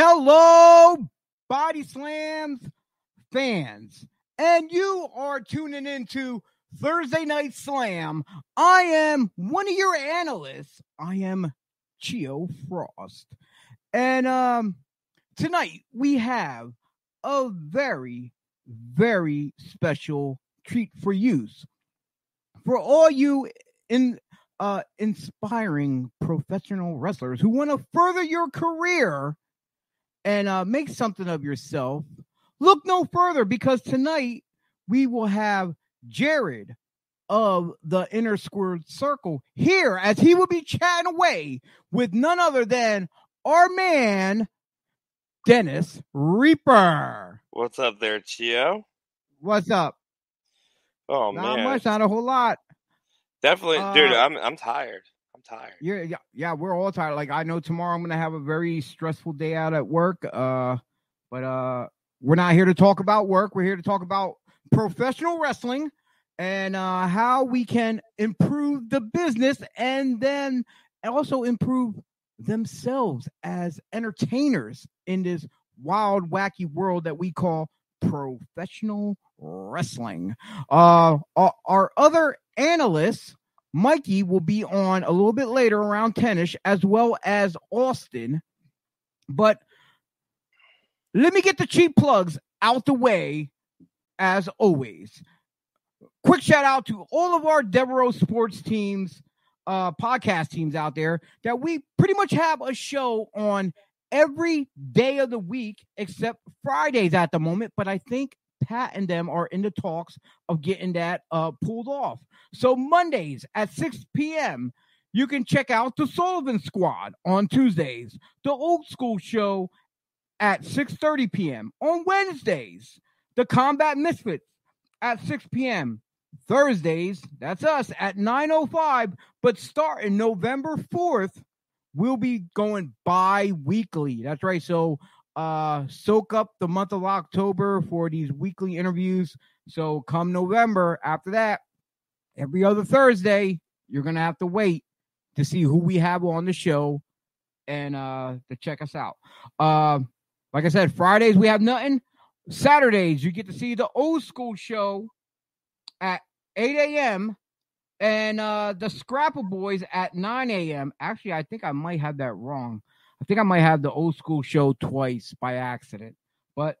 Hello, Body Slams fans. And you are tuning into Thursday Night Slam. I am one of your analysts. I am Chio Frost. And um tonight we have a very, very special treat for you. For all you in uh inspiring professional wrestlers who want to further your career and uh make something of yourself, look no further because tonight we will have Jared of the Inner Squared Circle here as he will be chatting away with none other than our man Dennis Reaper. What's up there, Chio? What's up? Oh not man, much, not a whole lot. definitely, Uh, dude. I'm I'm tired. Tired. Yeah, yeah, yeah. We're all tired. Like I know tomorrow I'm gonna have a very stressful day out at work. Uh, but uh, we're not here to talk about work. We're here to talk about professional wrestling and uh, how we can improve the business and then also improve themselves as entertainers in this wild, wacky world that we call professional wrestling. Uh, our other analysts Mikey will be on a little bit later around 10ish, as well as Austin. But let me get the cheap plugs out the way as always. Quick shout out to all of our Devereaux sports teams, uh, podcast teams out there that we pretty much have a show on every day of the week except Fridays at the moment. But I think Pat and them are in the talks of getting that uh, pulled off. So Mondays at 6 p.m., you can check out the Sullivan Squad on Tuesdays, the Old School Show at 6:30 p.m. on Wednesdays, the Combat Misfits at 6 p.m. Thursdays, that's us at 9:05, but starting November 4th, we'll be going bi-weekly. That's right. So uh soak up the month of October for these weekly interviews. So come November after that, every other Thursday, you're gonna have to wait to see who we have on the show and uh to check us out. Uh, like I said, Fridays we have nothing. Saturdays you get to see the old school show at 8 a.m. and uh the Scrapple Boys at 9 a.m. Actually, I think I might have that wrong. I think I might have the old school show twice by accident. But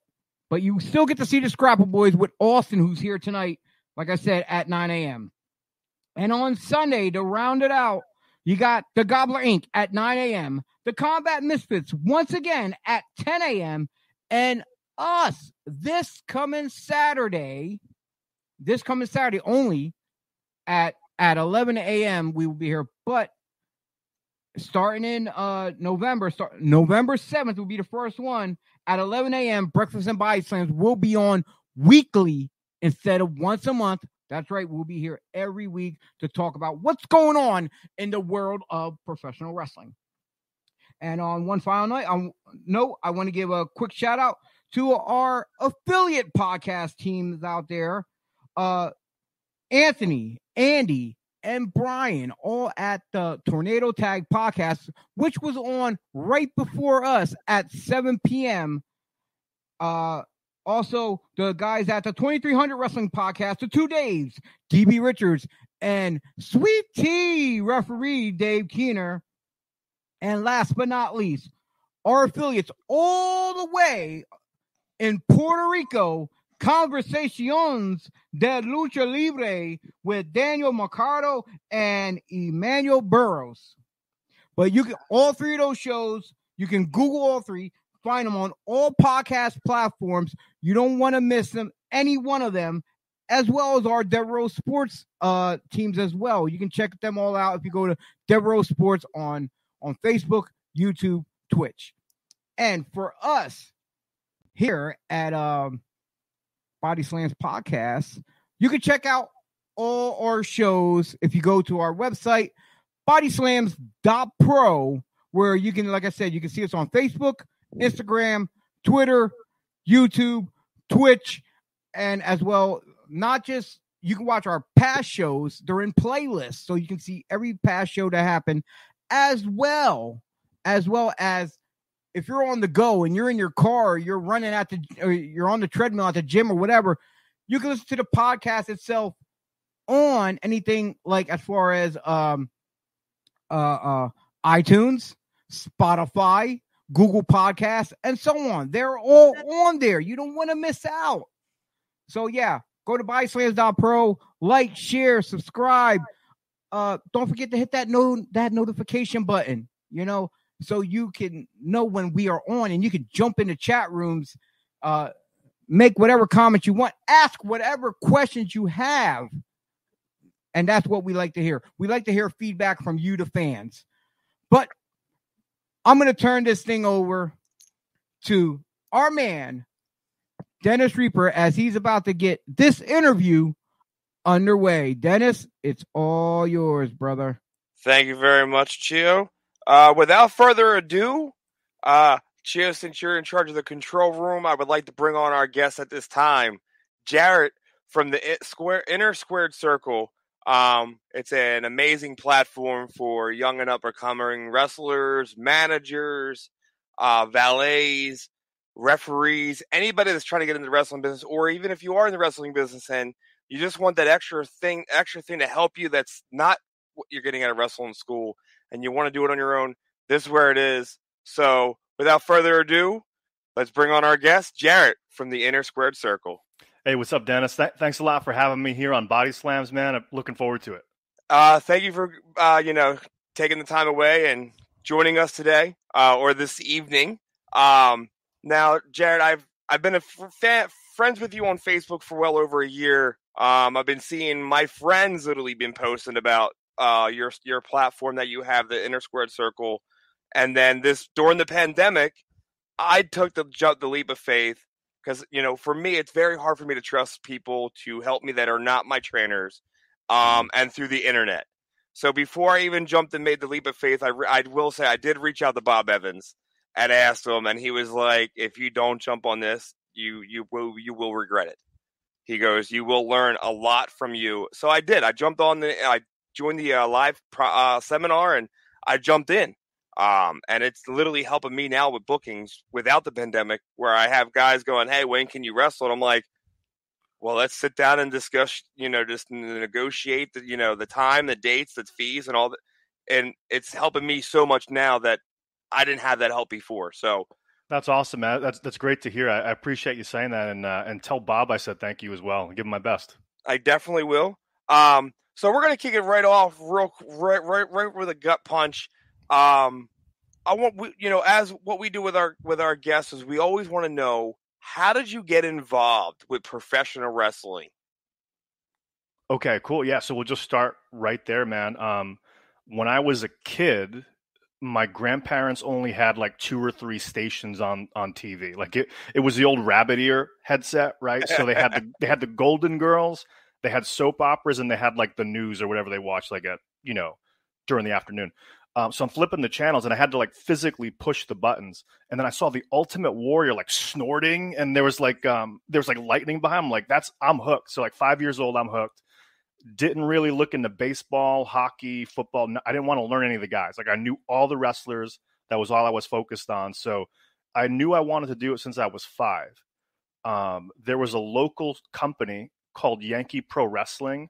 but you still get to see the Scrapple Boys with Austin, who's here tonight, like I said, at 9 a.m. And on Sunday, to round it out, you got the Gobbler Inc. at 9 a.m., the Combat Misfits once again at 10 a.m., and us this coming Saturday, this coming Saturday only at at 11 a.m. We will be here, but starting in uh November, start November 7th will be the first one at 11 a.m. Breakfast and Body Slams will be on weekly instead of once a month. That's right, we'll be here every week to talk about what's going on in the world of professional wrestling. And on one final night, on note, I want to give a quick shout out to our affiliate podcast teams out there. Uh Anthony, Andy, and Brian, all at the Tornado Tag podcast, which was on right before us at 7 p.m. Uh, also, the guys at the 2300 Wrestling Podcast, the two Daves, DB Richards and Sweet Tea referee Dave Keener. And last but not least, our affiliates all the way in Puerto Rico, Conversations de Lucha Libre with Daniel Mercado and Emmanuel Burrows. But you can all three of those shows, you can Google all three, find them on all podcast platforms. You don't want to miss them, any one of them, as well as our Devereaux Sports uh teams as well. You can check them all out if you go to Devereaux Sports on on Facebook, YouTube, Twitch. And for us here at um Body Slams Podcast, you can check out all our shows if you go to our website, bodyslams.pro, where you can, like I said, you can see us on Facebook, Instagram, Twitter, YouTube, Twitch, and as well, not just you can watch our past shows, they're in playlists, so you can see every past show that happened, as well, as well as if you're on the go and you're in your car, or you're running at the, or you're on the treadmill at the gym or whatever, you can listen to the podcast itself on anything like as far as um uh uh iTunes, Spotify, Google Podcasts, and so on. They're all on there. You don't want to miss out. So yeah, go to bodyslams.pro, like, share, subscribe. Uh, don't forget to hit that no that notification button. You know, so you can know when we are on, and you can jump into chat rooms. Uh, make whatever comments you want, ask whatever questions you have. And that's what we like to hear. We like to hear feedback from you, the fans. But I'm going to turn this thing over to our man, Dennis Reaper, as he's about to get this interview underway. Dennis, it's all yours, brother. Thank you very much, Chio. Uh, without further ado, uh, Chio, since you're in charge of the control room, I would like to bring on our guest at this time, Jarrett from the Square Inner Squared Circle. Um, it's an amazing platform for young and up and coming wrestlers, managers, uh, valets, referees, anybody that's trying to get into the wrestling business, or even if you are in the wrestling business and you just want that extra thing, extra thing to help you that's not what you're getting at a wrestling school, and you want to do it on your own. This is where it is. So, without further ado, let's bring on our guest, Jarrett from the Inner Squared Circle. Hey, what's up, Dennis? Th- thanks a lot for having me here on Body Slams, man. I'm looking forward to it. Uh, thank you for uh, you know taking the time away and joining us today uh, or this evening. Um, now, Jarrett, I've I've been a fan, friends with you on Facebook for well over a year. Um, I've been seeing my friends literally been posting about uh, your your platform that you have, the Inner Squared Circle, and then this during the pandemic, I took the jump, the leap of faith because you know for me it's very hard for me to trust people to help me that are not my trainers Mm-hmm. um, and through the internet. So before i even jumped and made the leap of faith I, re- I will say i did reach out to bob evans and asked him and he was like if you don't jump on this you you will you will regret it. He goes you will learn a lot from you. So i did. I jumped on the i joined the uh, live pro- uh, seminar and i jumped in um, and it's literally helping me now with bookings without the pandemic, where I have guys going, "Hey, when can you wrestle?" And I'm like, "Well, let's sit down and discuss. You know, just negotiate the, you know, the time, the dates, the fees, and all that." And it's helping me so much now that I didn't have that help before. So That's awesome, man. That's that's great to hear. I, I appreciate you saying that, and uh, and tell Bob I said thank you as well. Give him my best. I definitely will. Um, so we're gonna kick it right off, real right, right, right with a gut punch. Um, I want we, you know, as what we do with our with our guests is we always want to know how did you get involved with professional wrestling? Okay, cool. Yeah, so we'll just start right there, man. Um, when I was a kid, my grandparents only had like two or three stations on on TV. Like it, it was the old rabbit ear headset, right? So they had the they had the Golden Girls, they had soap operas, and they had like the news or whatever they watched, like at you know during the afternoon. Um, so I'm flipping the channels, and I had to like physically push the buttons, and then I saw the Ultimate Warrior like snorting, and there was like um there was like lightning behind. him. like that's I'm hooked. So like five years old, I'm hooked didn't really look into baseball, hockey, football. I didn't want to learn any of the guys. Like I knew all the wrestlers. That was all I was focused on. So I knew I wanted to do it since I was five. Um, there was a local company called Yankee Pro Wrestling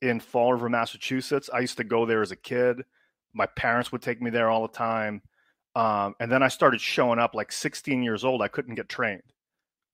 in Fall River, Massachusetts. I used to go there as a kid. My parents would take me there all the time. Um, and then I started showing up like 16 years old. I couldn't get trained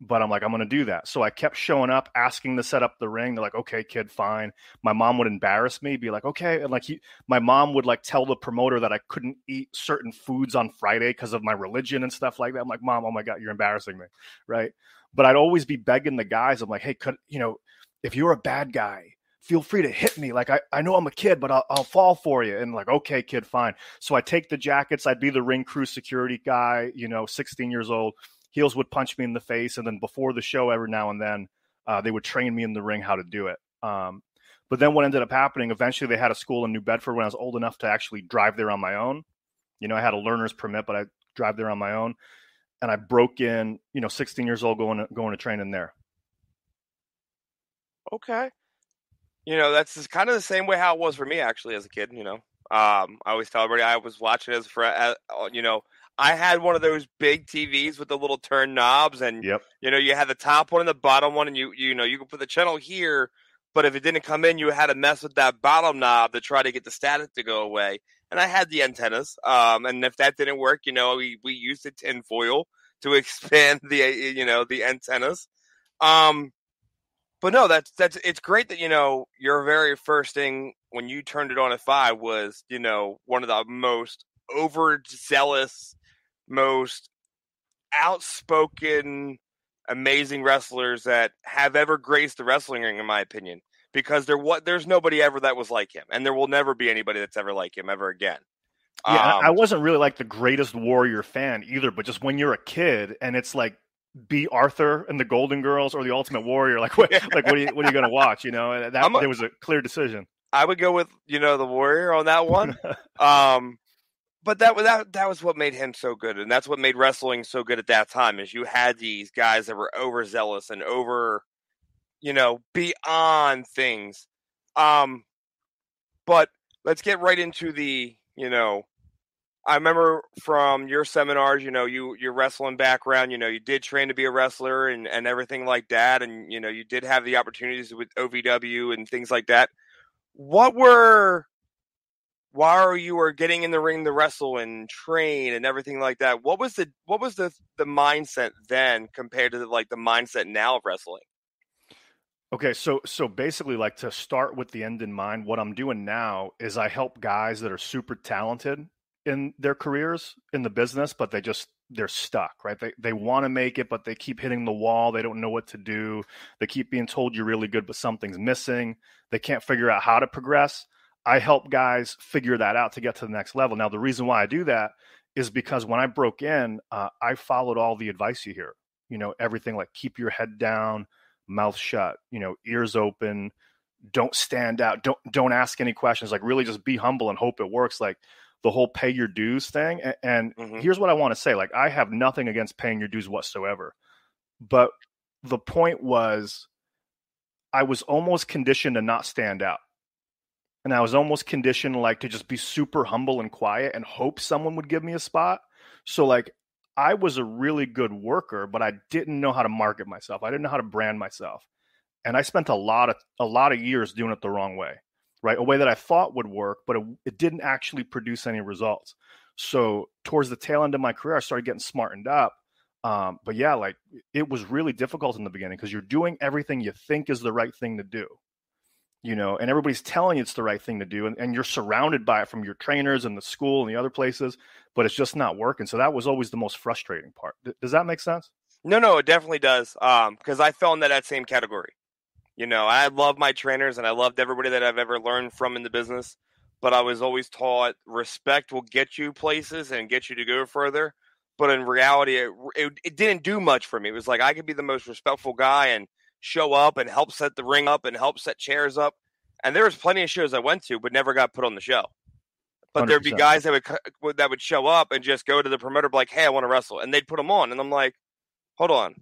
but I'm like, I'm going to do that. So I kept showing up, asking to set up the ring. They're like, okay, kid, fine. My mom would embarrass me, be like, okay. And like, he, my mom would like tell the promoter that I couldn't eat certain foods on Friday because of my religion and stuff like that. I'm like, mom, oh my God, you're embarrassing me. Right. But I'd always be begging the guys. I'm like, hey, could, you know, if you're a bad guy, feel free to hit me. Like, I, I know I'm a kid, but I'll, I'll fall for you. And like, okay, kid, fine. So I take the jackets. I'd be the ring crew security guy, you know, 16 years old heels would punch me in the face, and then before the show, every now and then, uh, they would train me in the ring how to do it. Um, but then what ended up happening? Eventually, they had a school in New Bedford when I was old enough to actually drive there on my own. You know, I had a learner's permit, but I drive there on my own, and I broke in. You know, 16 years old, going to, going to train in there. Okay. You know, that's kind of the same way how it was for me actually as a kid. You know, um, I always tell everybody I was watching as a friend. Uh, you know, I had one of those big TVs with the little turn knobs, and Yep. you know you had the top one and the bottom one, and you you know you could put the channel here, but if it didn't come in, you had to mess with that bottom knob to try to get the static to go away. And I had the antennas, um, and if that didn't work, you know we we used the tin foil to expand the uh, you know the antennas. Um, but no, that's that's it's great that you know your very first thing when you turned it on at five was you know one of the most overzealous, most outspoken, amazing wrestlers that have ever graced the wrestling ring, in my opinion. Because there what there's nobody ever that was like him, and there will never be anybody that's ever like him ever again. Yeah, Um, I wasn't really like the greatest Warrior fan either, but just when you're a kid and it's like be Arthur and the Golden Girls or the Ultimate Warrior, like what, like what are you, what are you going to watch? You know, and that a- there was a clear decision. I would go with you know the Warrior on that one. um, but that was that that was what made him so good, and that's what made wrestling so good at that time. Is you had these guys that were overzealous and over, you know, beyond things. Um, but let's get right into the you know. I remember from your seminars, you know, you your wrestling background, you know, you did train to be a wrestler and and everything like that, and you know, you did have the opportunities with OVW and things like that. What were while you were getting in the ring to wrestle and train and everything like that what was the what was the the mindset then compared to the, like the mindset now of wrestling? Okay, so so basically, like to start with the end in mind, what I'm doing now is I help guys that are super talented in their careers in the business, but they just they're stuck, right? They they want to make it, but they keep hitting the wall. They don't know what to do. They keep being told you're really good, but something's missing. They can't figure out how to progress. I help guys figure that out to get to the next level. Now, the reason why I do that is because when I broke in, uh, I followed all the advice you hear. You know, everything like keep your head down, mouth shut, you know, ears open, don't stand out, don't don't ask any questions. Like really, just be humble and hope it works. Like the whole pay your dues thing. And, and Mhm. here's what I want to say: like I have nothing against paying your dues whatsoever, but the point was, I was almost conditioned to not stand out. And I was almost conditioned like to just be super humble and quiet and hope someone would give me a spot. So like I was a really good worker, but I didn't know how to market myself. I didn't know how to brand myself. And I spent a lot of a lot of years doing it the wrong way, right? A way that I thought would work, but it, it didn't actually produce any results. So towards the tail end of my career, I started getting smartened up. Um, but yeah, like it was really difficult in the beginning because you're doing everything you think is the right thing to do you know, and everybody's telling you it's the right thing to do, and, and you're surrounded by it from your trainers and the school and the other places, but it's just not working. So that was always the most frustrating part. D- does that make sense? no no it definitely does um because i fell into that same category you know i love my trainers and i loved everybody that i've ever learned from in the business but i was always taught respect will get you places and get you to go further. But in reality it, it, it didn't do much for me. It was like i could be the most respectful guy and show up and help set the ring up and help set chairs up. And there was plenty of shows i went to but never got put on the show. But there'd be guys that would would- that would show up and just go to the promoter be like hey i want to wrestle. And they'd put them on and i'm like hold on.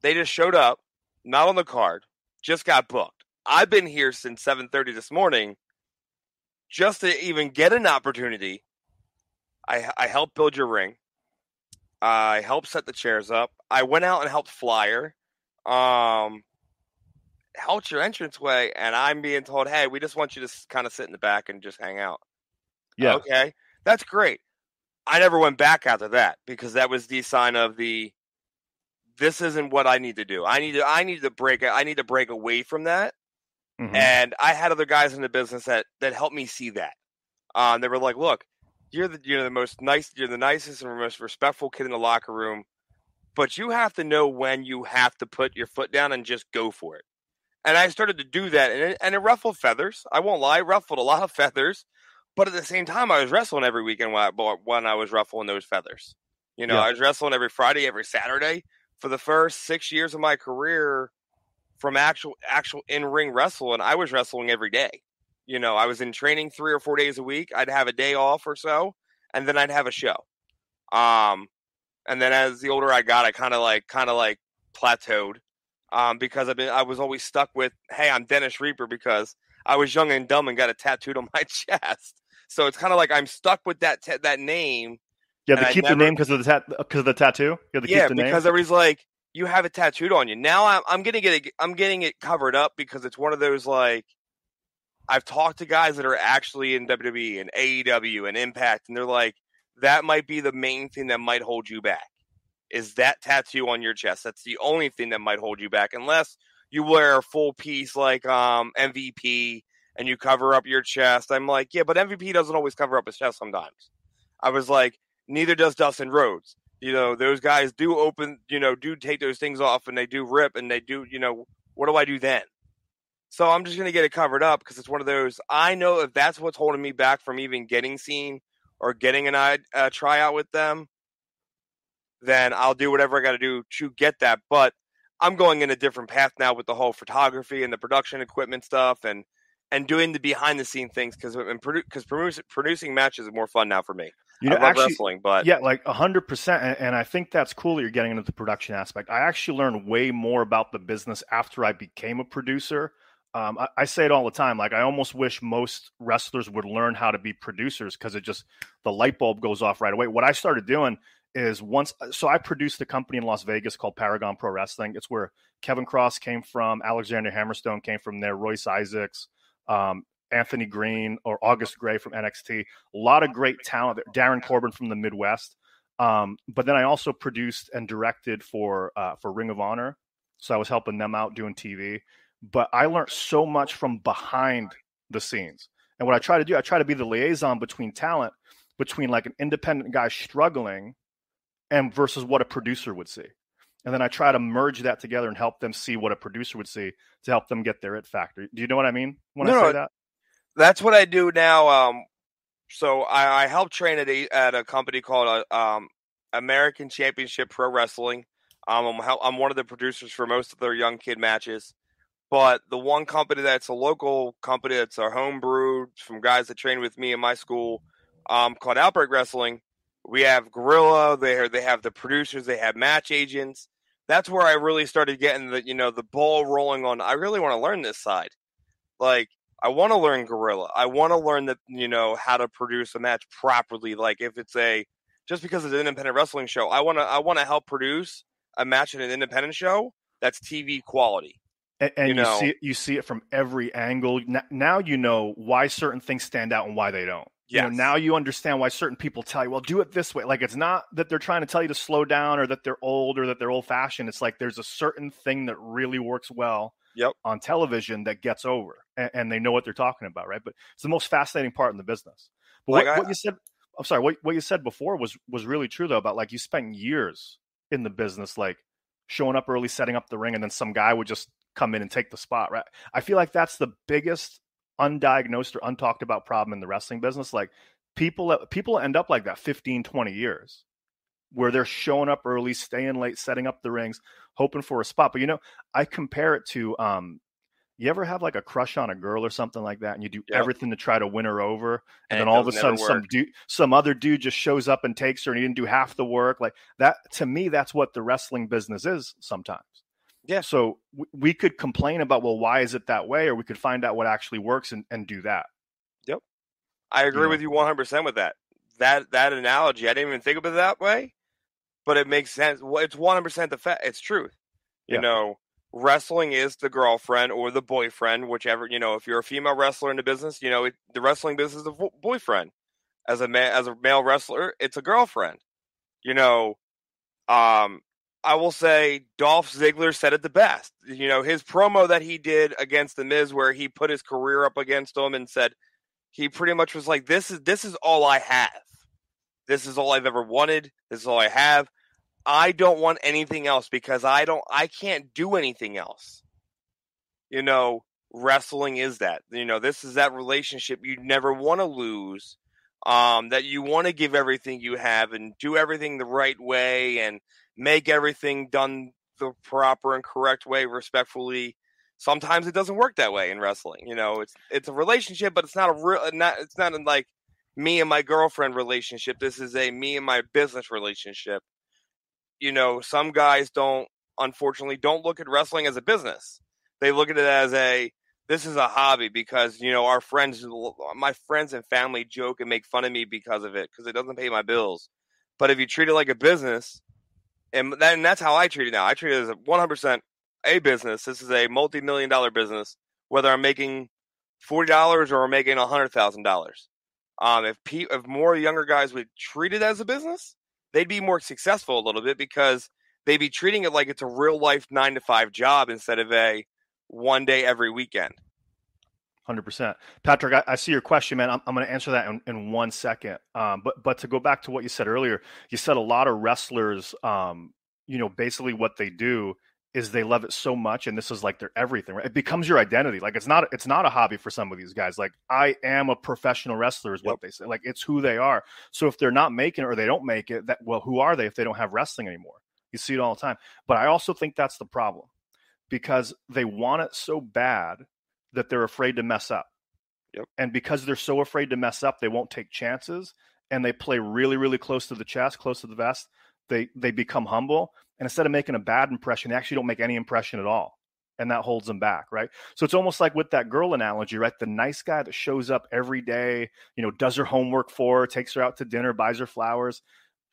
They just showed up not on the card just got booked i've been here since 7.30 this morning just to even get an opportunity i i helped build your ring i helped set the chairs up i went out and helped flyer um helped your entranceway and i'm being told hey we just want you to kind of sit in the back and just hang out Yeah. Okay. That's great. I never went back after that because that was the sign of the this isn't what I need to do. I need to I need to break I need to break away from that. Mhm. And I had other guys in the business that that helped me see that. Um they were like, "Look, you're the you're the most nice you're the nicest and most respectful kid in the locker room, but you have to know when you have to put your foot down and just go for it." And I started to do that and it, and it ruffled feathers. I won't lie, ruffled a lot of feathers. But at the same time, I was wrestling every weekend when I, when I was ruffling those feathers. You know, Yeah. I was wrestling every Friday, every Saturday for the first six years of my career. From actual actual in ring wrestling, I was wrestling every day. You know, I was in training three or four days a week. I'd have a day off or so, and then I'd have a show. Um, and then as the older I got, I kind of like kind of like plateaued. Um, because I've been I was always stuck with, hey, I'm Dennis Reaper because I was young and dumb and got a tattooed on my chest. So it's kind of like I'm stuck with that t- that name Yeah, to And I keep the name because of the because of the tattoo. You have to yeah, keep the name. because everybody's like, you have it tattooed on you. Now I'm I'm getting it I'm getting it covered up because it's one of those like I've talked to guys that are actually in WWE and AEW and Impact, and they're like, that might be the main thing that might hold you back. Is that tattoo on your chest? That's the only thing that might hold you back, unless you wear a full piece like um MVP and you cover up your chest. I'm like, yeah, but MVP doesn't always cover up his chest sometimes. I was like, neither does Dustin Rhodes. You know, those guys do open, you know, do take those things off and they do rip and they do, you know, what do I do then? So I'm just going to get it covered up because it's one of those. I know if that's what's holding me back from even getting seen or getting an uh, uh, tryout with them, then I'll do whatever I got to do to get that. But I'm going in a different path now with the whole photography and the production equipment stuff and and doing the behind the scene things because because produ- producing matches is more fun now for me. You know, actually, wrestling, but yeah, like hundred percent, and and I think that's cool that you're getting into the production aspect. I actually learned way more about the business after I became a producer. Um, I, I say it all the time. Like I almost wish most wrestlers would learn how to be producers because it just the light bulb goes off right away. What I started doing is once, so I produced a company in Las Vegas called Paragon Pro Wrestling. It's where Kevin Cross came from, Alexander Hammerstone came from there, Royce Isaacs, um, Anthony Greene or August Grey from NXT. A lot of great talent. there. Darin Corbin from the Midwest. Um, but then I also produced and directed for uh, for Ring of Honor, so I was helping them out doing TV. But I learned so much from behind the scenes. And what I try to do, I try to be the liaison between talent, between like an independent guy struggling, and versus what a producer would see. And then I try to merge that together and help them see what a producer would see to help them get their it factor. Do you know what I mean when No, I say no, that? That's what I do now. Um, so I, I help train at a, at a company called uh, um, American Championship Pro Wrestling. Um, I'm, hel- I'm one of the producers for most of their young kid matches. But the one company that's a local company that's a home brewed from guys that train with me in my school, um, called Outbreak Wrestling. We have Gorilla. They they have the producers. They have match agents. That's where I really started getting the you know the ball rolling on. I really want to learn this side. Like I want to learn Gorilla. I want to learn that you know how to produce a match properly. Like if it's a just because it's an independent wrestling show, I want to I want to help produce a match in an independent show that's TV quality. And, and You you, know- see it, you see it from every angle. Now you know why certain things stand out and why they don't. You know, now you understand why certain people tell you, "Well, do it this way." Like it's not that they're trying to tell you to slow down or that they're old or that they're old fashioned. It's like there's a certain thing that really works well Yep. on television that gets over, and, and they know what they're talking about, right? But it's the most fascinating part in the business. But Like, what, I- what you said, I'm sorry, what what you said before was was really true though about like you spent years in the business, like showing up early, setting up the ring, and then some guy would just come in and take the spot, right? I feel like that's the biggest undiagnosed or untalked about problem in the wrestling business. Like people uh, people end up like that 15, 20 years where they're showing up early, staying late, setting up the rings, hoping for a spot. But you know, I compare it to um you ever have like a crush on a girl or something like that and you do Yep. everything to try to win her over and, And then all of a sudden some dude some other dude just shows up and takes her and he didn't do half the work like that to me that's what the wrestling business is sometimes Yeah. so w- we could complain about well why is it that way or we could find out what actually works and, and do that Yep, I agree know. with you 100% with that. That that analogy, I didn't even think of it that way, but it makes sense. It's 100% the fact. It's truth. You Yeah. know, wrestling is the girlfriend or the boyfriend, whichever. You know, if you're a female wrestler in the business, you know, it, the wrestling business is a vo- boyfriend. As a man, as a male wrestler, it's a girlfriend. You know, um, I will say Dolph Ziggler said it the best. You know, his promo that he did against the Miz, where he put his career up against him and said he pretty much was like, "This is this is all I have. This is all I've ever wanted. This is all I have. I don't want anything else because I don't. I can't do anything else." You know, wrestling is that. You know, this is that relationship you never want to lose. Um, that you want to give everything you have and do everything the right way and make everything done the proper and correct way, respectfully sometimes it doesn't work that way in wrestling. You know, it's it's a relationship, but it's not a real not it's not like me and my girlfriend relationship. This is a me and my business relationship. You know, some guys don't unfortunately don't look at wrestling as a business. They look at it as a this is a hobby because you know our friends my friends and family joke and make fun of me because of it because it doesn't pay my bills. But if you treat it like a business, and, and that's how I treat it now. I treat it as a 100% a business. This is a multi million dollar business, whether I'm making $40 or making $100,000. Um, if, pe- if more younger guys would treat it as a business, they'd be more successful a little bit because they'd be treating it like it's a real life nine to five job instead of a one day every weekend. Hundred percent, Patrick. I, I, see your question, man. I'm, I'm going to answer that in, in one second. Um, but but to go back to what you said earlier, you said a lot of wrestlers, um, you know, basically what they do is they love it so much, and this is like their everything. Right? It becomes your identity. Like it's not it's not a hobby for some of these guys. Like I am a professional wrestler, is what yep. they say. Like it's who they are. So if they're not making it or they don't make it, that well, who are they if they don't have wrestling anymore? You see it all the time. But I also think that's the problem because they want it so bad that they're afraid to mess up. Yep. And because they're so afraid to mess up, they won't take chances and they play really, really close to the chest, close to the vest. They they become humble. And instead of making a bad impression, they actually don't make any impression at all. And that holds them back, right? So it's almost like with that girl analogy, right? The nice guy that shows up every day, you know, does her homework for her, takes her out to dinner, buys her flowers.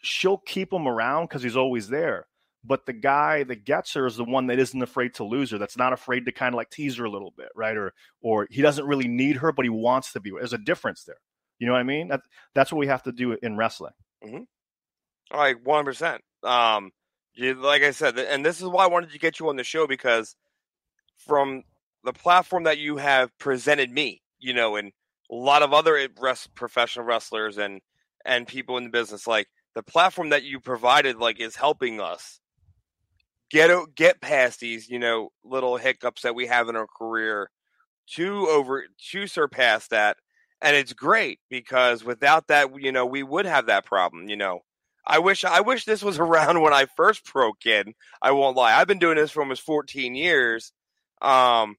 She'll keep him around because he's always there but the guy that gets her is the one that isn't afraid to lose her that's not afraid to kind of like tease her a little bit right or or he doesn't really need her but he wants to be there's a difference there you know what i mean that, that's what we have to do in wrestling mm-hmm. like 100% um you, like i said and this is why i wanted to get you on the show because from the platform that you have presented me you know and a lot of other professional wrestlers and and people in the business like the platform that you provided like is helping us get get past these you know little hiccups that we have in our career to over to surpass that. And it's great because without that you know we would have that problem you know i wish i wish this was around when i first broke in i won't lie i've been doing this for almost 14 years um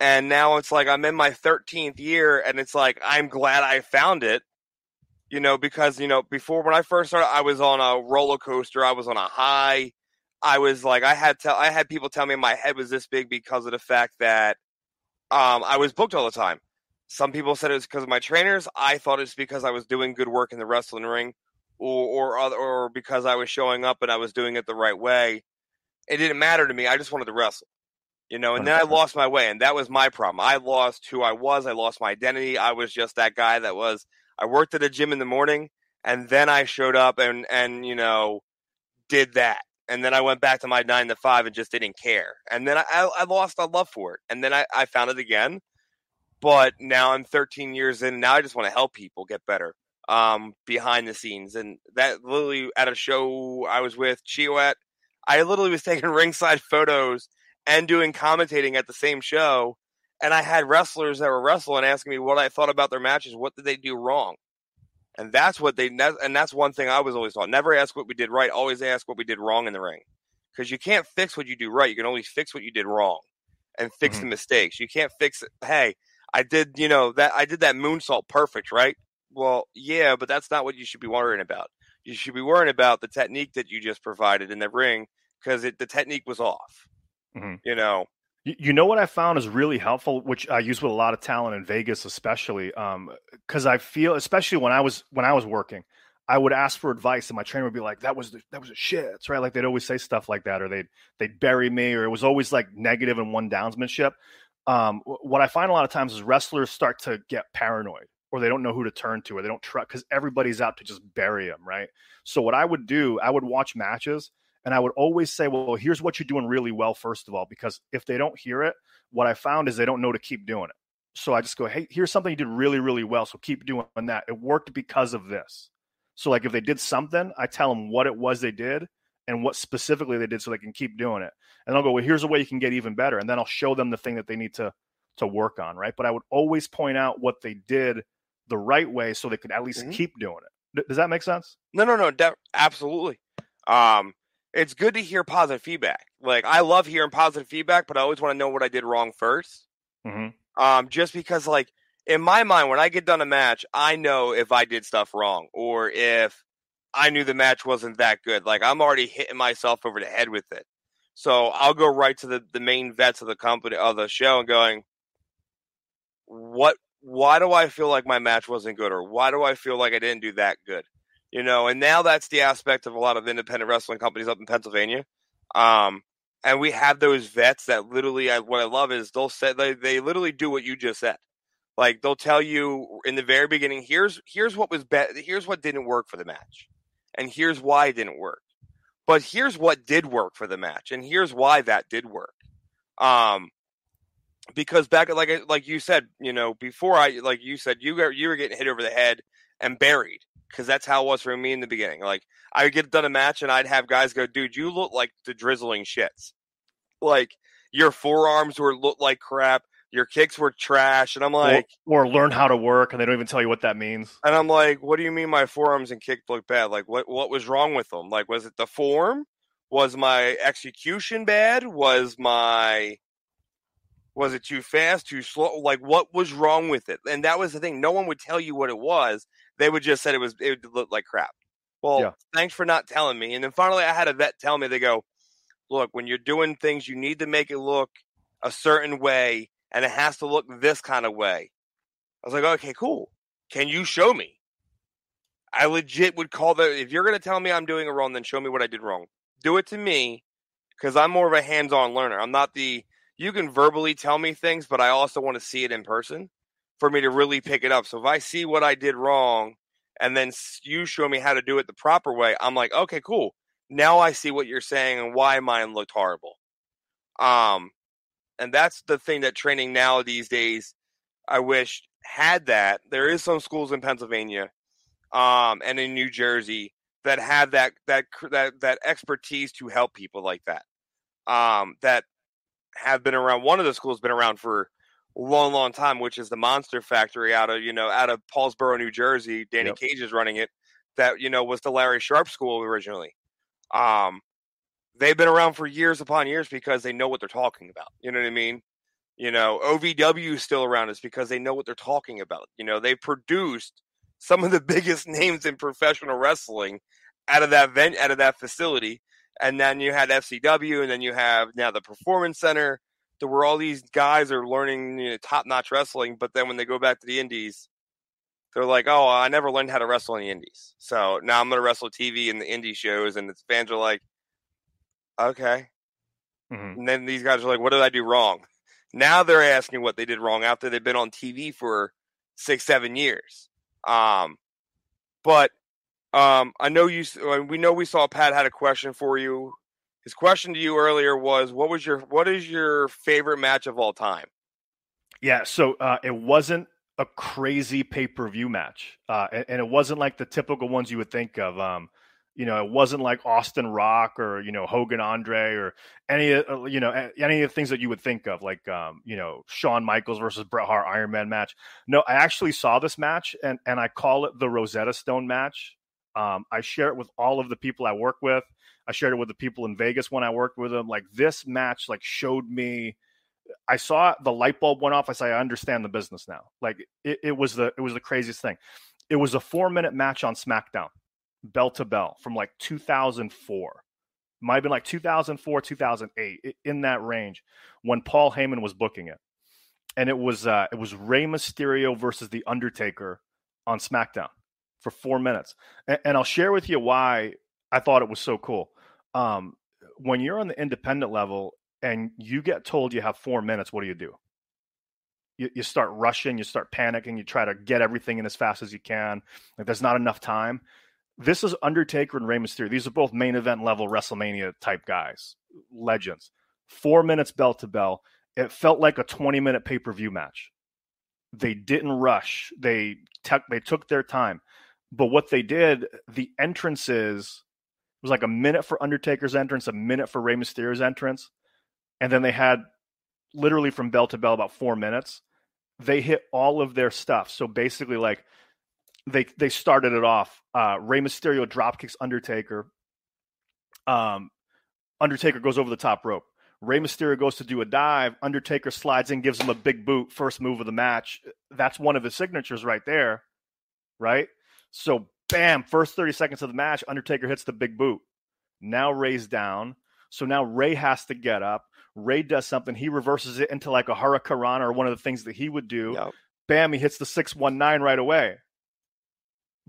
and now it's like i'm in my 13th year and it's like i'm glad i found it you know because you know before when i first started i was on a roller coaster i was on a high I was like, I had tell, I had people tell me my head was this big because of the fact that um, I was booked all the time. Some people said it was because of my trainers. I thought it's because I was doing good work in the wrestling ring, or or other, or because I was showing up and I was doing it the right way. It didn't matter to me. I just wanted to wrestle, you know. And then I lost my way, and that was my problem. I lost who I was. I lost my identity. I was just that guy that was. I worked at a gym in the morning, and then I showed up and and you know did that and then I went back to my nine to five and just didn't care. And then I, I lost a love for it. And then I, I found it again. But now I'm 13 years in. Now I just want to help people get better um, behind the scenes. And that literally at a show I was with Chio at, I literally was taking ringside photos and doing commentating at the same show. And I had wrestlers that were wrestling asking me what I thought about their matches. What did they do wrong? And that's what they and that's one thing I was always taught. Never ask what we did right, always ask what we did wrong in the ring. Because you can't fix what you do right. You can only fix what you did wrong and fix mm-hmm. the mistakes. You can't fix it. Hey, I did, you know, that I did that moonsault perfect, right? Well, yeah, but that's not what you should be worrying about. You should be worrying about the technique that you just provided in the ring because the technique was off. Mm-hmm. You know, you know what I found is really helpful, which I use with a lot of talent in Vegas, especially because um, I feel, especially when I was when I was working, I would ask for advice, and my trainer would be like, "That was the, that was a shit," right? Like they'd always say stuff like that, or they'd they'd bury me, or it was always like negative and one downsmanship. Um, what I find a lot of times is wrestlers start to get paranoid, or they don't know who to turn to, or they don't trust because everybody's out to just bury them, right? So what I would do, I would watch matches and I would always say, well, here's what you're doing really well, first of all, because if they don't hear it, what I found is they don't know to keep doing it. So I just go, hey, here's something you did really, really well. So keep doing that. It worked because of this. So, like, if they did something, I tell them what it was they did and what specifically they did so they can keep doing it. And I'll go, well, here's a way you can get even better. And then I'll show them the thing that they need to to work on, right? But I would always point out what they did the right way so they could at least mm-hmm. keep doing it. Does that make sense? No, no, no, de- absolutely. Um, it's good to hear positive feedback. Like I love hearing positive feedback, but I always want to know what I did wrong 1st mm-hmm. Um, just because like in my mind, when I get done a match, I know if I did stuff wrong or if I knew the match wasn't that good. Like I'm already hitting myself over the head with it. So I'll go right to the, the main vets of the company of the show and going, what why do I feel like my match wasn't good or why do I feel like I didn't do that good? you know, and now that's the aspect of a lot of independent wrestling companies up in Pennsylvania. Um, and we have those vets that literally, I, what I love is they'll say they, they literally do what you just said. Like they'll tell you in the very beginning, here's here's what was bad, here's what didn't work for the match, and here's why it didn't work. But here's what did work for the match, and here's why that did work. Um, because back like uh, like you said, you know, before I like you said you got you were getting hit over the head and buried because that's how it was for me in the beginning. Like I would get done a match and I'd have guys go, "Dude, you look like the drizzling shits. Like your forearms were look like crap. Your kicks were trash." And I'm like, or, or, learn how to work, and they don't even tell you what that means. And I'm like, "What do you mean my forearms and kick look bad? Like what what was wrong with them? Like was it the form? Was my execution bad? Was my was it too fast, too slow? Like, what was wrong with it? And that was the thing. No one would tell you what it was. They would just said it was it would look like crap. Well, yeah. thanks for not telling me. And then finally, I had a vet tell me. They go, look, when you're doing things, you need to make it look a certain way, and it has to look this kind of way. I was like, okay, cool. Can you show me? I legit would call the if you're going to tell me I'm doing it wrong, then show me what I did wrong. Do it to me because I'm more of a hands-on learner. I'm not the you can verbally tell me things, but I also want to see it in person for me to really pick it up. So if I see what I did wrong and then you show me how to do it the proper way, I'm like, okay, cool. Now I see what you're saying and why mine looked horrible. Um, and that's the thing that training now these days, I wish had that. There is some schools in Pennsylvania, um, and in New Jersey that have that that that that expertise to help people like that. Um, that have been around. One of the schools been around for a long, long time, which is the Monster Factory out of you know out of Paulsboro, New Jersey. Danny yep. Cage is running it. That you know was the Larry Sharpe School originally. Um, they've been around for years upon years because they know what they're talking about. You know what I mean? You know, OVW is still around is because they know what they're talking about. You know, they produced some of the biggest names in professional wrestling out of that vent out of that facility and then you had FCW, and then you have now the Performance Center, to where all these guys are learning you know, top-notch wrestling. But then when they go back to the Indies, they're like, "Oh, I never learned how to wrestle in the Indies, so now I'm going to wrestle TV in the indie shows." And the fans are like, "Okay." Mm-hmm. And then these guys are like, "What did I do wrong?" Now they're asking what they did wrong after they've been on TV for six, seven years. Um, but um, I know you. Uh, we know we saw Pat had a question for you. His question to you earlier was, "What was your what is your favorite match of all time?" Yeah, so uh, it wasn't a crazy pay per view match, uh, and, and, it wasn't like the typical ones you would think of. Um, you know, it wasn't like Austin Rock or you know Hogan Andre or any uh, you know any of the things that you would think of, like um, you know Shawn Michaels versus Bret Hart Iron Man match. No, I actually saw this match, and and I call it the Rosetta Stone match um, I share it with all of the people I work with. I shared it with the people in Vegas when I worked with them. Like this match, like showed me. I saw the light bulb went off. I said, I understand the business now. Like it, it was the it was the craziest thing. It was a four minute match on SmackDown, bell to bell, from like 2004. Might have been like 2004, 2008, in that range, when Paul Heyman was booking it, and it was uh, it was Rey Mysterio versus the Undertaker on SmackDown for four minutes. And, and, I'll share with you why I thought it was so cool. Um, when you're on the independent level and you get told you have four minutes, what do you do? You, you start rushing, you start panicking, you try to get everything in as fast as you can. Like there's not enough time. This is Undertaker and Rey Mysterio. These are both main event level WrestleMania type guys, legends. Four minutes bell to bell. It felt like a 20 minute pay per view match. They didn't rush. They took they took their time. But what they did, the entrances was like a minute for Undertaker's entrance, a minute for Rey Mysterio's entrance, and then they had literally from bell to bell about four minutes. They hit all of their stuff. So basically, like they they started it off. Uh, Rey Mysterio drop kicks Undertaker. Um, Undertaker goes over the top rope. Rey Mysterio goes to do a dive. Undertaker slides in, gives him a big boot, first move of the match. That's one of his signatures right there, right? So, bam, first 30 seconds of the match, Undertaker hits the big boot. Now Rey's down. So now Rey has to get up. Rey does something. He reverses it into like a hurricane or one of the things that he would do. Yep. Bam, he hits the 619 right away.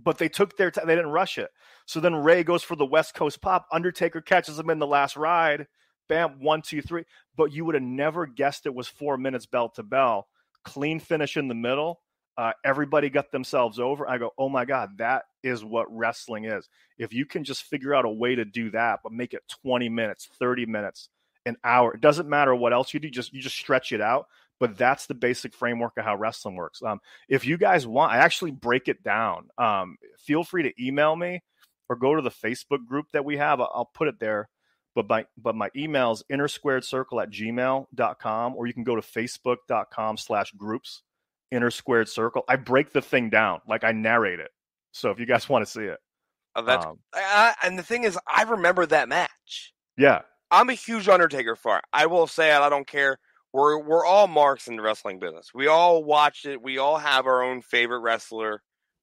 but they took their time. They didn't rush it. So then Rey goes for the West Coast pop. Undertaker catches him in the last ride. Bam, one, two, three. But you would have never guessed it was four minutes bell to bell. Clean finish in the middle. Uh, everybody got themselves over. I go, oh my God, that is what wrestling is. If you can just figure out a way to do that, but make it 20 minutes, 30 minutes, an hour, it doesn't matter what else you do, just you just stretch it out. But that's the basic framework of how wrestling works. Um, if you guys want, I actually break it down. Um, feel free to email me or go to the Facebook group that we have. I'll, I'll put it there. But my but my email is inner squared circle at gmail.com, or you can go to facebook.com slash groups inner squared circle. I break the thing down, like I narrate it. So if you guys want to see it. Oh, that's um, I, and the thing is, I remember that match. Yeah, I'm a huge Undertaker fan. I will say it. I don't care. We're we're all marks in the wrestling business. We all watched it. We all have our own favorite wrestler.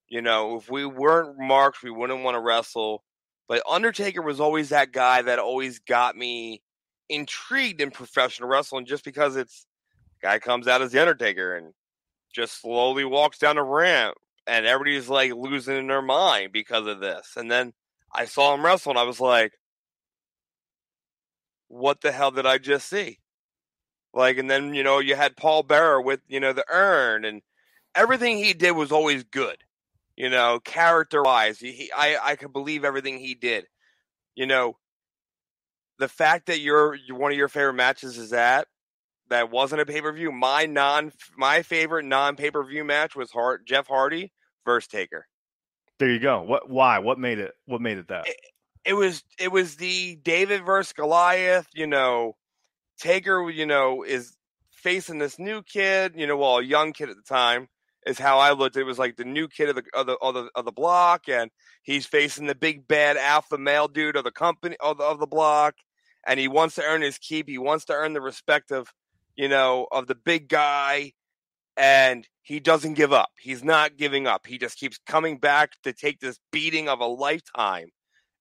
You know, if we weren't marks, we wouldn't want to wrestle. But Undertaker was always that guy that always got me intrigued in professional wrestling just because it's guy comes out as the Undertaker and just slowly walks down a ramp and everybody's like losing their mind because of this. And then I saw him wrestle and I was like, what the hell did I just see? Like, and then, you know, you had Paul Bearer with, you know, the urn and everything he did was always good you know, character wise. He, I, I could believe everything he did. You know, the fact that your one of your favorite matches is that that wasn't a pay per view. My non my favorite non pay per view match was Hart, Jeff Hardy versus Taker. There you go. What? Why? What made it? What made it that? It, it was it was the David versus Goliath. You know, Taker. You know is facing this new kid. You know, well, a young kid at the time is how I looked. It was like the new kid of the of the of the, of the block, and he's facing the big bad alpha male dude of the company of the, of the block, and he wants to earn his keep. He wants to earn the respect of you know of the big guy, and he doesn't give up. He's not giving up. He just keeps coming back to take this beating of a lifetime.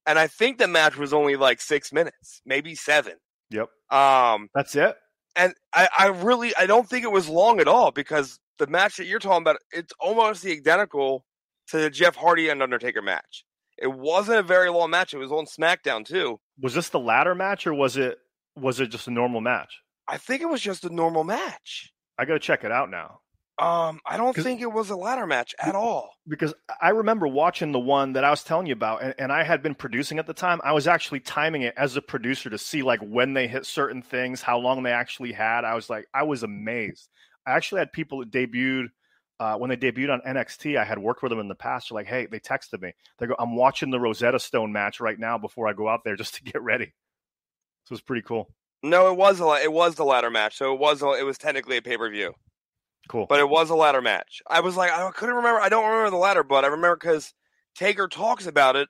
And I think the match was only like six minutes, maybe seven. Yep. Um, that's it. And I, I really, I don't think it was long at all because the match that you're talking about, it's almost the identical to the Jeff Hardy and Undertaker match. It wasn't a very long match. It was on SmackDown too. Was this the ladder match or was it was it just a normal match? I think it was just a normal match. I got to check it out now. Um, I don't think it was a ladder match at all. Because I remember watching the one that I was telling you about, and, and, I had been producing at the time. I was actually timing it as a producer to see like when they hit certain things, how long they actually had. I was like, I was amazed. I actually had people that debuted uh, when they debuted on NXT. I had worked with them in the past. They're like, hey, they texted me. They go, I'm watching the Rosetta Stone match right now before I go out there just to get ready. So it's pretty cool. No, it was a it was the ladder match. So it was a, it was technically a pay per view. Cool, but it was a ladder match. I was like, I couldn't remember. I don't remember the ladder, but I remember because Taker talks about it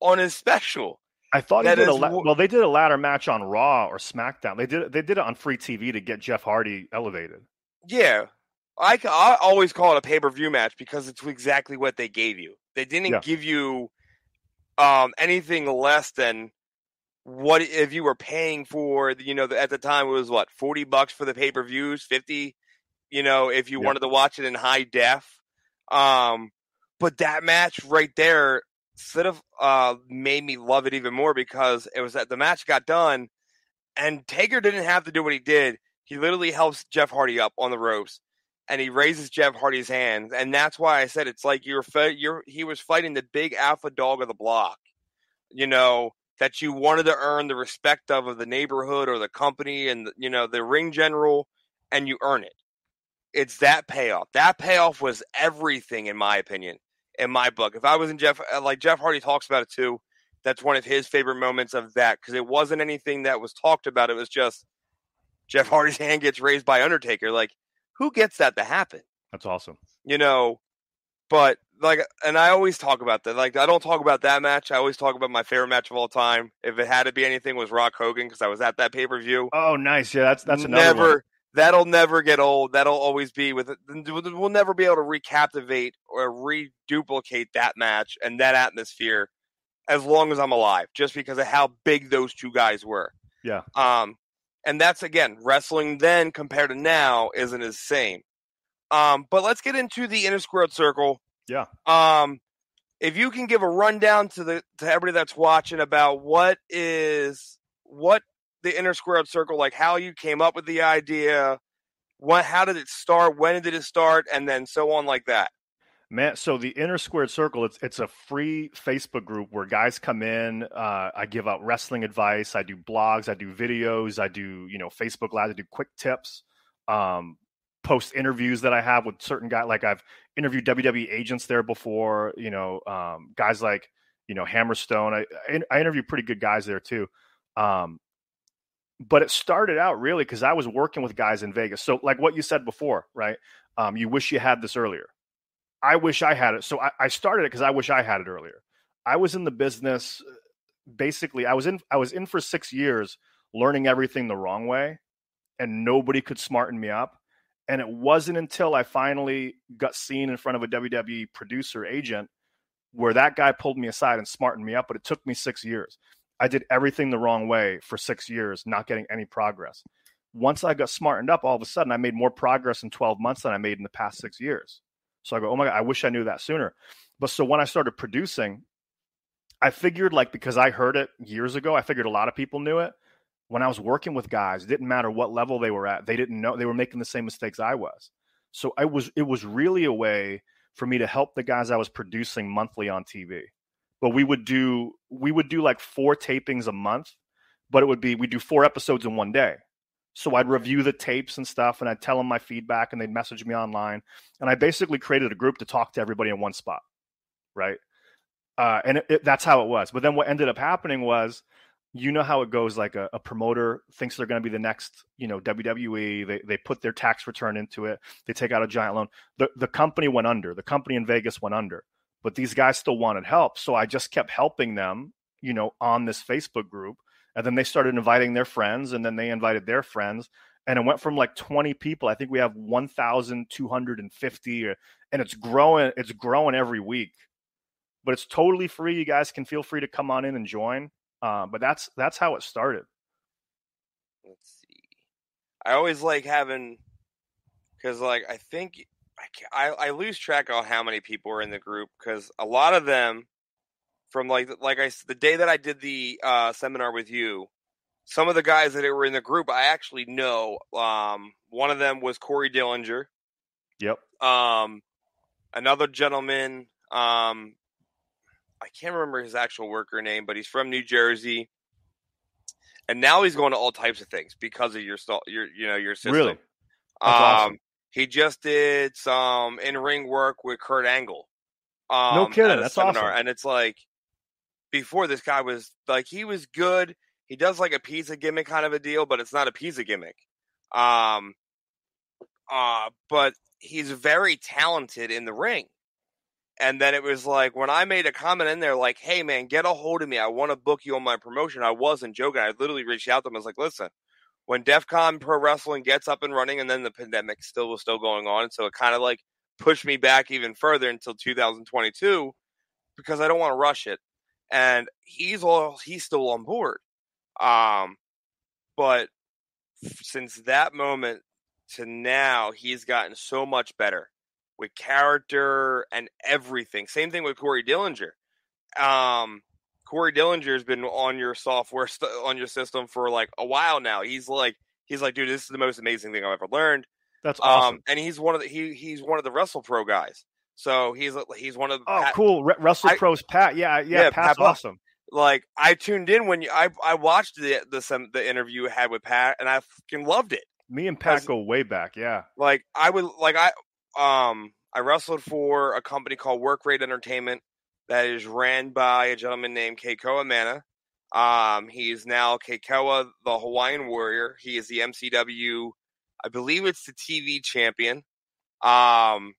on his special. I thought he did a la- well. They did a ladder match on Raw or SmackDown. They did they did it on free TV to get Jeff Hardy elevated. Yeah, I, I always call it a pay per view match because it's exactly what they gave you. They didn't yeah. give you um, anything less than what if you were paying for. You know, at the time it was what forty bucks for the pay per views, fifty. You know, if you yeah. wanted to watch it in high def. Um, but that match right there sort of uh, made me love it even more because it was that the match got done, and Taker didn't have to do what he did he literally helps Jeff Hardy up on the ropes, and he raises Jeff Hardy's hands, and that's why I said it's like you're you're he was fighting the big alpha dog of the block, you know that you wanted to earn the respect of of the neighborhood or the company and you know the ring general, and you earn it. It's that payoff. That payoff was everything, in my opinion, in my book. If I was in Jeff, uh, like Jeff Hardy talks about it too, that's one of his favorite moments of that because it wasn't anything that was talked about. It was just Jeff Hardy's hand gets raised by Undertaker. Like, who gets that to happen? That's awesome. You know, but like, and I always talk about that. Like, I don't talk about that match. I always talk about my favorite match of all time. If it had to be anything, was Rock Hogan because I was at that pay per view. Oh, nice. Yeah, that's that's another never. One. That'll never get old. That'll always be with. We'll never be able to recaptivate or reduplicate that match and that atmosphere as long as I'm alive, just because of how big those two guys were. Yeah. Um, and that's again wrestling then compared to now isn't the same. Um, but let's get into the inner squared circle. Yeah. Um, if you can give a rundown to the to everybody that's watching about what is what the inner squared circle like how you came up with the idea what how did it start when did it start and then so on like that Man, so the Inner Squared Circle, it's it's a free Facebook group where guys come in. Uh, I give out wrestling advice. I do blogs. I do videos. I do you know Facebook Live. I do quick tips. Um, post interviews that I have with certain guys. Like I've interviewed WWE agents there before. You know, um, guys like you know Hammerstone. I I interview pretty good guys there too. Um, but it started out really because I was working with guys in Vegas. So like what you said before, right? Um, you wish you had this earlier I wish I had it. So I, I started it because I wish I had it earlier. I was in the business basically I was in I was in for six years learning everything the wrong way and nobody could smarten me up. And it wasn't until I finally got seen in front of a WWE producer agent where that guy pulled me aside and smartened me up, but it took me six years. I did everything the wrong way for six years, not getting any progress. Once I got smartened up, all of a sudden I made more progress in 12 months than I made in the past six years. So I go, oh my God, I wish I knew that sooner. But so when I started producing, I figured like because I heard it years ago, I figured a lot of people knew it. When I was working with guys, it didn't matter what level they were at, they didn't know they were making the same mistakes I was. So I was it was really a way for me to help the guys I was producing monthly on TV. But we would do we would do like four tapings a month, but it would be we do four episodes in one day. So I'd review the tapes and stuff, and I'd tell them my feedback, and they'd message me online. And I basically created a group to talk to everybody in one spot, right? Uh, and it, it, that's how it was. But then what ended up happening was, you know how it goes. Like a, a promoter thinks they're going to be the next, you know, WWE. They they put their tax return into it. They take out a giant loan. The the company went under. The company in Vegas went under. But these guys still wanted help, so I just kept helping them, you know, on this Facebook group and then they started inviting their friends and then they invited their friends and it went from like 20 people i think we have 1250 uh, and it's growing it's growing every week but it's totally free you guys can feel free to come on in and join uh, but that's that's how it started let's see i always like having because like i think I, I lose track of how many people are in the group because a lot of them from like like I the day that I did the uh, seminar with you, some of the guys that were in the group I actually know. Um, one of them was Corey Dillinger. Yep. Um, another gentleman. Um, I can't remember his actual worker name, but he's from New Jersey. And now he's going to all types of things because of your your you know your system. Really? Um, awesome. he just did some in ring work with Kurt Angle. Um, no kidding. That's seminar. awesome. And it's like before this guy was like he was good. He does like a pizza gimmick kind of a deal, but it's not a pizza gimmick. Um uh but he's very talented in the ring. And then it was like when I made a comment in there, like, "Hey man, get a hold of me. I want to book you on my promotion." I wasn't joking. I literally reached out to him. I was like, "Listen, when DEF CON Pro Wrestling gets up and running, and then the pandemic still was still going on, so it kind of like pushed me back even further until 2022 because I don't want to rush it and he's all he's still on board. Um, but since that moment to now, he's gotten so much better with character and everything. Same thing with Corey Dillinger. Um, Corey Dillinger has been on your software st- on your system for like a while now. He's like he's like, dude, this is the most amazing thing I've ever learned. That's awesome. Um, and he's one of the he he's one of the Wrestle Pro guys. So he's he's one of oh Pat, cool Wrestle Pro's Pat yeah yeah, yeah Pat's Pat awesome. Like I tuned in when you I I watched the the some the interview you had with Pat and I fucking loved it. Me and Pat go way back, yeah. Like I would like I um I wrestled for a company called Work Rate Entertainment that is ran by a gentleman named Keikoa Mana. Um, he is now Keikoa, the Hawaiian Warrior. He is the MCW, I believe it's the TV champion. Um,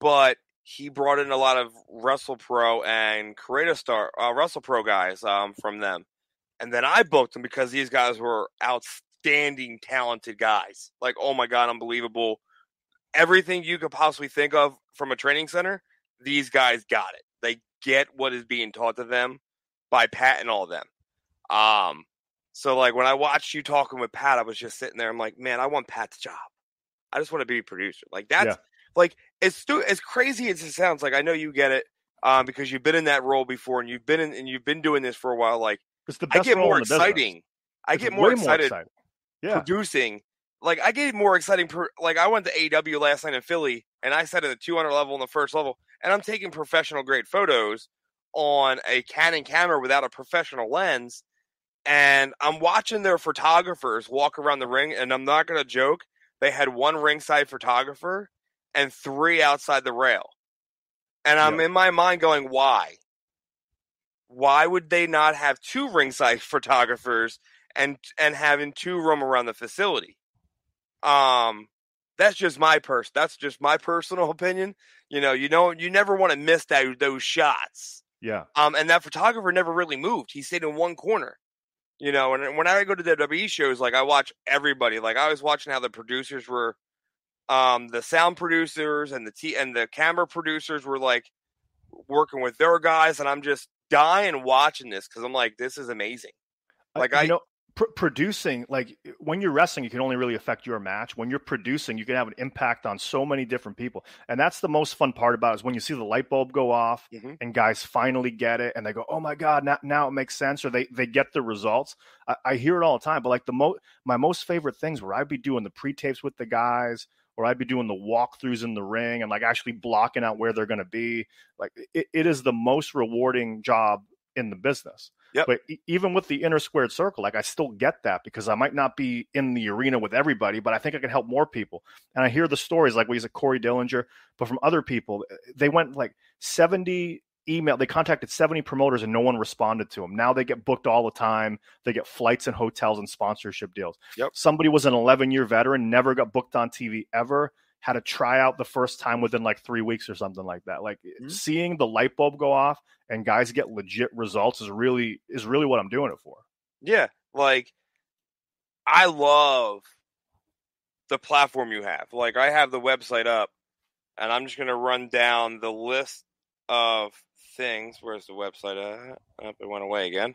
but he brought in a lot of Wrestle Pro and Creator Star uh, Wrestle Pro guys um, from them, and then I booked them because these guys were outstanding, talented guys. Like, oh my god, unbelievable! Everything you could possibly think of from a training center, these guys got it. They get what is being taught to them by Pat and all of them. Um, so like when I watched you talking with Pat, I was just sitting there. I'm like, man, I want Pat's job. I just want to be a producer. Like that's yeah. like as stu- as crazy as it sounds, like I know you get it. um, because you've been in that role before and you've been in, and you've been doing this for a while. Like It's the I best get role more in the business. exciting. I get more excited exciting. Yeah. producing. Like I get more exciting. Per, like I went to AEW last night in Philly, and I sat at the 200 level in the first level, and I'm taking professional grade photos on a Canon camera without a professional lens, and I'm watching their photographers walk around the ring, and I'm not gonna joke. They had one ringside photographer and three outside the rail, and I'm Yep. in my mind going, why? Why would they not have two ringside photographers and and having two roam around the facility? Um, that's just my pers. That's just my personal opinion. You know, you know, you never want to miss that those shots. Yeah. Um, and that photographer never really moved. He stayed in one corner. You know, and when I go to WWE shows, like I watch everybody. Like I was watching how the producers were, um, the sound producers and the t and the camera producers were like working with their guys, and I'm just dying watching this because I'm like, this is amazing. Like, you I- know, pr- producing like when you're wrestling, you can only really affect your match. When you're producing, you can have an impact on so many different people, and that's the most fun part about it is when you see the light bulb go off Mhm. and guys finally get it, and they go, "Oh my god, now, now it makes sense," or they they get the results. I, I hear it all the time, but like the mo my most favorite things where I'd be doing the pre tapes with the guys. Or I'd be doing the walkthroughs in the ring and like actually blocking out where they're going to be. Like it, it is the most rewarding job in the business. Yep. But even with the inner squared circle, like I still get that because I might not be in the arena with everybody, but I think I can help more people. And I hear the stories like we use a Corey Dillinger, but from other people, eh, they went like 70 email, they contacted 70 promoters and no one responded to them. Now they get booked all the time. They get flights and hotels and sponsorship deals. Yep. Somebody was an 11 year veteran, never got booked on TV ever, had a tryout the first time within like three weeks or something like that. Like Mhm. seeing the light bulb go off and guys get legit results is really is really what I'm doing it for. Yeah, like I love the platform you have. Like I have the website up, and I'm just gonna run down the list of things. Where's the website at? Oh, it went away again.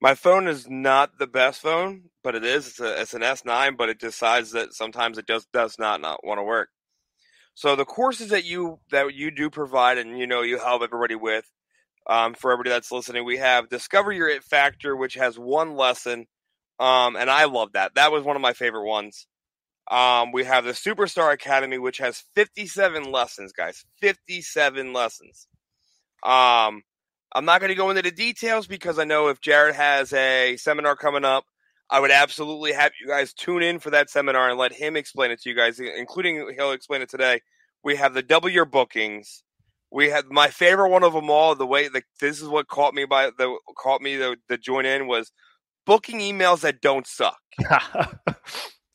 My phone is not the best phone, but it is. It's, a, it's an S9, but it decides that sometimes it just does not not want to work. So the courses that you that you do provide, and you know you help everybody with, um, for everybody that's listening, we have Discover Your It Factor, which has one lesson, um, and I love that. That was one of my favorite ones. Um, we have the Superstar Academy, which has 57 lessons, guys. 57 lessons. Um, I'm not going to go into the details because I know if Jared has a seminar coming up, I would absolutely have you guys tune in for that seminar and let him explain it to you guys, including he'll explain it today. We have the double your bookings. We had my favorite one of them all. The way the this is what caught me by the caught me the, the join in was booking emails that don't suck.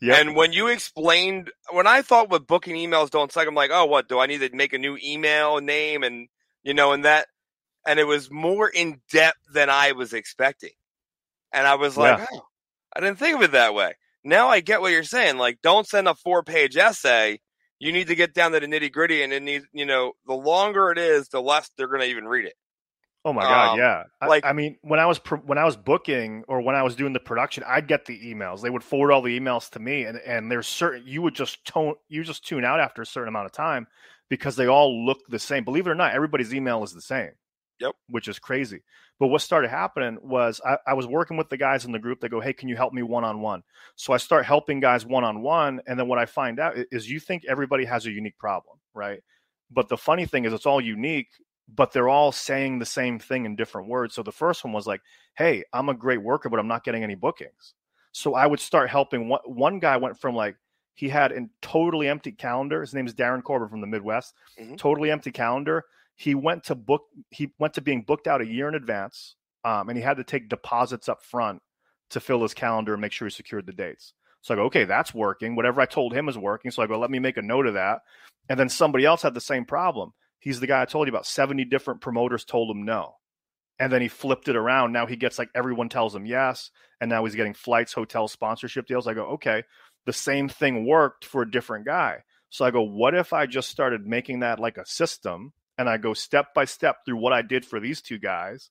yeah. And when you explained, when I thought what booking emails don't suck, I'm like, oh, what do I need to make a new email name and you know, and that, and it was more in depth than I was expecting, and I was like, Yeah. oh, I didn't think of it that way. Now I get what you're saying. Like, don't send a four page essay. You need to get down to the nitty gritty, and it needs, you know, the longer it is, the less they're going to even read it. Oh my god, Um, yeah. I- like- I, mean, when I was when I was booking or when I was doing the production, I'd get the emails. They would forward all the emails to me, and and there's certain you would just tone you just tune out after a certain amount of time because they all look the same. Believe it or not, everybody's email is the same. Yep. Which is crazy. But what started happening was I, I was working with the guys in the group. They go, "Hey, can you help me one on one?" So I start helping guys one on one, and then what I find out is you think everybody has a unique problem, right? But the funny thing is, it's all unique, but they're all saying the same thing in different words. So the first one was like, "Hey, I'm a great worker, but I'm not getting any bookings." So I would start helping. One, one guy went from like he had a totally empty calendar. His name is Darin Corbin from the Midwest. Mhm. Totally empty calendar. He went to book. He went to being booked out a year in advance, um, and he had to take deposits up front to fill his calendar and make sure he secured the dates. So I go, okay, that's working. Whatever I told him is working. So I go, let me make a note of that. And then somebody else had the same problem. He's the guy I told you about. 70 different promoters told him no. And then he flipped it around. Now he gets like everyone tells him yes. And now he's getting flights, hotel sponsorship deals. I go, okay, the same thing worked for a different guy. So I go, what if I just started making that like a system and I go step by step through what I did for these two guys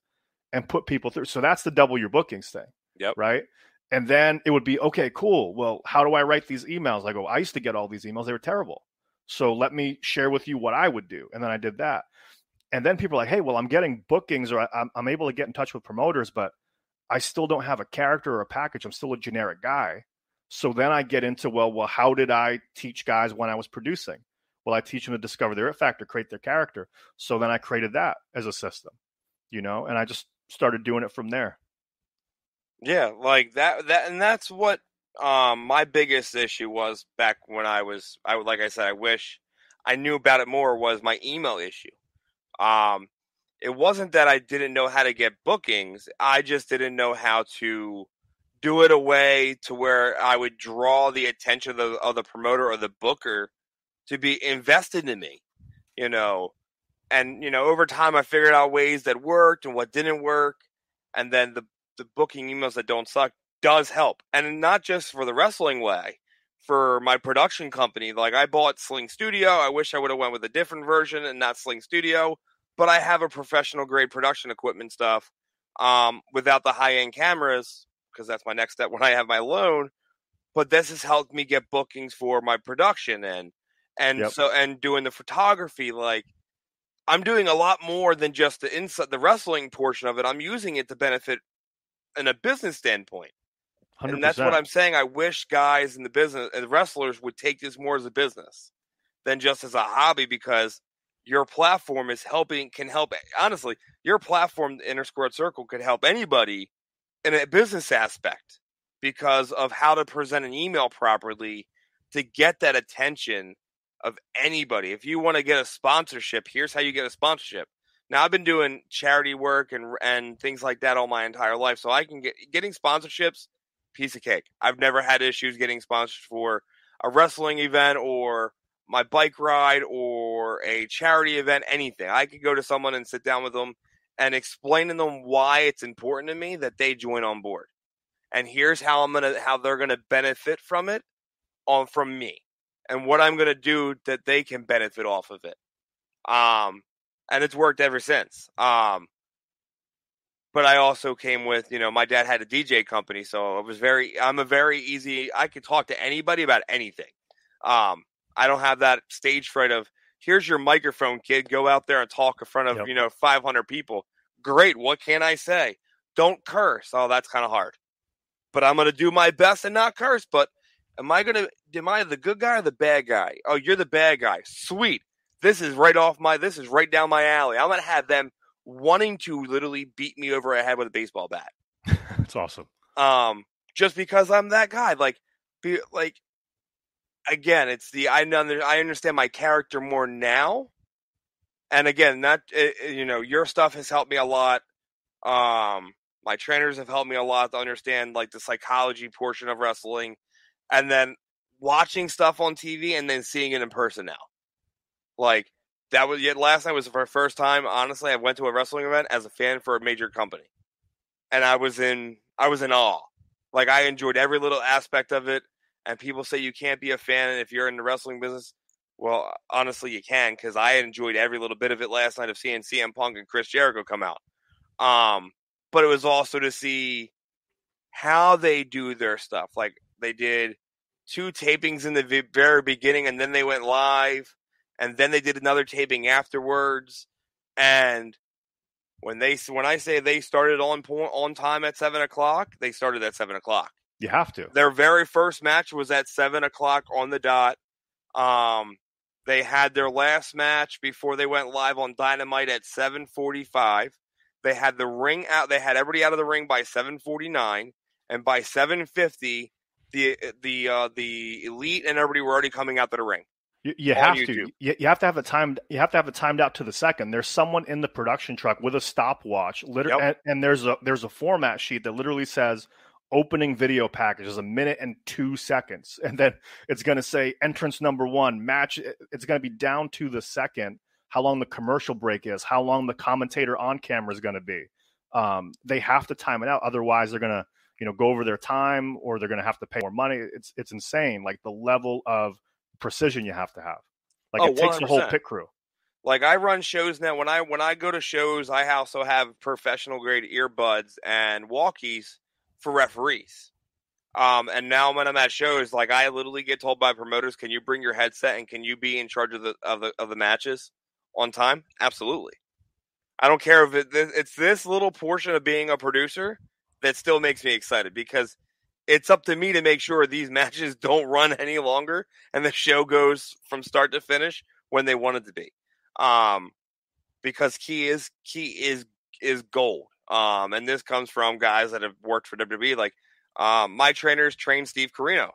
and put people through? So that's the double your bookings thing. Yep. Right. And then it would be, okay, cool. Well, how do I write these emails? I go, I used to get all these emails. They were terrible. So let me share with you what I would do. And then I did that. and then people are like, hey, well, I'm getting bookings or I'm, I'm able to get in touch with promoters, but I still don't have a character or a package. I'm still a generic guy. So then I get into, well, well, how did I teach guys when I was producing? Well, I teach them to discover their it factor, create their character. So then I created that as a system, you know, and I just started doing it from there. Yeah, like that that and that's what um my biggest issue was back when I was I like I said I wish I knew about it more was my email issue. Um it wasn't that I didn't know how to get bookings, I just didn't know how to do it a way to where I would draw the attention of the, of the promoter or the booker to be invested in me, you know. And you know, over time, I figured out ways that worked and what didn't work, and then the the booking emails that don't suck does help, and not just for the wrestling way. For my production company, like I bought Sling Studio. I wish I would have went with a different version and not Sling Studio, but I have a professional grade production equipment stuff um, without the high end cameras because that's my next step when I have my loan. But this has helped me get bookings for my production and and yep. so and doing the photography like I'm doing a lot more than just the inside the wrestling portion of it. I'm using it to benefit in a business standpoint. 100%. And that's what I'm saying. I wish guys in the business and wrestlers would take this more as a business than just as a hobby because your platform is helping can help honestly, your platform, the Inner Squared Circle, could help anybody in a business aspect because of how to present an email properly to get that attention of anybody. If you want to get a sponsorship, here's how you get a sponsorship. Now I've been doing charity work and and things like that all my entire life, so I can get getting sponsorships piece of cake. I've never had issues getting sponsors for a wrestling event or my bike ride or a charity event, anything. I could go to someone and sit down with them and explain to them why it's important to me that they join on board. And here's how I'm gonna how they're gonna benefit from it on from me and what I'm gonna do that they can benefit off of it. Um and it's worked ever since. Um but I also came with, you know, my dad had a DJ company, so it was very I'm a very easy I could talk to anybody about anything. Um I don't have that stage fright of here's your microphone, kid. Go out there and talk in front of, yep. you know, 500 people. Great. What can I say? Don't curse. Oh, that's kind of hard. But I'm going to do my best and not curse. But am I going to, am I the good guy or the bad guy? Oh, you're the bad guy. Sweet. This is right off my, this is right down my alley. I'm to have them wanting to literally beat me over a head with a baseball bat. that's awesome. Um, just because I'm that guy. Like, be like, again, it's the I know I understand my character more now, and again, not eh, eh, you know your stuff has helped me a lot. Um, my trainers have helped me a lot to understand like the psychology portion of wrestling, and then watching stuff on TV and then seeing it in person now. Like that was yet last night was the first time. Honestly, I went to a wrestling event as a fan for a major company, and I was in I was in awe. Like I enjoyed every little aspect of it and people say you can't be a fan if you're in the wrestling business. Well, honestly, you can because I enjoyed every little bit of it last night of seeing CM Punk and Chris Jericho come out. Um, but it was also to see how they do their stuff. Like they did two tapings in the very beginning, and then they went live, and then they did another taping afterwards. And when they when I say they started on point on time at seven o'clock, they started at seven o'clock. You have to. Their very first match was at seven o'clock on the dot. Um, they had their last match before they went live on Dynamite at seven forty-five. They had the ring out. They had everybody out of the ring by seven forty-nine, and by seven fifty, the the uh, the elite and everybody were already coming out to the ring. You, you have YouTube. to. You, you, have to have a timed. You have to have it timed out to the second. There's someone in the production truck with a stopwatch. Literally, yep. and, and there's a there's a format sheet that literally says opening video package is a minute and two seconds and then it's going to say entrance number one match it's going to be down to the second how long the commercial break is how long the commentator on camera is going to be um, they have to time it out otherwise they're going to you know go over their time or they're going to have to pay more money it's it's insane like the level of precision you have to have like oh, it takes 100%. the whole pit crew like I run shows now. When I when I go to shows, I also have professional grade earbuds and walkies for referees. Um, and now when I'm at shows, like I literally get told by promoters, "Can you bring your headset and can you be in charge of the of the of the matches on time?" Absolutely. I don't care if it, it's this little portion of being a producer that still makes me excited because it's up to me to make sure these matches don't run any longer and the show goes from start to finish when they want it to be. Um, because key is key is is gold. Um, and this comes from guys that have worked for WWE. Like um, my trainers trained Steve Corino,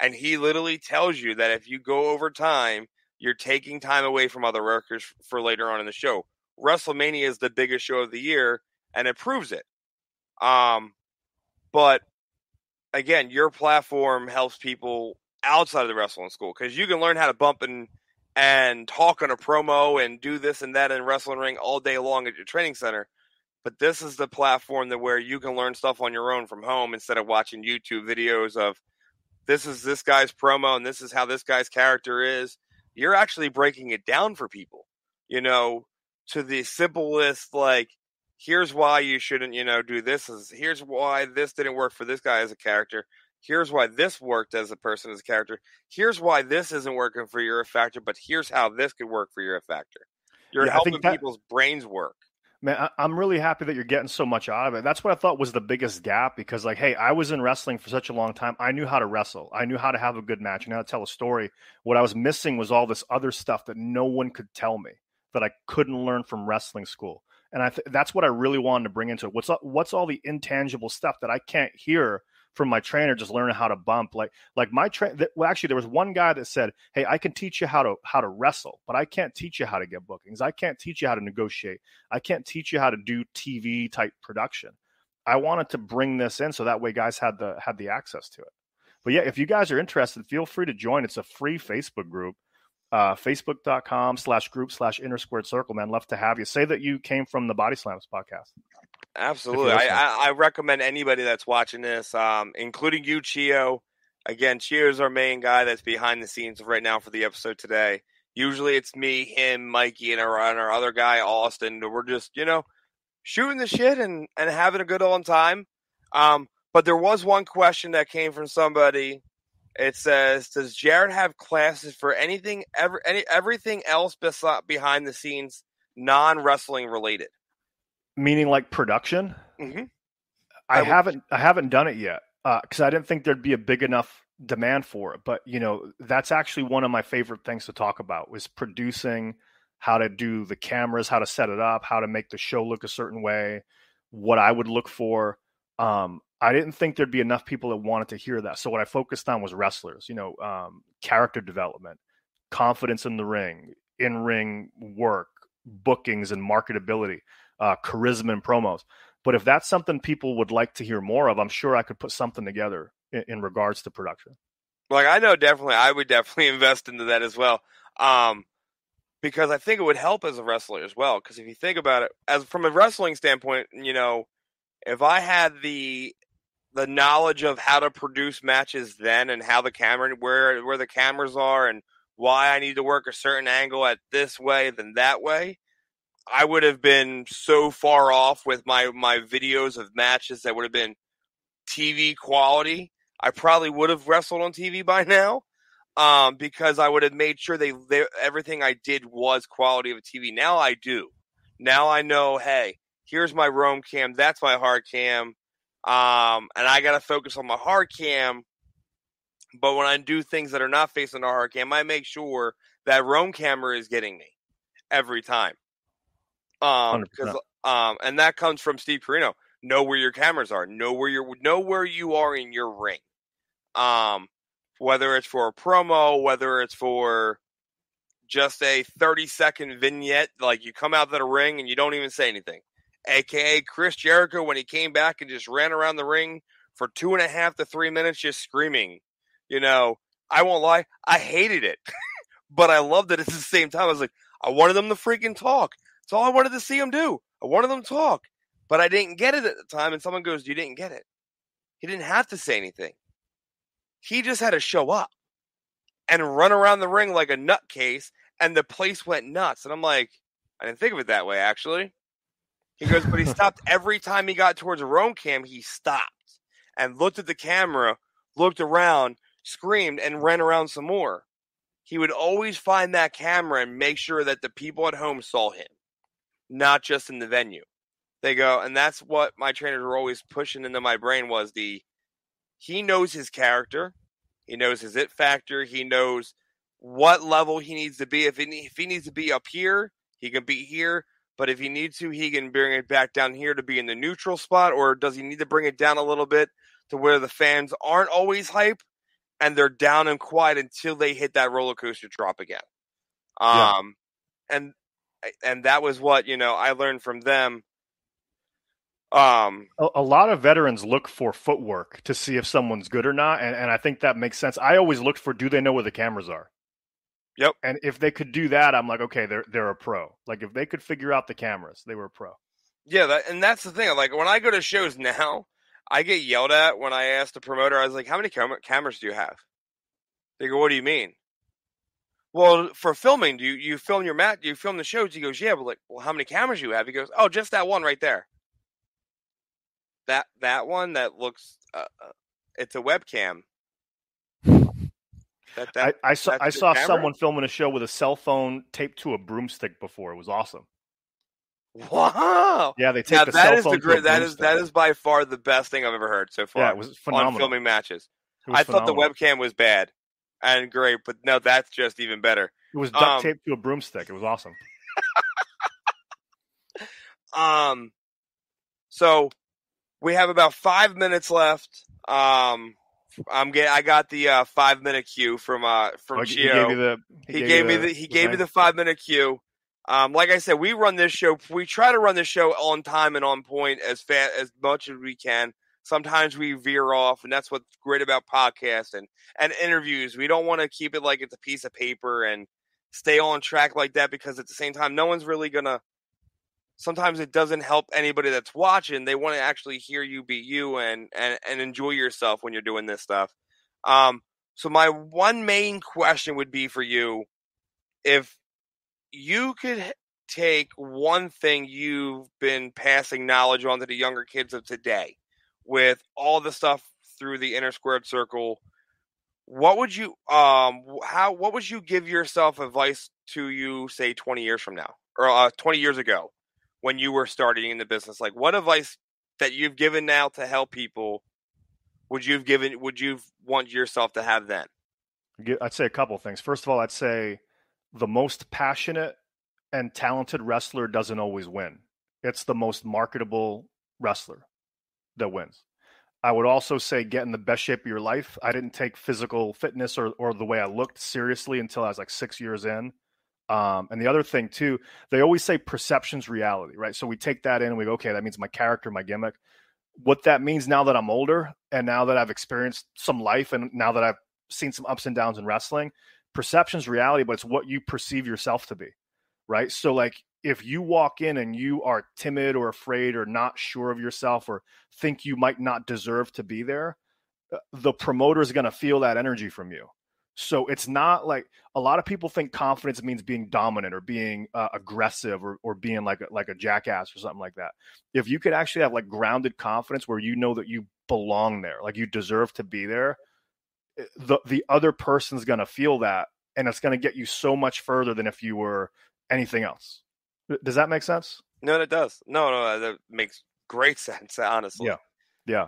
and he literally tells you that if you go over time, you're taking time away from other workers for later on in the show. WrestleMania is the biggest show of the year, and it proves it. Um, but again, your platform helps people outside of the wrestling school because you can learn how to bump and and talk on a promo and do this and that in wrestling ring all day long at your training center. But this is the platform that where you can learn stuff on your own from home instead of watching YouTube videos of this is this guy's promo and this is how this guy's character is. You're actually breaking it down for people, you know, to the simplest like here's why you shouldn't, you know, do this. Is here's why this didn't work for this guy as a character. Here's why this worked as a person as a character. Here's why this isn't working for your factor, but here's how this could work for your factor. You're yeah, helping that, people's brains work. Man, I, am really happy that you're getting so much out of it. That's what I thought was the biggest gap because, like, hey, I was in wrestling for such a long time. I knew how to wrestle. I knew how to have a good match and how to tell a story. What I was missing was all this other stuff that no one could tell me that I couldn't learn from wrestling school and I th- that's what I really wanted to bring into it. What's what's all the intangible stuff that I can't hear from my trainer just learning how to bump? Like like my train well actually there was one guy that said hey i can teach you how to how to wrestle but i can't teach you how to get bookings. I can't teach you how to negotiate. I can't teach you how to do tv type production. I wanted to bring this in so that way guys had the had the access to it. But yeah if you guys are interested feel free to join. It's a free facebook group uh, facebook.com slash group slash inner squared circle, man. Love to have you. Say that you came from the Body Slams podcast. Absolutely. I, I, I, recommend anybody that's watching this, um, including you, Chio. Again, Chio is our main guy that's behind the scenes right now for the episode today. Usually it's me, him, Mikey, and our, and our other guy, Austin. We're just, you know, shooting the shit and, and having a good old time. Um, but there was one question that came from somebody it says, "Does Jared have classes for anything ever any everything else besides behind the scenes, non wrestling related?" Meaning like production. Mm-hmm. I, I haven't I haven't done it yet because uh, I didn't think there'd be a big enough demand for it. But you know, that's actually one of my favorite things to talk about was producing, how to do the cameras, how to set it up, how to make the show look a certain way, what I would look for. Um, I didn't think there'd be enough people that wanted to hear that. So what I focused on was wrestlers, you know, um, character development, confidence in the ring, in ring work, bookings and marketability, uh, charisma and promos. But if that's something people would like to hear more of, I'm sure I could put something together in, in regards to production. Like I know definitely, I would definitely invest into that as well. Um, because I think it would help as a wrestler as well. Because if you think about it, as from a wrestling standpoint, you know, if I had the the knowledge of how to produce matches then and how the camera where where the cameras are and why I need to work a certain angle at this way than that way, I would have been so far off with my my videos of matches that would have been TV quality. I probably would have wrestled on TV by now. Um, because I would have made sure they, they everything I did was quality of TV. Now I do. Now I know, hey, here's my roam cam, that's my hard cam um, and I got to focus on my hard cam. But when I do things that are not facing the hard cam, I make sure that roam camera is getting me every time. Um, um, and that comes from Steve Corino. Know where your cameras are. Know where you know where you are in your ring. Um, whether it's for a promo, whether it's for just a 30 second vignette, like you come out of the ring and you don't even say anything aka Chris Jericho, when he came back and just ran around the ring for two and a half to three minutes just screaming. You know, I won't lie, I hated it, but I loved it at the same time. I was like, I wanted them to freaking talk. That's all I wanted to see them do. I wanted them to talk, but I didn't get it at the time. And someone goes, You didn't get it. He didn't have to say anything. He just had to show up and run around the ring like a nutcase, and the place went nuts. And I'm like, I didn't think of it that way, actually. He goes, but he stopped every time he got towards a roam cam. He stopped and looked at the camera, looked around, screamed, and ran around some more. He would always find that camera and make sure that the people at home saw him. not just in the venue. They go, and that's what my trainers were always pushing into my brain was the he knows his character, he knows his it factor, he knows what level he needs to be. If he, if he needs to be up here, he can be here. But if he needs to, he can bring it back down here to be in the neutral spot, or does he need to bring it down a little bit to where the fans aren't always hype and they're down and quiet until they hit that roller coaster drop again? Um, yeah. and and that was what you know I learned from them. Um, a, a, lot of veterans look for footwork to see if someone's good or not, and, and I think that makes sense. I always looked for do they know where the cameras are? Yep. And if they could do that, I'm like, okay, they're they're a pro. Like if they could figure out the cameras, they were a pro. Yeah, that, and that's the thing. Like when I go to shows now, I get yelled at when I ask the promoter. I was like, "How many cam- cameras do you have?" They go, "What do you mean?" Well, for filming, do you you film your mat? Do you film the shows? He goes, "Yeah," but like, well, how many cameras do you have? He goes, "Oh, just that one right there." That that one that looks, uh, uh it's a webcam. That, that, I, I saw I saw camera? someone filming a show with a cell phone taped to a broomstick before. It was awesome. Wow! Yeah, they take now, the that is the great. That is that is by far the best thing I've ever heard so far. Yeah, it was phenomenal. On filming matches, I phenomenal. thought the webcam was bad and great, but no, that's just even better. It was duct um, taped to a broomstick. It was awesome. um, so we have about five minutes left. Um, I'm getting. I got the uh, five minute cue from uh from oh, Chio. He gave, the, he, he gave, me the, he gave me the five minute cue. Um, like I said, we run this show. We try to run this show on time and on point as fast as much as we can. Sometimes we veer off, and that's what's great about podcasts and and interviews. We don't want to keep it like it's a piece of paper and stay on track like that because at the same time, no one's really gonna sometimes it doesn't help anybody that's watching. They want to actually hear you be you and and and enjoy yourself when you're doing this stuff. Um, so my one main question would be for you, if you could take one thing you've been passing knowledge on to the younger kids of today, with all the stuff through the inner squared circle. What would you um how what would you give yourself advice to you say 20 years from now or uh, 20 years ago when you were starting in the business? Like, what advice that you've given now to help people would you've given? Would you want yourself to have then? I'd say a couple things. First of all, I'd say the most passionate and talented wrestler doesn't always win. It's the most marketable wrestler that wins. I would also say get in the best shape of your life. I didn't take physical fitness or, or the way I looked seriously until I was like six years in. Um, and the other thing too, they always say perception's reality, right? So we take that in and we go, okay, that means my character, my gimmick. What that means now that I'm older and now that I've experienced some life and now that I've seen some ups and downs in wrestling, perception's reality, but it's what you perceive yourself to be, right? So like if you walk in and you are timid or afraid or not sure of yourself or think you might not deserve to be there, uh, the promoter is going to feel that energy from you so it's not like a lot of people think confidence means being dominant or being uh, aggressive or, or being like a, like a jackass or something like that. If you could actually have like grounded confidence where you know that you belong there, like you deserve to be there, eh, the the other person's going to feel that and it's going to get you so much further than if you were anything else. Does that make sense? No, it does. No, no, that makes great sense, honestly. Yeah. Yeah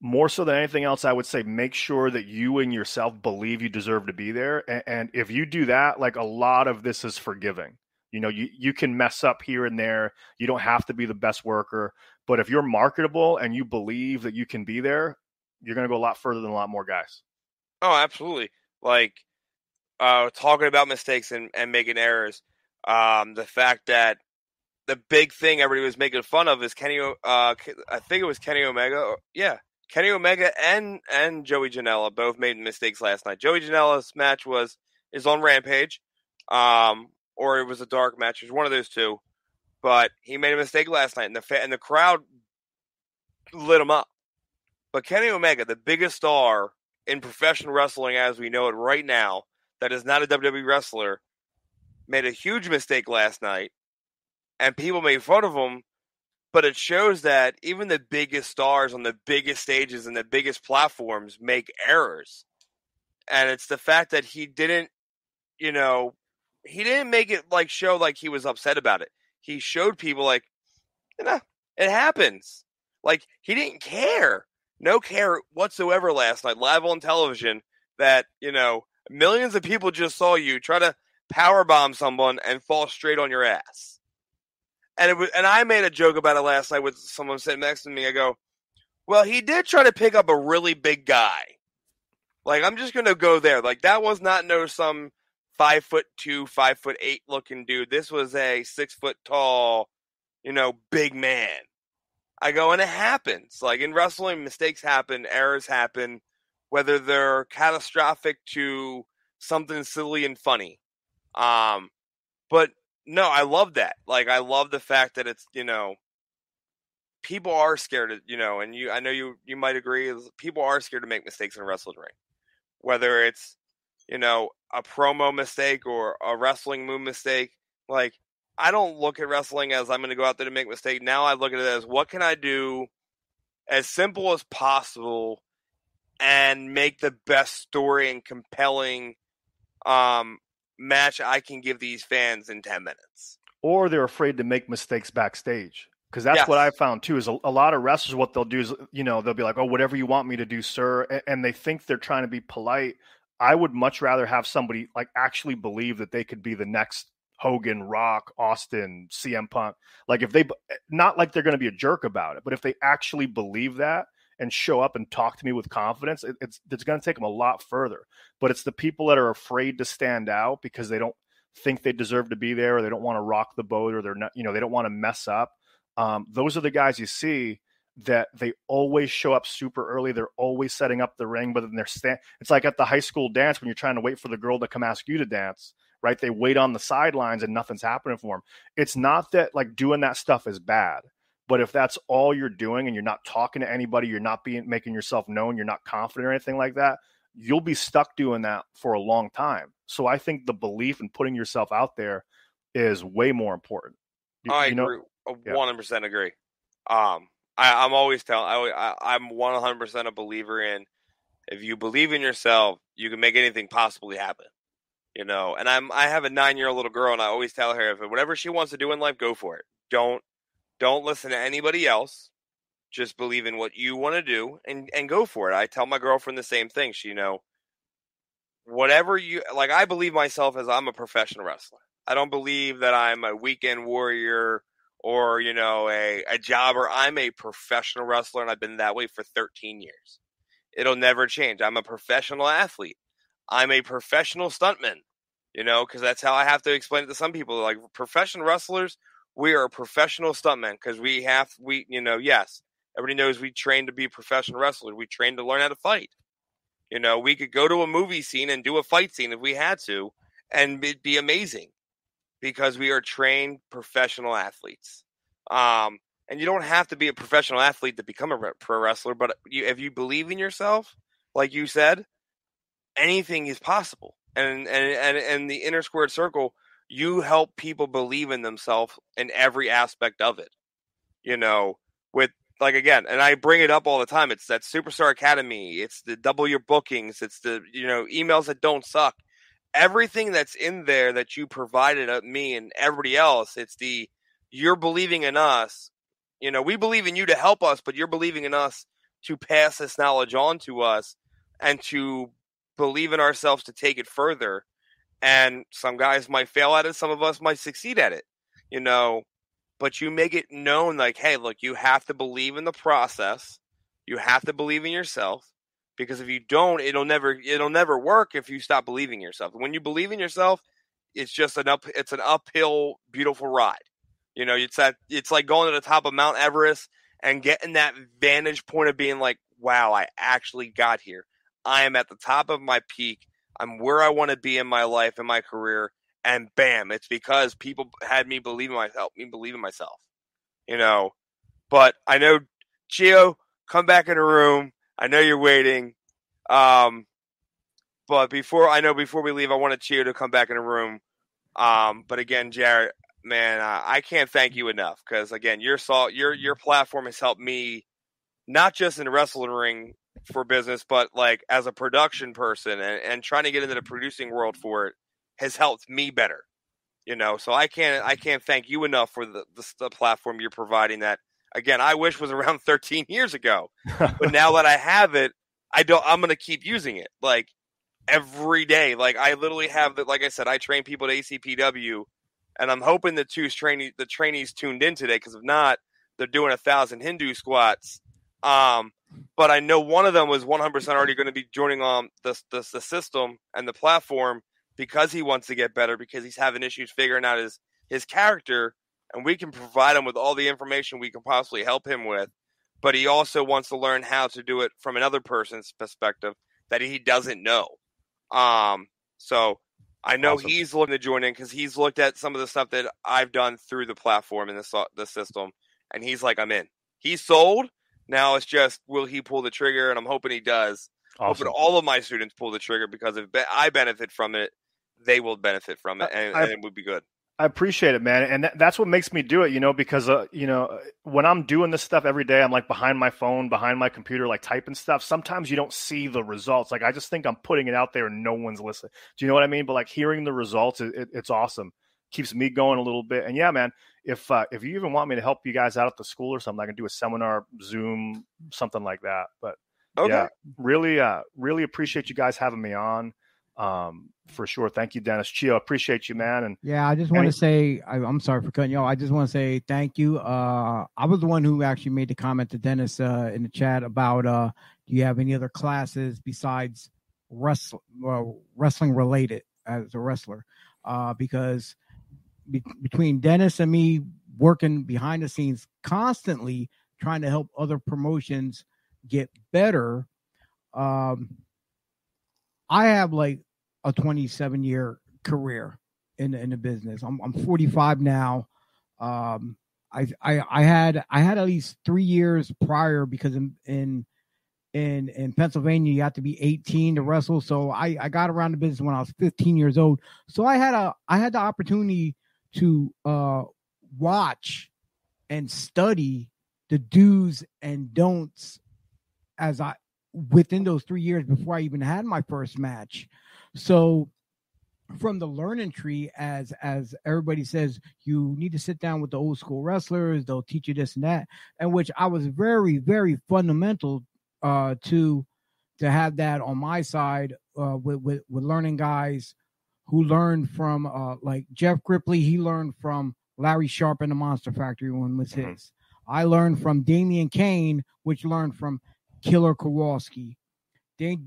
more so than anything else, I would say make sure that you and yourself believe you deserve to be there. And, and, if you do that, like a lot of this is forgiving. You know, you, you can mess up here and there. You don't have to be the best worker. But if you're marketable and you believe that you can be there, you're going to go a lot further than a lot more guys. Oh, absolutely. Like uh, talking about mistakes and, and making errors. Um, the fact that the big thing everybody was making fun of is Kenny. Uh, I think it was Kenny Omega. Yeah, Kenny Omega and and Joey Janela both made mistakes last night. Joey Janela's match was is on Rampage, um, or it was a dark match. It was one of those two. But he made a mistake last night, and the fa- and the crowd lit him up. But Kenny Omega, the biggest star in professional wrestling as we know it right now, that is not a WWE wrestler, made a huge mistake last night, and people made fun of him but it shows that even the biggest stars on the biggest stages and the biggest platforms make errors. And it's the fact that he didn't, you know, he didn't make it like show like he was upset about it. he showed people like, you know, it happens. Like he didn't care, no care whatsoever last night, live on television. That you know, millions of people just saw you try to power bomb someone and fall straight on your ass. And it was, and I made a joke about it last night with someone sitting next to me. I go, well, he did try to pick up a really big guy. Like I'm just gonna go there. Like that was not no some five foot two, five foot eight looking dude. This was a six foot tall, you know, big man. I go, and it happens. Like in wrestling, mistakes happen, errors happen, whether they're catastrophic to something silly and funny. Um, but no, I love that. Like I love the fact that it's you know people are scared of you know, and you I know you you might agree. People are scared to make mistakes in a wrestling ring, whether it's you know a promo mistake or a wrestling move mistake. Like I don't look at wrestling as I'm going to go out there to make a mistake. Now I look at it as what can I do as simple as possible and make the best story and compelling um, match I can give these fans in 10 minutes. Or they're afraid to make mistakes backstage. Because that's Yes. what I found too. Is a, a lot of wrestlers, what they'll do is, you know, they'll be like, "Oh, whatever you want me to do, sir," and, and they think they're trying to be polite. I would much rather have somebody like actually believe that they could be the next Hogan, Rock, Austin, CM Punk. Like if they, eh, not like they're going to be a jerk about it, but if they actually believe that and show up and talk to me with confidence, it, it's it's going to take them a lot further. But it's the people that are afraid to stand out because they don't think they deserve to be there, or they don't want to rock the boat, or they're not, you know, they don't want to mess up. Um, those are the guys you see that they always show up super early. They're always setting up the ring, but then they're stand. It's like at the high school dance when you're trying to wait for the girl to come ask you to dance, right? They wait on the sidelines and nothing's happening for them. It's not that like doing that stuff is bad, but if that's all you're doing and you're not talking to anybody, you're not being making yourself known, you're not confident or anything like that, you'll be stuck doing that for a long time. So I think the belief in putting yourself out there is way more important. You- I you know- agree. One hundred percent agree. Um, I, I'm always telling. I, I, I'm one hundred percent a believer in if you believe in yourself, you can make anything possibly happen. You know, and I'm I have a nine year old little girl, and I always tell her if whatever she wants to do in life, go for it. Don't don't listen to anybody else. Just believe in what you want to do and and go for it. I tell my girlfriend the same thing. She you know whatever you like. I believe myself as I'm a professional wrestler. I don't believe that I'm a weekend warrior or you know a, a jobber i'm a professional wrestler and i've been that way for 13 years it'll never change i'm a professional athlete i'm a professional stuntman you know because that's how i have to explain it to some people like professional wrestlers we are professional stuntmen because we have we you know yes everybody knows we train to be professional wrestlers we train to learn how to fight you know we could go to a movie scene and do a fight scene if we had to and it'd be amazing because we are trained professional athletes. Um, and you don't have to be a professional athlete to become a pro wrestler, but you, if you believe in yourself, like you said, anything is possible. And and and and the inner squared circle, you help people believe in themselves in every aspect of it. You know, with like again, and I bring it up all the time. It's that Superstar Academy. It's the double your bookings. It's the you know emails that don't suck everything that's in there that you provided me and everybody else it's the you're believing in us you know we believe in you to help us but you're believing in us to pass this knowledge on to us and to believe in ourselves to take it further and some guys might fail at it some of us might succeed at it you know? But you make it known like hey look you have to believe in the process. You have to believe in yourself because if you don't it'll never it'll never work if you stop believing in yourself. When you believe in yourself it's just an up it's an uphill beautiful ride. You know it's that it's like going to the top of mount everest and getting that vantage point of being like wow i actually got here. I am at the top of my peak i'm where i want to be in my life in my career and bam it's because people had me believe in myself me believe in myself you know but i know Gio, come back in the room I know you're waiting. Um, but before I know before we leave, I wanted Chio to come back in the room. Um, but again, Jared, man, uh, I can't thank you enough because again, your salt, your your platform has helped me not just in the wrestling ring for business, but like as a production person and, and trying to get into the producing world for it has helped me better. You know, so I can't I can't thank you enough for the, the, the platform you're providing. That again, I wish was around 13 years ago, but now that I have it, I don't. I'm to keep using it like every day. Like I literally have that. Like I said, I train people at ACPW, and I'm hoping the two trainees the trainees tuned in today because if not, they're doing a thousand Hindu squats. Um, but I know one of them was 100% already going to be joining on the, the, the system and the platform because he wants to get better because he's having issues figuring out his his character and we can provide him with all the information we can possibly help him with but he also wants to learn how to do it from another person's perspective that he doesn't know um so i know awesome. he's looking to join in because he's looked at some of the stuff that i've done through the platform and the, the system and he's like i'm in he's sold now it's just will he pull the trigger, and I'm hoping he does. Awesome. Hoping all of my students pull the trigger because if I benefit from it, they will benefit from it, and, I, and it would be good. I appreciate it, man, and that, that's what makes me do it. You know, because uh, you know when I'm doing this stuff every day, I'm like behind my phone, behind my computer, like typing stuff. Sometimes you don't see the results. Like I just think I'm putting it out there, and no one's listening. Do you know what I mean? But like hearing the results, it, it, it's awesome. Keeps me going a little bit. And yeah, man, if uh, if you even want me to help you guys out at the school or something, I can do a seminar, Zoom, something like that. But okay. yeah, really, uh, really appreciate you guys having me on. Um, for sure. Thank you, Dennis Chio. Appreciate you, man. And yeah, I just want to say I, am sorry for cutting you off. I just want to say thank you. Uh, I was the one who actually made the comment to Dennis uh, in the chat about uh, do you have any other classes besides wrestling, uh, wrestling related as a wrestler? Uh, because be- between Dennis and me working behind the scenes constantly trying to help other promotions get better. Um, I have like a 27 year career in in the business. I'm I'm 45 now. Um, I I I had I had at least three years prior because in in in in Pennsylvania you have to be 18 to wrestle. So I I got around the business when I was 15 years old. So I had a I had the opportunity to uh, watch and study the do's and don'ts as I within those three years before I even had my first match. So from the learning tree, as as everybody says, you need to sit down with the old school wrestlers. They'll teach you this and that, and which I was very very fundamental uh, to to have that on my side uh, with, with with learning guys who learned from uh, like Jeff Gripley. He learned from Larry Sharpe and the Monster Factory one was mm-hmm. his. I learned from Damien Kane, which learned from Killer Kowalski. They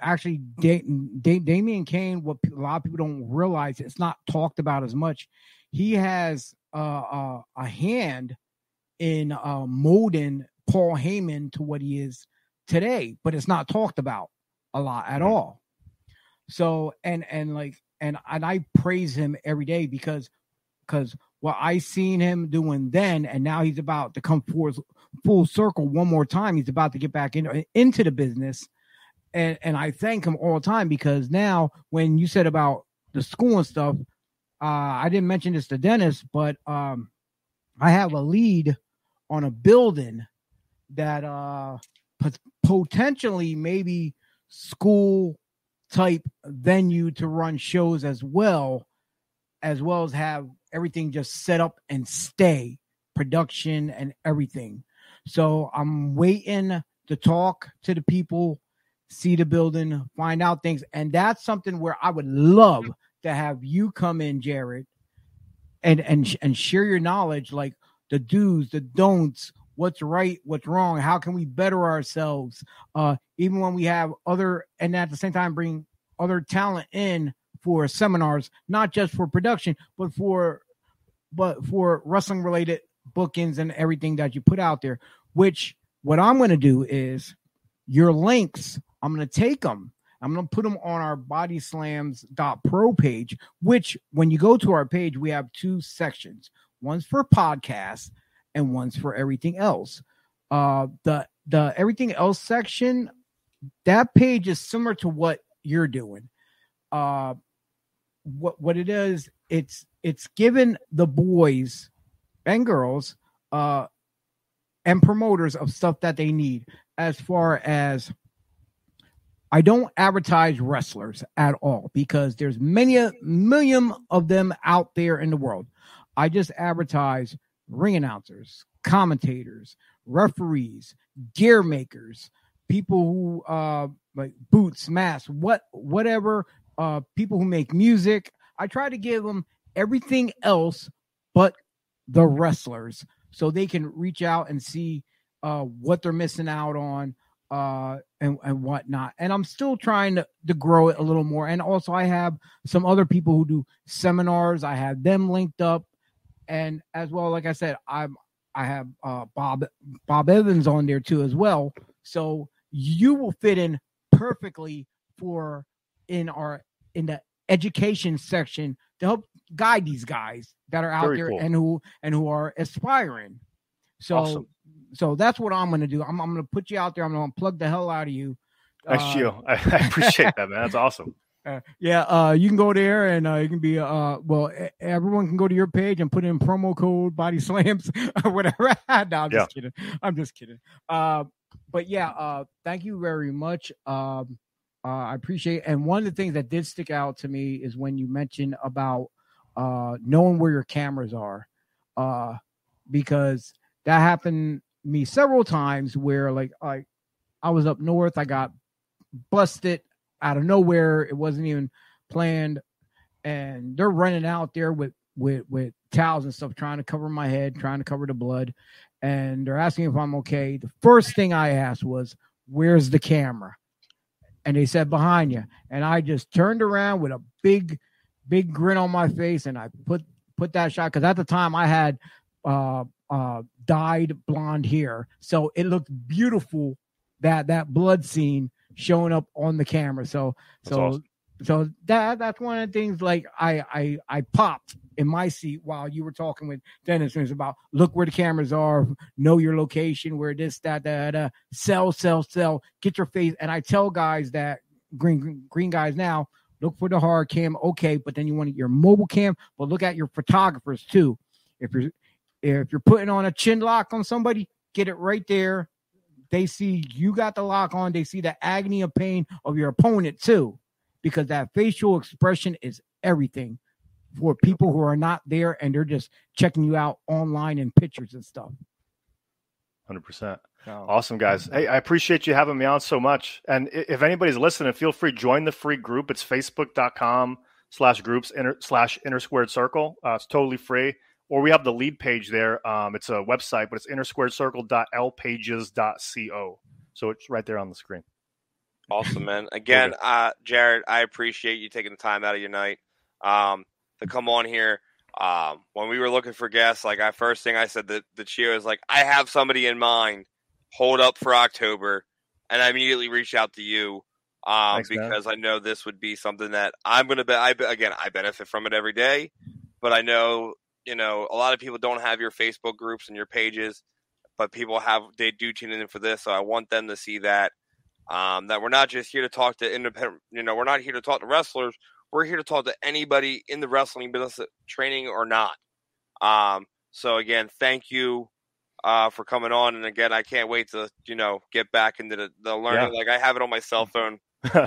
actually da- da- Damien Kane. What a lot of people don't realize, it's not talked about as much. He has uh, uh, a hand in uh, molding Paul Heyman to what he is today, but it's not talked about a lot at mm-hmm. all. So and and like and and I praise him every day because because what I seen him doing then, and now he's about to come forth full circle one more time. He's about to get back in, into the business, and and I thank him all the time because now when you said about the school and stuff, uh, I didn't mention this to Dennis, but um, I have a lead on a building that uh potentially maybe school type venue to run shows as well, as well as have everything just set up and stay production and everything. So I'm waiting to talk to the people, see the building, find out things. And that's something where I would love to have you come in, Jared, and and and share your knowledge, like the do's, the don'ts, what's right, what's wrong, how can we better ourselves, uh, even when we have other, and at the same time bring other talent in for seminars, not just for production, but for but for wrestling related bookings and everything that you put out there. Which what I'm going to do is your links. I'm going to take them. I'm going to put them on our bodyslams.pro page, which when you go to our page, we have two sections. One's for podcasts and one's for everything else. Uh, the the everything else section, that page is similar to what you're doing. Uh, what what it is, it's it's given the boys and girls uh and promoters of stuff that they need as far as I don't advertise wrestlers at all because there's many a million of them out there in the world. I just advertise ring announcers, commentators, referees, gear makers, people who uh like boots, masks, what whatever, uh people who make music. I try to give them everything else but the wrestlers so they can reach out and see uh what they're missing out on uh and, and whatnot. And I'm still trying to, to grow it a little more. And also I have some other people who do seminars. I have them linked up. And as well, like I said, I'm I have uh Bob Bob Evans on there too as well. So you will fit in perfectly for in our in the education section to help guide these guys that are out Very there cool. and who and who are aspiring. So Awesome. so that's what I'm gonna do. I'm I'm gonna put you out there. I'm gonna plug the hell out of you. Thanks, Uh, Gio. I, I appreciate that, man. That's awesome. uh, yeah, uh, you can go there and uh, you can be uh, well, everyone can go to your page and put in promo code Body Slams or whatever. no, I'm just kidding. I'm just kidding. But yeah, uh, thank you very much. Um, uh, I appreciate. And one of the things that did stick out to me is when you mentioned about uh, knowing where your cameras are, uh, because that happened me several times where like I, I was up north, I got busted out of nowhere. It wasn't even planned, and they're running out there with with with towels and stuff, trying to cover my head, trying to cover the blood, and they're asking if I'm okay. The first thing I asked was, "Where's the camera?" And they said, "Behind you." And I just turned around with a big, big grin on my face, and I put put that shot because at the time I had uh uh dyed blonde hair, so it looked beautiful. That that blood scene showing up on the camera. So That's so awesome. so that that's one of the things like I I I popped in my seat while you were talking with Dennis and it's about look where the cameras are, know your location, where this, that, that, that, sell, sell, sell, get your face. And I tell guys that green green, green guys now, look for the hard cam, okay, but then you want your mobile cam, but look at your photographers too. If you're if you're putting on a chin lock on somebody, get it right there. They see you got the lock on. They see the agony of pain of your opponent too, because that facial expression is everything for people who are not there and they're just checking you out online and pictures and stuff. Hundred percent. So, Awesome, guys. Hey, I appreciate you having me on so much. And if anybody's listening, feel free join the free group. It's facebook.com slash groups inter, slash inner squared circle. Uh, it's totally free. Or we have the lead page there. Um, it's a website, but it's inner squared circle.lpages.co. So it's right there on the screen. Awesome, man. Again, uh, Jared, I appreciate you taking the time out of your night um, to come on here. Um, when we were looking for guests, like I first thing I said that the Chio is like, I have somebody in mind. Hold up for October, and I immediately reached out to you um, Thanks, man. because I know this would be something that I'm going to be. I be- again, I benefit from it every day, but I know you know a lot of people don't have your Facebook groups and your pages, but people have. They do tune in for this, so I want them to see that um, that we're not just here to talk to independent. You know, we're not here to talk to wrestlers. We're here to talk to anybody in the wrestling business, training or not. Um, so again, thank you uh, for coming on, and again, I can't wait to you know get back into the, the learning. Like I have it on my cell phone,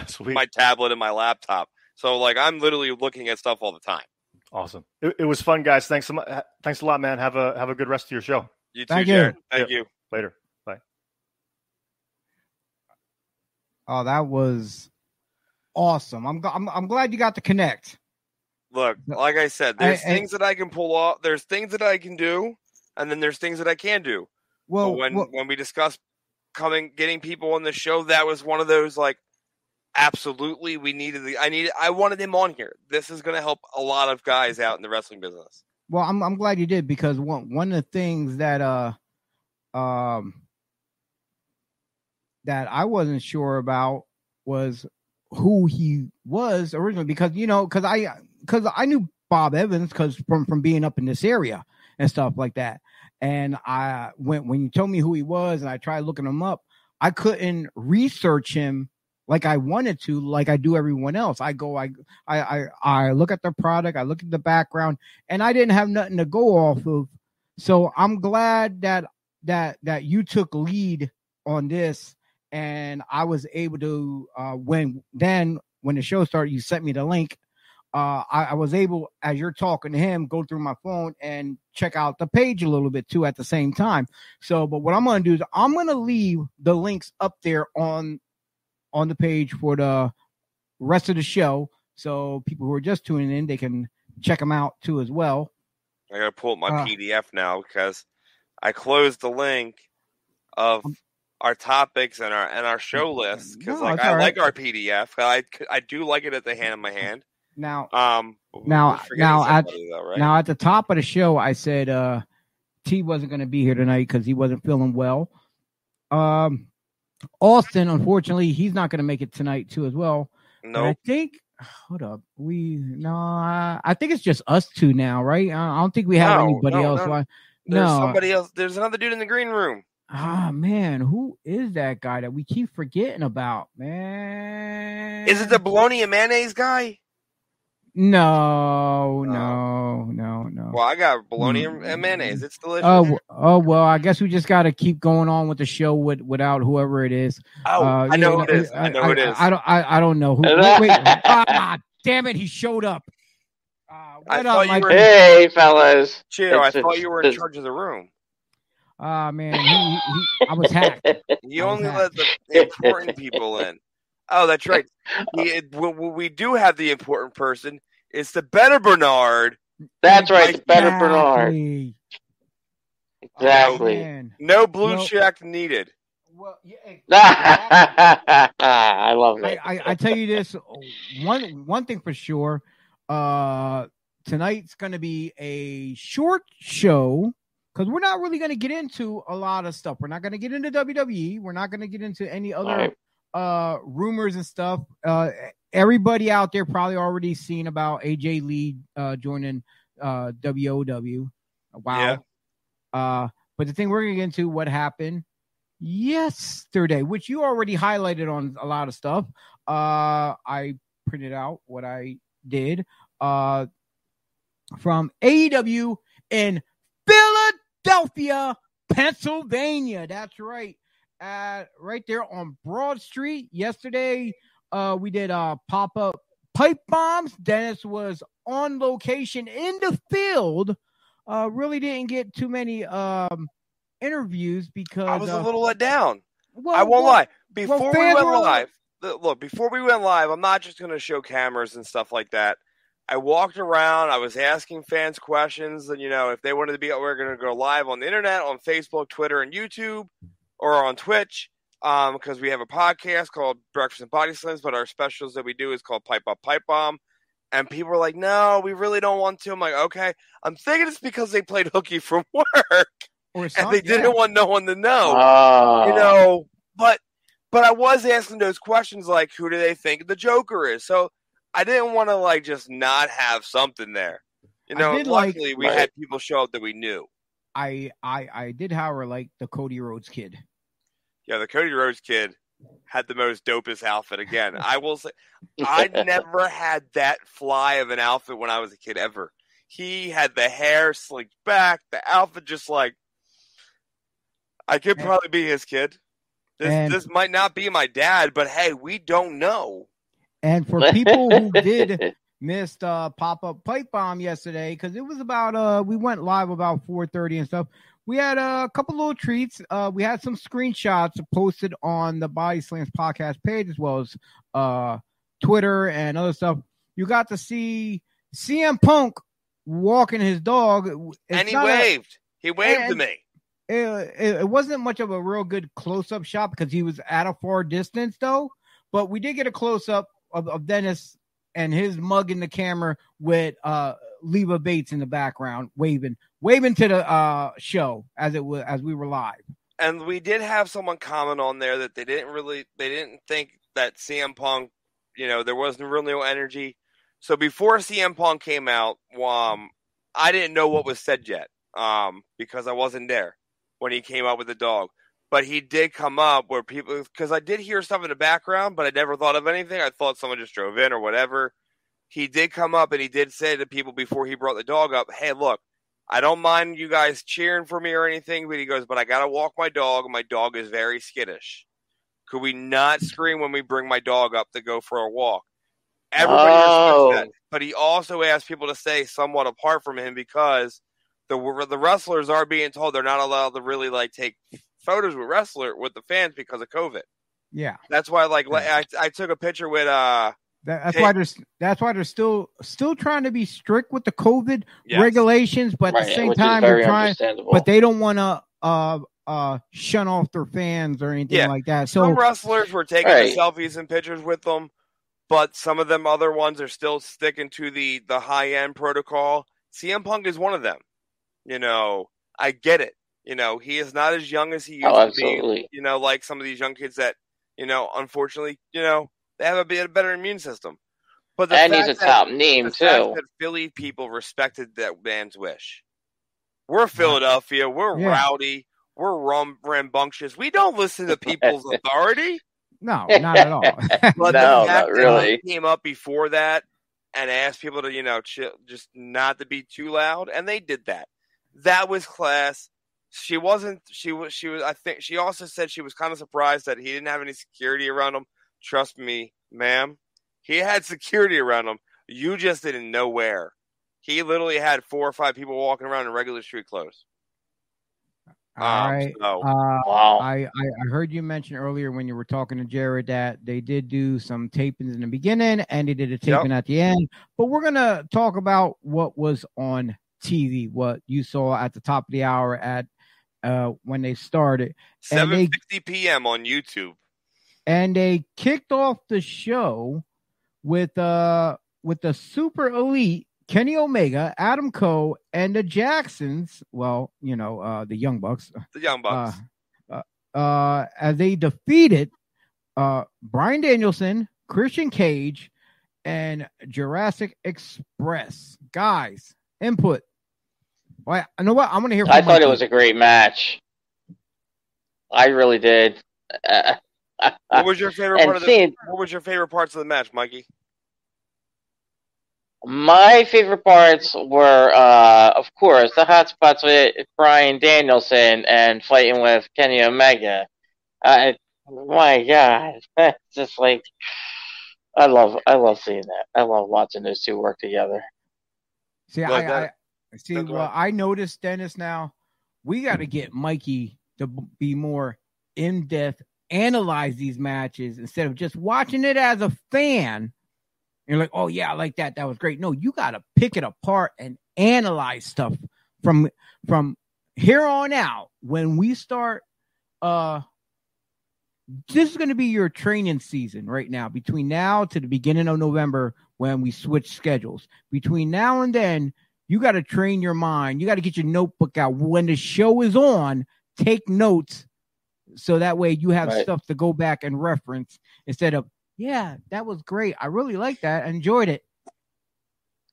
Sweet. my tablet, and my laptop. So like I'm literally looking at stuff all the time. awesome. It, it was fun, guys. Thanks so much. Thanks a lot, man. Have a have a good rest of your show. You too, Thank you. Jared. Thank you. Later. Bye. Oh, that was awesome. I'm, I'm I'm glad you got to connect. Look, like I said, there's I- I- things that I can pull off. There's things that I can do, and then there's things that I can do. Well, but when well, when we discussed coming getting people on the show that was one of those like absolutely we needed the i needed i wanted him on here this is going to help a lot of guys out in the wrestling business well, I'm I'm glad you did because one one of the things that uh um that I wasn't sure about was who he was originally because you know because I because I knew Bob Evans because from from being up in this area and stuff like that. And I went when you told me who he was and I tried looking him up I couldn't research him like I wanted to like I do everyone else. I go I I I, I look at the product I look at the background and I didn't have nothing to go off of. So I'm glad that that that you took lead on this and I was able to uh, when then when the show started, you sent me the link. Uh, I, I was able, as you're talking to him, go through my phone and check out the page a little bit too at the same time. So, but what I'm going to do is I'm going to leave the links up there on on the page for the rest of the show, so people who are just tuning in they can check them out too as well. I gotta pull up my Uh, PDF now because I closed the link of Um, our topics and our and our show list because No, like I all like our PDF. I I do like it at the hand in my hand. Now, Um, Now- now at- though, right? Now at the top of the show, I said uh T wasn't going to be here tonight because he wasn't feeling well. Um, Austin, unfortunately, he's not going to make it tonight too as well. And I think. Hold up, we no, I, I think it's just us two now, right? I I don't think we have No, anybody no, else. no. Why- There's no. somebody else. There's another dude in the green room. Ah man, who is that guy that we keep forgetting about, man? Is it the bologna and mayonnaise guy? No, no, no, no. Well, I got bologna and- Mm. and mayonnaise. It's delicious. Oh, oh well. I guess we just got to keep going on with the show with, without whoever it is. Oh, Uh, I know yeah, who it is. I know who it is. I, don't. I, I don't know who. Wait, wait. ah, damn it! He showed up. Uh, I what thought up, you Mike? were- Hey, fellas. Chio, I thought you were in charge of the room. Ah man, he, he, he, I was hacked. You was only hacked. let the important people in. Oh, that's right. We, we, we do have the important person. It's the better Bernard. That's right, the better Bernard. Exactly. Exactly. Oh. No blue Well- check needed. Well, yeah, exactly. I love I. I, I tell you this one one thing for sure. Uh, tonight's going to be a short show because we're not really going to get into a lot of stuff. We're not going to get into WWE. We're not going to get into any other Right. uh rumors and stuff. Uh, everybody out there probably already seen about AJ Lee uh joining uh WOW. Wow. Uh, but the thing we're going to get into what happened yesterday, which you already highlighted on a lot of stuff. Uh, I printed out what I did uh, from AEW in Philadelphia, Pennsylvania. That's right. Uh, right there on Broad Street. Yesterday, uh, we did uh, pop up pipe bombs. Dennis was on location in the field. Uh, really didn't get too many um, interviews because I was a little let down. well, I won't well, lie. Before we went live, look, before we went live, I'm not just going to show cameras and stuff like that. I walked around. I was asking fans questions, and you know, if they wanted to be, we're going to go live on the internet, on Facebook, Twitter, and YouTube, or on Twitch, um, because we have a podcast called Breakfast and Body Slams. But our specials that we do is called Pipe Up Pipe Bomb. And people were like, "No, we really don't want to." I'm like, "Okay." I'm thinking it's because they played hooky from work, and some- they didn't want no one to know Oh. you know but but i was asking those questions like who do they think the joker is so i didn't want to like just not have something there. You know did like- luckily we Right. had people show up that we knew. I I I did, however, like the Cody Rhodes kid. yeah the cody rhodes kid had the most dopest outfit again. I will say i never had that fly of an outfit when i was a kid ever. He had the hair slicked back the outfit just like i could probably be his kid. This, and- this might not be my dad but hey we don't know And for people who did missed uh pop up pipe bomb yesterday because it was about uh we went live about 4:30 and stuff. We had a couple little treats. Uh we had some screenshots posted on the Body Slams podcast page as well as uh Twitter and other stuff. You got to see CM Punk walking his dog. It's and he not a- waved. he waved to me. it, it, it wasn't much of a real good close up shot because he was at a far distance though. But we did get a close up of, of Dennis and his mug in the camera with uh Leva Bates in the background waving waving to the uh show as it was as we were live. And we did have someone comment on there that they didn't really, they didn't think that CM Punk, you know, there wasn't really no energy. So before CM Punk came out, um, I didn't know what was said yet, um, because I wasn't there when he came out with the dog. But he did come up where people, because I did hear stuff in the background, but I never thought of anything. I thought someone just drove in or whatever. He did come up and he did say to people before he brought the dog up, "Hey, look, I don't mind you guys cheering for me or anything, but he goes, but I gotta walk my dog, and my dog is very skittish. Could we not scream when we bring my dog up to go for a walk? Everybody Oh. respects that. But he also asked people to stay somewhat apart from him because the the wrestlers are being told they're not allowed to really like take photos with wrestler with the fans because of COVID. Yeah, That's why, like, I, I took a picture with uh, that, that's Hey. why there's that's why they're still still trying to be strict with the COVID yes. regulations, but at the same which time is they're trying, but they don't want to uh uh shun off their fans or anything Yeah. like that. some So wrestlers were taking Right. selfies and pictures with them, but some of them other ones are still sticking to the the high end protocol. CM Punk is one of them. You know, I get it. You know, he is not as young as he oh, used Oh, to be. You know, like some of these young kids that, you know, unfortunately, you know, they have a bit better immune system. But the and he's fact a that- top the name fact too. that Philly people respected that man's wish. We're Philadelphia. We're Yeah. rowdy. We're rum- rambunctious. We don't listen to people's authority. no, not at all. But No, the fact not that really. he came up before that and asked people to, you know, chill, just not to be too loud, and they did that. That was class. She wasn't. She was. She was. I think she also said she was kind of surprised that he didn't have any security around him. Trust me, ma'am. He had security around him. You just didn't know where. He literally had four or five people walking around in regular street clothes. all Um, right. so- Uh, Wow. I, I I heard you mention earlier when you were talking to Jared that they did do some tapings in the beginning and they did a taping at the end. But we're gonna talk about what was on TV, what you saw at the top of the hour at uh when they started. Seven fifty p.m. on YouTube. And they kicked off the show with uh with the super elite Kenny Omega, Adam Cole, and the Jacksons. Well, you know, uh the Young Bucks. The Young Bucks. uh, uh, uh, as they defeated uh, Bryan Danielson, Christian Cage, and Jurassic Express. Guys, input. Well, I know what I'm going to hear. From I thought it Mikey. was a great match. I really did. Uh, what was your favorite part of the? seeing What was your favorite parts of the match, Mikey? my favorite parts were, uh, of course, the hot spots with Bryan Danielson and fighting with Kenny Omega. Uh, my God, it's just like I love, I love seeing that. I love watching those two work together. See, Like I, that. I see. That's Well, right. I noticed Dennis. Now we got to get Mikey to be more in depth, analyze these matches instead of just watching it as a fan. You're like, oh yeah, I like that. That was great. No, you got to pick it apart and analyze stuff from from here on out. When we start, uh, this is going to be your training season right now. Between now to the beginning of November, when we switch schedules. Between now and then, you got to train your mind. You got to get your notebook out. When the show is on, take notes so that way you have Right. stuff to go back and reference instead of, yeah, that was great. I really like that. I enjoyed it.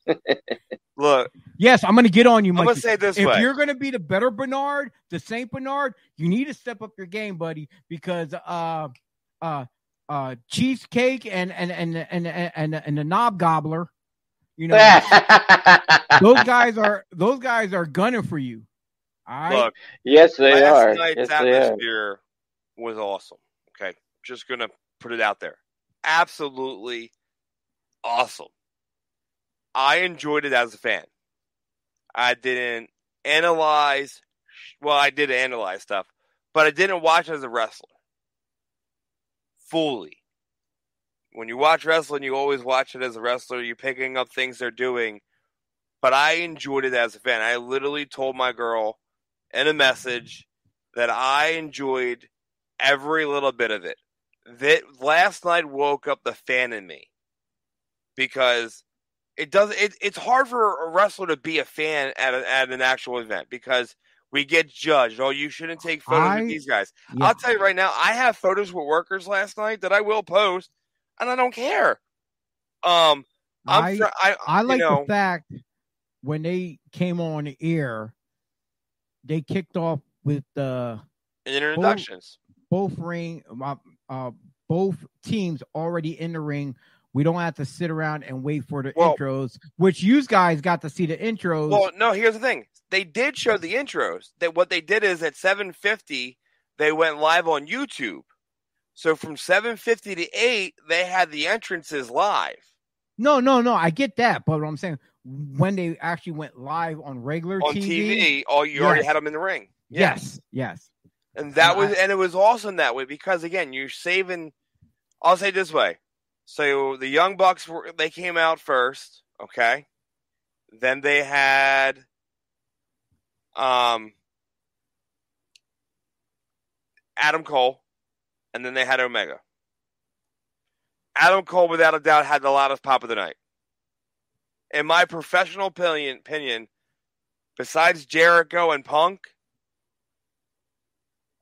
Look, Yes, I'm going to get on you, I'm gonna say this if way. you're going to be the better Bernard, the Saint Bernard, you need to step up your game, buddy, because uh, uh, uh, cheesecake and and and and and and, and the knob gobbler, you know, those guys are those guys are gunning for you. All right, Look, yes, they last are. night's Yes, they are. atmosphere was awesome. Okay, just gonna put it out there. Absolutely awesome. I enjoyed it as a fan. I didn't analyze. Well, I did analyze stuff, but I didn't watch as a wrestler fully. When you watch wrestling, you always watch it as a wrestler. You're picking up things they're doing. But I enjoyed it as a fan. I literally told my girl in a message that I enjoyed every little bit of it. That last night woke up the fan in me because it does. It, it's hard for a wrestler to be a fan at a, at an actual event because we get judged. Oh, you shouldn't take photos I- with these guys. Yeah. I'll tell you right now, I have photos with workers last night that I will post, and I don't care. Um, I I, I like you know, the fact when they came on the air, they kicked off with the introductions. both ring, uh, uh, both teams already in the ring. We don't have to sit around and wait for the Well- intros, which you guys got to see the intros. Well, no, here's the thing. They did show the intros. That what they did is at 7:50 they went live on YouTube. So from 7:50 to 8, they had the entrances live. No, no, no. I get that, but what I'm saying when they actually went live on regular on TV, TV. Oh, you already had them in the ring. Yeah. yes, yes. And that And was I- and it was awesome that way because again, you're saving I'll say it this way. So the Young Bucks were they came out first, okay? Then they had um Adam Cole and then they had Omega. Adam Cole without a doubt had the loudest pop of the night. In my professional opinion, opinion besides Jericho and Punk,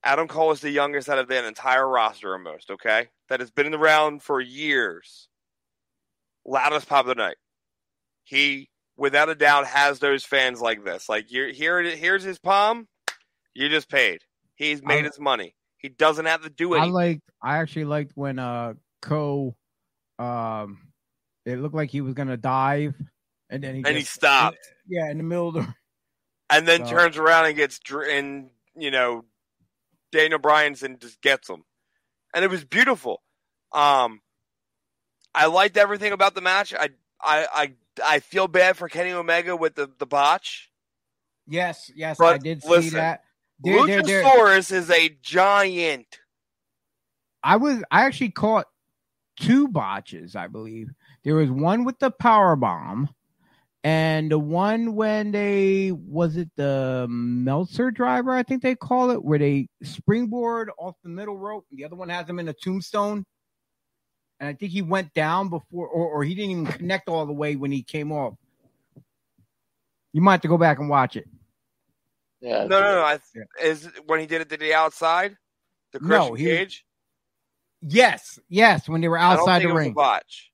Adam Cole is the youngest out of the entire roster almost, okay? That has been around for years. Loudest pop of the night. He, without a doubt, has those fans like this. Like, you're, here, here's his palm. You just paid. He's made I- his money. He doesn't have to do it. I liked. I actually liked when uh Co, um, it looked like he was gonna dive, and then he and he stopped. Yeah, in the middle of the. and then So- turns around and gets and you know Daniel Bryan's and just gets him, and it was beautiful. Um, I liked everything about the match. I I I I feel bad for Kenny Omega with the the botch. Yes, yes, But I did see listen, that. There- there- there- Luchasaurus is a giant. I was. I actually caught two botches. I believe there was one with the power bomb, and the one when they was it the Meltzer driver. I think they call it where they springboard off the middle rope. The other one has him in a tombstone. And I think he went down before, or, or he didn't even connect all the way when he came off. You might have to go back and watch it. Yeah. No, no, no. I. Is when he did it to the outside, the No, Christian he- cage. Yes, yes, when they were outside the it was a ring, botch.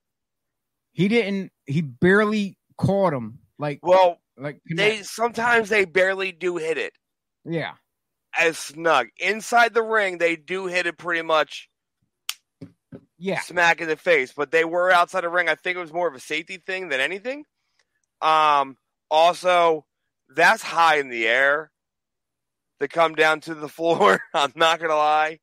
he didn't. He barely caught him. Like, Well, like they sometimes they barely do hit it. yeah. as snug. Inside the ring, they do hit it pretty much Yeah. smack in the face, but they were outside the ring. I think it was more of a safety thing than anything. Um, also, that's high in the air to come down to the floor. I'm not gonna lie.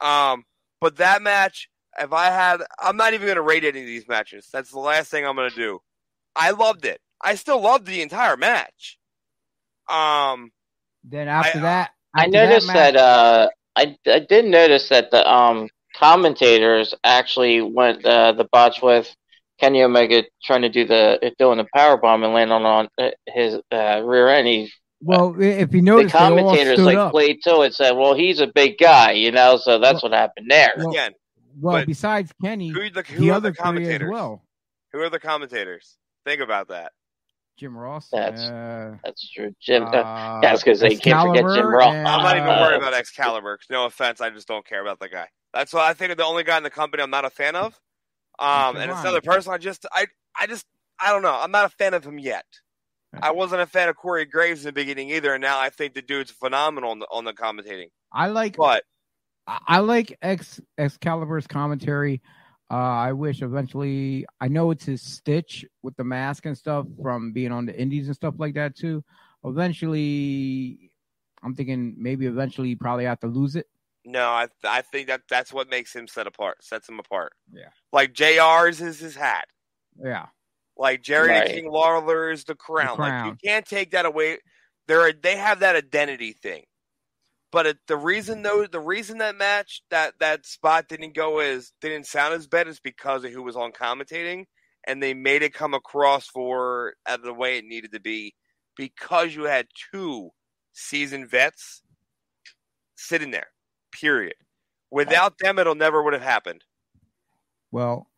Um, but that match, if I had, I'm not even gonna rate any of these matches. That's the last thing I'm gonna do. I loved it. I still loved the entire match. Um, Then after I- that, I after noticed match- that, uh, I, I did notice that the um, commentators actually went uh, the botch with Kenny Omega trying to do the doing the power bomb and land on, on uh, his uh, rear end. He, well, if you the notice, they all commentators like up. played to it, said, "Well, he's a big guy, you know, so that's what happened there." Well, again, well, besides Kenny, who the who the are other the three as commentators? well. Who are the commentators? Think about that. Jim Ross. That's- uh, That's true, Jim. Uh, uh, yeah, I was gonna say, you can't forget Jim Ross. and, I'm not even worried about Excalibur. 'cause No offense, I just don't care about the guy. That's why I think the only guy in the company I'm not a fan of. Um, and it's another person I just I I just I don't know. I'm not a fan of him yet. I wasn't a fan of Corey Graves in the beginning either, and now I think the dude's phenomenal on the, on the commentating. I like But I like Ex Excalibur's commentary. Uh, I wish eventually. I know it's his stitch with the mask and stuff from being on the Indies and stuff like that too. Eventually, I'm thinking maybe eventually he probably have to lose it. no, I I think that that's what makes him set apart, sets him apart. Yeah. like Jr's is his hat. Yeah, Like Jerry Right. the King Lawler is the crown. Like crown. you can't take that away. They're they have that identity thing. But it, the reason though, the reason that match that that spot didn't go as didn't sound as bad is because of who was on commentating, and they made it come across for uh, the way it needed to be because you had two seasoned vets sitting there. Period. Without them, it'll never would have happened. Well,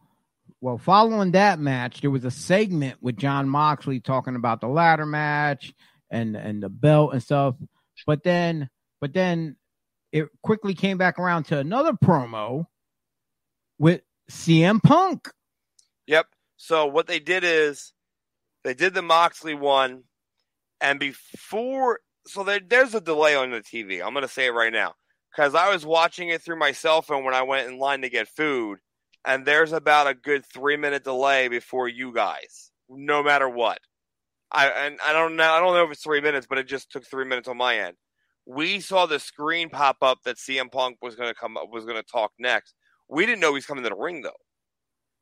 well, following that match, there was a segment with Jon Moxley talking about the ladder match and and the belt and stuff. But then, but then, it quickly came back around to another promo with CM Punk. Yep. So what they did is they did the Moxley one, and before, so there, there's a delay on the TV. I'm going to say it right now because I was watching it through my cell phone when I went in line to get food, and there's about a good three minute delay before you guys, no matter what. I and I don't know. I don't know if it's three minutes, but it just took three minutes on my end. We saw the screen pop up that CM Punk was going to come up, was going to talk next. We didn't know he was coming to the ring though.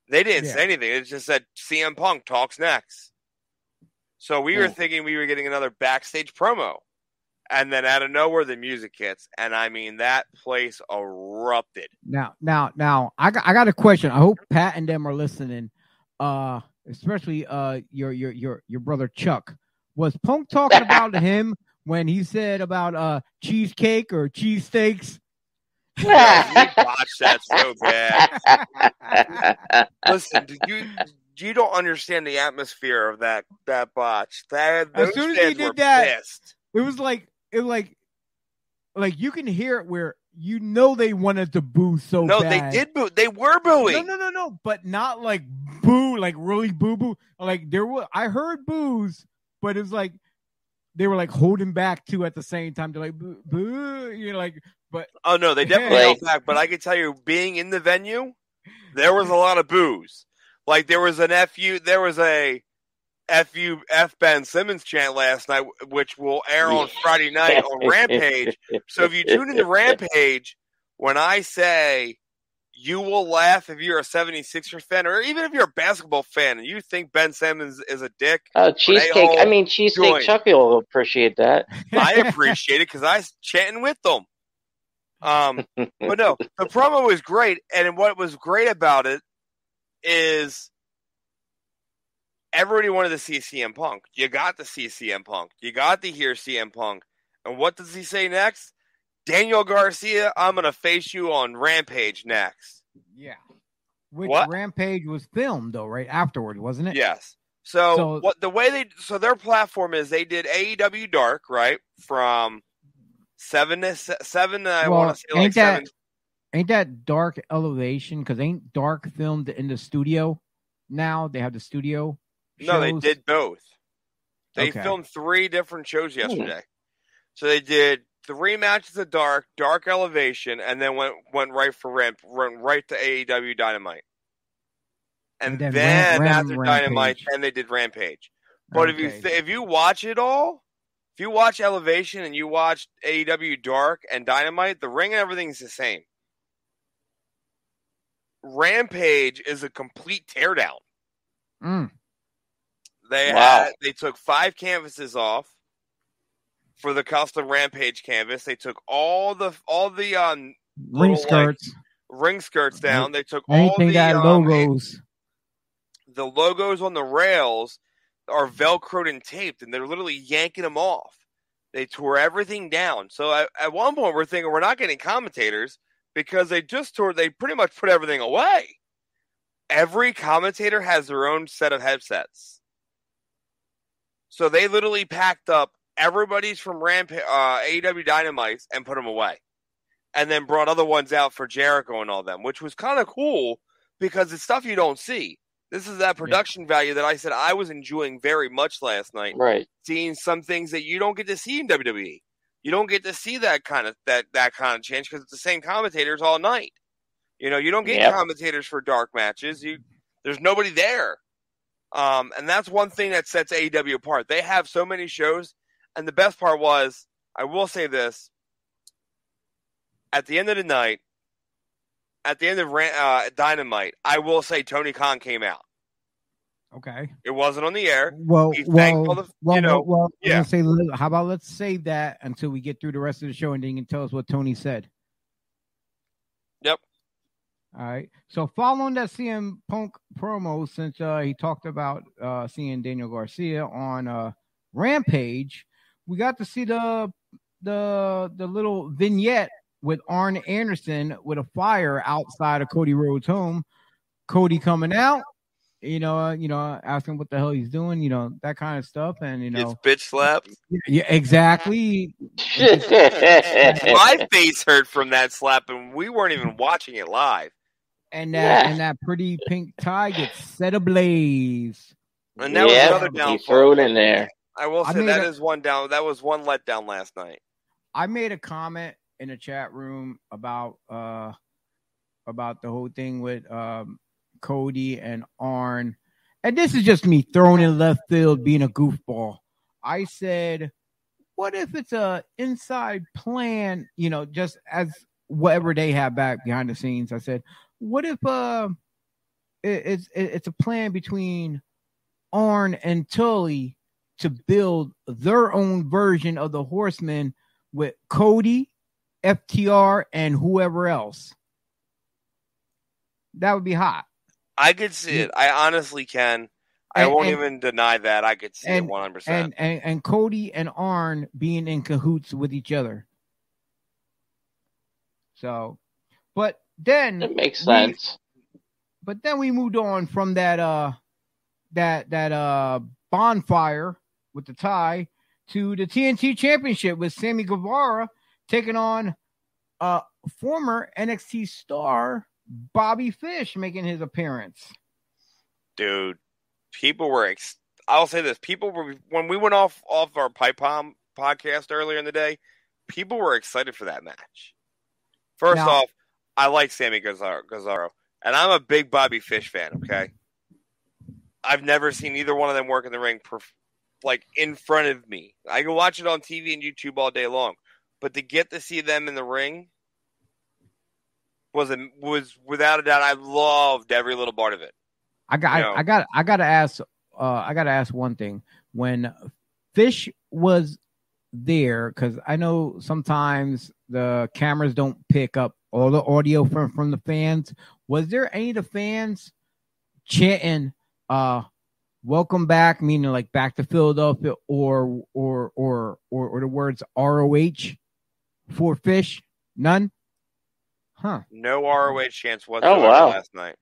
They didn't Yeah. say anything. It just said CM Punk talks next. So we were thinking we were getting another backstage promo. And then out of nowhere the music hits. And I mean that place erupted. Now, now, now, I got, I got a question. I hope Pat and them are listening. Uh, especially uh, your, your, your, your brother Chuck. Was Punk talking about him when he said about uh cheesecake or cheesesteaks? Botched that so bad. Listen, do you you don't understand the atmosphere of that that botch. That As soon as he did that- pissed. It was like, it like, like you can hear it where you know they wanted to boo so no, bad. they did boo. They were booing. No, no, no, no, but not like boo, like really boo boo. Like there was, I heard boos, but it's like they were like holding back too at the same time. They're like boo, boo You're like, but Oh no, they definitely Like- held back. But I can tell you, being in the venue, there was a lot of boos. Like there was an fu, there was a fu f Ben Simmons chant last night, which will air on Friday night on Rampage. So if you tune in into Rampage, when I say you will laugh if you're a 76er fan, or even if you're a basketball fan and you think Ben Simmons is a dick, Oh, cheesecake. I mean, cheesecake join. Chucky will appreciate that. I appreciate it because I was chanting with them. Um, but no, the promo was great, and what was great about it is everybody wanted to see CM Punk. You got to see CM Punk. You got to hear CM Punk. And what does he say next? Daniel Garcia, I'm gonna face you on Rampage next. yeah. Which What? Rampage was filmed though, right afterward, wasn't it? Yes. So, So- what the way they so their platform is they did AEW Dark right from seven to seven. To, I Well, want to say like that- seven. Ain't that Dark Elevation? Because ain't Dark filmed in the studio now? They have the studio. No, they did both. They Okay. filmed three different shows yesterday. So they did three matches of Dark, Dark Elevation, and then went went right for ramp, went right to AEW Dynamite. And, And then then, Ram- Ram- after Dynamite, Rampage. then they did Rampage. But if you th- if you watch it all, if you watch Elevation and you watch AEW Dark and Dynamite, the ring and everything's the same. Rampage is a complete teardown. Mm, They Wow. had they took five canvases off for the custom Rampage canvas. They took all the all the um ring Little, like, skirts, ring skirts down. They took all anything the that um, logos. the logos on the rails are velcroed and taped, and they're literally yanking them off. They tore everything down. So at, at one point, we're thinking we're not getting commentators because they just tore. They pretty much put everything away. Every commentator has their own set of headsets. So they literally packed up everybody's from Ramp uh, AEW Dynamites and put them away, and then brought other ones out for Jericho and all them, which was kind of cool because it's stuff you don't see. This is that production value that I said I was enjoying very much last night. Right. Seeing some things that you don't get to see in WWE. You don't get to see that kind of that that kind of change because it's the same commentators all night. You know, you don't get Yep. commentators for dark matches. You there's nobody there. Um, and that's one thing that sets AEW apart. They have so many shows, and the best part was, I will say this: at the end of the night, at the end of uh, Dynamite, I will say Tony Khan came out. Okay. It wasn't on the air. Well, He thanked all well, the- well, you know, well, well, yeah. yeah. Say, how about let's save that until we get through the rest of the show, and then you can tell us what Tony said. Yep. All right. So following that CM Punk promo, since uh, he talked about uh, seeing Daniel Garcia on uh, Rampage, we got to see the the the little vignette with Arn Anderson with a fire outside of Cody Rhodes' home. Cody coming out, you know, uh, you know, asking what the hell he's doing, you know, that kind of stuff, and you know, It's bitch slaps. yeah, exactly. My face hurt from that slap, and we weren't even watching it live. And that Yeah. and that pretty pink tie gets set ablaze. And that was another he downfall. threw it in there. I will say made that a- is one down. That was one letdown last night. I made a comment in the chat room about uh about the whole thing with um Cody and Arn. And this is just me throwing in left field being a goofball. I said, what if it's a inside plan, you know, just as whatever they have back behind the scenes. I said, what if uh, it, it's it, it's a plan between Arn and Tully to build their own version of the Horsemen with Cody, FTR, and whoever else. That would be hot. I could see it. I honestly can. I And- won't and- even deny that. I could see and- it one hundred percent. And, and and Cody and Arn being in cahoots with each other. So, but then It makes we- sense. but then we moved on from that uh that that uh bonfire with the tie to the TNT championship with Sammy Guevara taking on uh former NXT star Bobby Fish making his appearance. dude. People were. Ex- I'll say this: people were when we went off off our pipe bomb podcast earlier in the day. People were excited for that match. First Now- off, I like Sammy Guevara, and I'm a big Bobby Fish fan. Okay, I've never seen either one of them work in the ring, perf- like in front of me. I can watch it on TV and YouTube all day long, but to get to see them in the ring was a, was without a doubt. I loved every little part of it. I got No. I, I got I got to ask uh I got to ask one thing. When Fish was there cuz I know sometimes the cameras don't pick up all the audio from from the fans. Was there any of the fans chanting uh welcome back meaning like back to Philadelphia or or or or, or the words ROH for Fish? None? Huh. No ROH chance whatsoever wow. last night.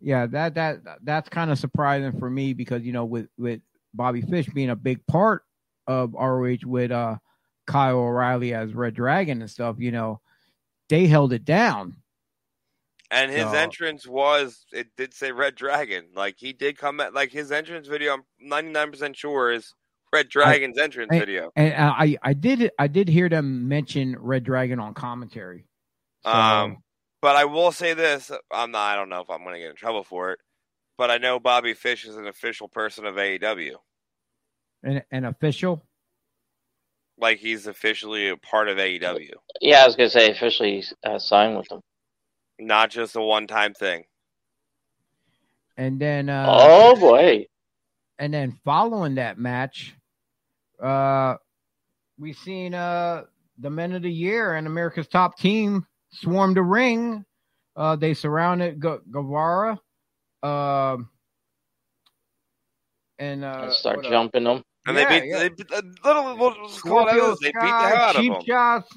yeah that that that's kind of surprising for me because you know with with bobby fish being a big part of roh with uh kyle o'reilly as red dragon and stuff you know they held it down And his So- entrance was it did say Red Dragon. Like he did come at like his entrance video I'm ninety nine percent sure is Red Dragon's entrance I- video. and uh, i i did i did hear them mention red dragon on commentary So, Um but I will say this, I'm not I don't know if I'm gonna get in trouble for it, but I know Bobby Fish is an official person of AEW. an, an official Like he's officially a part of AEW. Yeah, I was gonna say officially uh, signed with them. Not just a one time thing. and then uh oh boy, and then following that match, uh, we seen uh the men of the year and America's top team swarm the ring. Uh, they surrounded Gu- Guevara, um, and uh, and start uh, jumping them. And Yeah, they beat yeah. they beat a little let's call Scorpio they beat the hell out of Cheap him. Shots,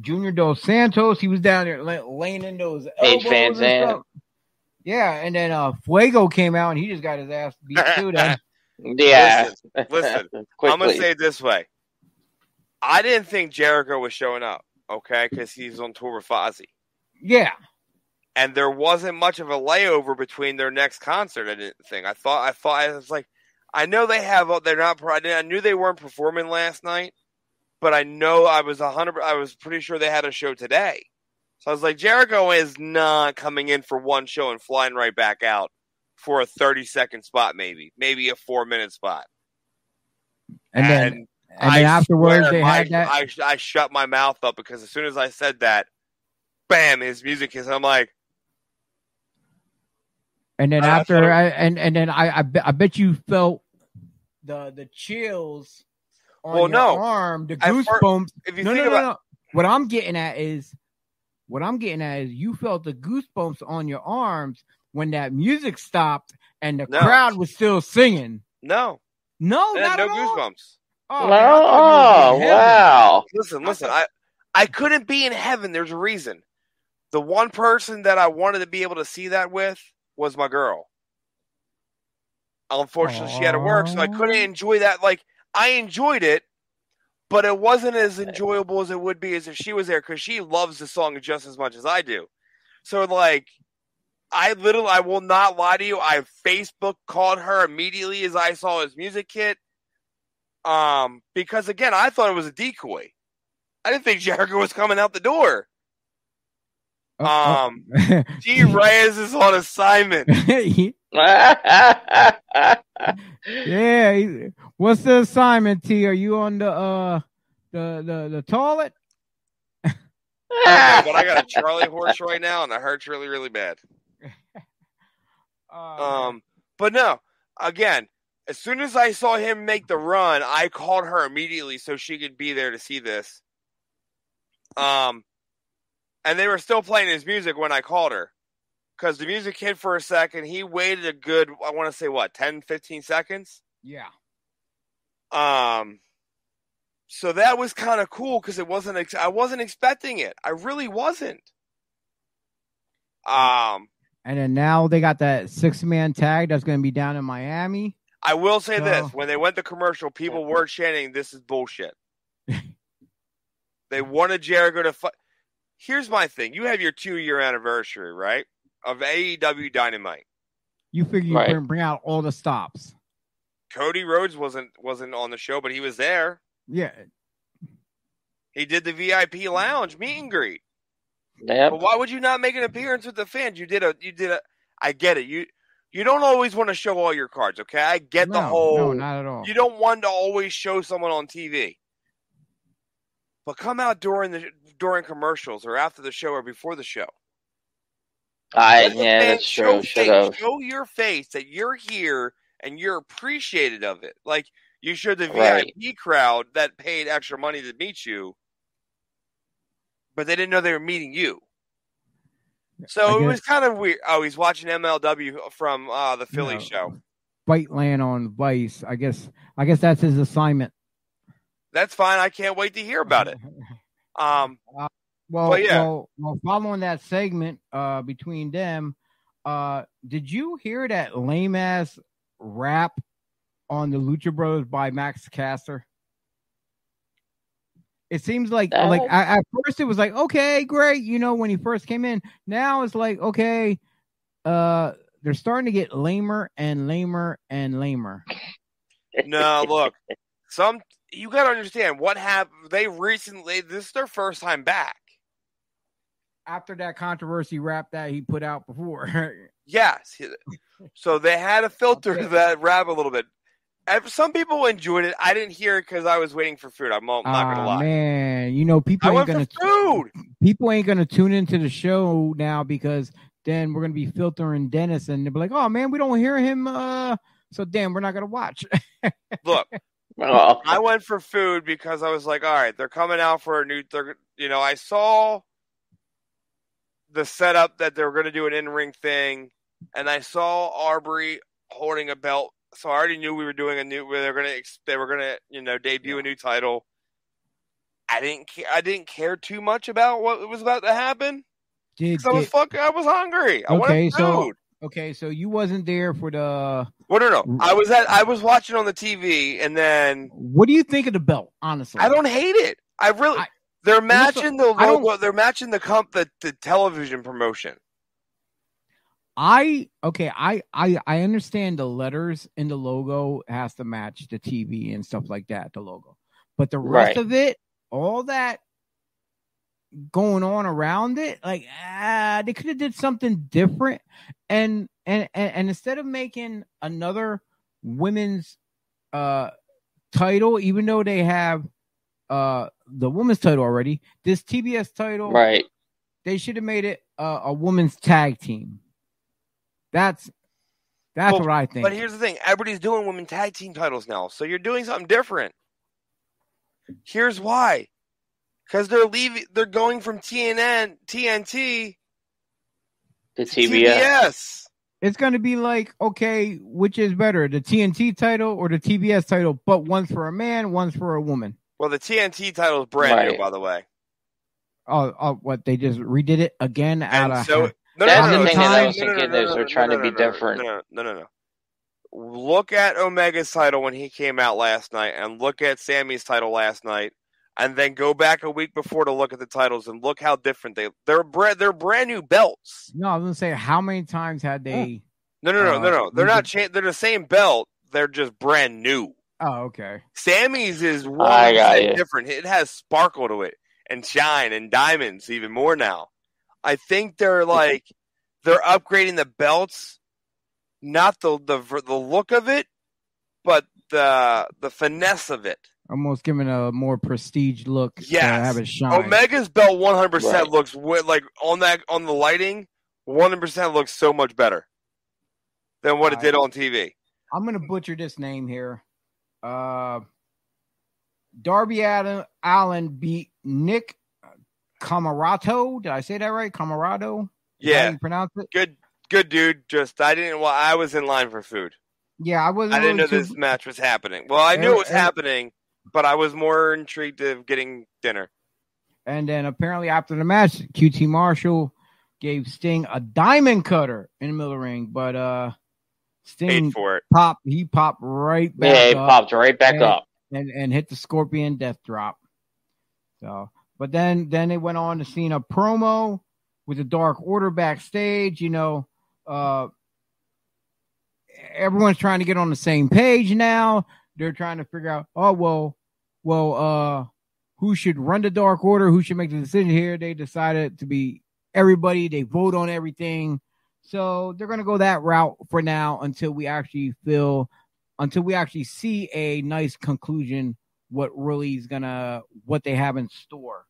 Junior Dos Santos. He was down there lay- laying in those Paige elbows Van and stuff. Yeah, and then uh, Fuego came out and he just got his ass beat too. Then Yeah, listen, I'm gonna say it this way. I didn't think Jericho was showing up, okay, because he's on tour with Fozzy. yeah, And there wasn't much of a layover between their next concert. I didn't think. I thought. I thought. I was like, I know they have. They're not. I knew they weren't performing last night, but I know I was a hundred. I was pretty sure they had a show today. So I was like, Jericho is not coming in for one show and flying right back out for a thirty second spot, maybe, maybe a four minute spot. and then And then afterwards they my- had that. I, I shut my mouth up because as soon as I said that, bam, his music is. I'm like, And then Uh, after I and and then I I, I bet you felt the the chills on Well, your no. arm, the At fir- goosebumps. if you No, no, think no, about, no. What I'm getting at is what I'm getting at is you felt the goosebumps on your arms when that music stopped and the No. crowd was still singing. no, No, not no at all? goosebumps. Oh, no, man, oh you were in heaven. wow. Listen, listen. I I couldn't be in heaven. There's a reason. The one person that I wanted to be able to see that with was my girl. Unfortunately, she had to work, so I couldn't enjoy that. Like I enjoyed it, but it wasn't as enjoyable as it would be as if she was there because she loves the song just as much as I do. So like, I literally, I will not lie to you. I Facebook called her immediately as I saw his music kit. Um, because again, I thought it was a decoy. I didn't think Jericho was coming out the door. Oh, Um, oh. G Reyes is on assignment. yeah. What's the assignment, T? Are you on the uh the the the toilet? But I got a Charlie horse right now, and it hurts really, really bad. Uh, Um, but no, again, as soon as I saw him make the run, I called her immediately so she could be there to see this. Um, and they were still playing his music when I called her because the music hit for a second. He waited a good, I want to say what, 10, 15 seconds. yeah. Um, so that was kind of cool because it wasn't, ex- I wasn't expecting it. I really wasn't. Um, And then now they got that six man tag that's going to be down in Miami. I will say So- this: when they went to commercial, people were chanting, "This is bullshit." they wanted Jericho to fight. Here's my thing: you have your two year anniversary, right, of AEW Dynamite. You figure you Right. can bring out all the stops. Cody Rhodes wasn't wasn't on the show, but he was there. Yeah. He did the VIP lounge meet and greet. Yep. But why would you not make an appearance with the fans? You did a you did a. I get it. You you don't always want to show all your cards. Okay, I get the whole. No, not at all. You don't want to always show someone on TV. But come out during the during commercials or after the show or before the show. I Let the yeah, that's show true. Should face- Show your face that you're here and you're appreciated of it. Like you showed the Right. VIP crowd that paid extra money to meet you, but they didn't know they were meeting you. So I it was kind of weird. Oh, he's watching MLW from uh, the Philly No. show. Fight land on Vice. I guess. I guess that's his assignment. That's fine. I can't wait to hear about it. Um, Well, But yeah. well, well, following that segment uh, between them, uh, did you hear that lame ass rap on the Lucha Bros by Max Caster? It seems like Uh, like I, at first it was like okay, great, you know, when he first came in. Now it's like okay, uh, they're starting to get lamer and lamer and lamer. no, look, some you got to understand what happened. They recently this is their first time back. After that controversy rap that he put out before, Yes, so they had to filter Okay. that rap a little bit. Some people enjoyed it. I didn't hear it because I was waiting for food. I'm not gonna Ah, lie. man, you know people I ain't went gonna for food. people ain't gonna tune into the show now because then we're gonna be filtering Dennis and they'll be like, oh man, we don't hear him. Uh, so damn, we're not gonna watch. Look, Well, I went for food because I was like, all right, they're coming out for a new. They're, you know, I saw the setup that they were going to do an in-ring thing, and I saw Arbery holding a belt, so I already knew we were doing a new. Where they're going to, they were going to, you know, debut a new title. I didn't care. I didn't care too much about what was about to happen Did, because I was did-. I was hungry. I Okay, so- food. okay, so you wasn't there for the. Well, no, no. Mm. I was at. I was watching on the TV, and then What do you think of the belt? Honestly, I don't hate it. I really. I- they're matching the logo. They're matching the comp the, the television promotion. I okay. I I I understand the letters in the logo has to match the TV and stuff like that. The logo, but the rest Right. of it, all that going on around it, like ah, they could have did something different. And, and and and instead of making another women's uh title, even though they have uh the women's title already, this TBS title, right. they should have made it uh, a women's tag team. That's that's Well, what I think. But here's the thing: everybody's doing women tag team titles now, so you're doing something different. Here's why: because they're leaving. They're going from TNN TNT to TBS. TBS. it's going to be like, okay, which is better, the TNT title or the TBS title? But one's for a man, one's for a woman. Well, the TNT title is brand new, by the way. Oh, oh, what they just redid it again out And of so, no, That's no, the no, thing no, that I no, was no, no, thinking no, is no, they're no, trying no, to be no, no, different. No, no, no, no, no. Look at Omega's title when he came out last night, and look at Sammy's title last night, and then go back a week before to look at the titles and look how different they. They're brand. They're brand new belts. no, I was gonna say how many times had they? No, no, no, Uh, no, no. They're we not. could- Cha- they're the same belt. They're just brand new. Oh, okay. Sammy's is I one got different. It has sparkle to it and shine and diamonds even more now. I think they're like they're upgrading the belts, not the the the look of it, but the the finesse of it. almost giving a more prestige look. Yeah, Yes. have it shine. Omega's belt 100% looks like on that on the lighting, 100% looks so much better than what it did on TV. I'm gonna butcher this name here. Uh, Darby Allin, Allin beat Nick Camarato. Did I say that right? Camarado. Is that how Yeah, you pronounce it. good good dude. Just I didn't well I was in line for food. Yeah, I wasn't. I didn't know really this match was happening. Well, I knew it was And- and- happening, but I was more intrigued of getting dinner. And then apparently after the match, QT Marshall gave Sting a diamond cutter in the middle of the ring, but uh, Sting for it. Pop, He popped right back Yeah, he up. popped right back Yeah. up. and and hit the scorpion death drop. So, but then then they went on to see a promo with the Dark Order backstage. You know, uh, everyone's trying to get on the same page now. They're trying to figure out, oh well, well, uh, who should run the Dark Order? Who should make the decision here? They decided to be everybody. They vote on everything. So they're gonna go that route for now until we actually feel until we actually see a nice conclusion what really is gonna what they have in store.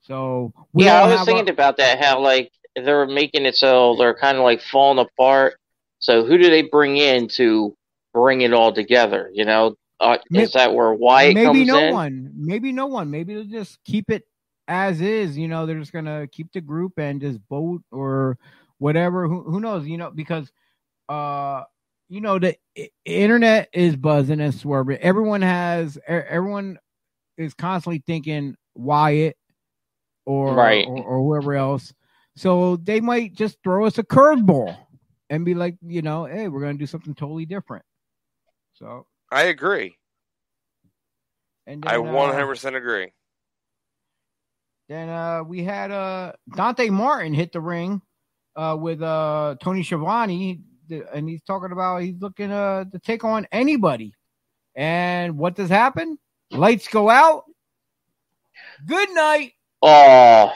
So we yeah, I was thinking our- about that. How like they're making it so they're kind of like falling apart. So who do they bring in to bring it all together? You know, uh, May- is that where Wyatt maybe no in? one, maybe no one, maybe they'll just keep it as is. You know, they're just gonna keep the group and just vote or whatever. Who who knows? You know, because uh, you know the i- internet is buzzing and swerving. Everyone has everyone is constantly thinking Wyatt or Right. or, or whoever else. So they might just throw us a curveball and be like, you know, hey, we're gonna do something totally different. So I agree. and I then, uh, 100% agree. Then uh, we had uh, Dante Martin hit the ring uh, with uh, Tony Schiavone, and he's talking about he's looking uh, to take on anybody. And what does happen? Lights go out. Good night, Oh,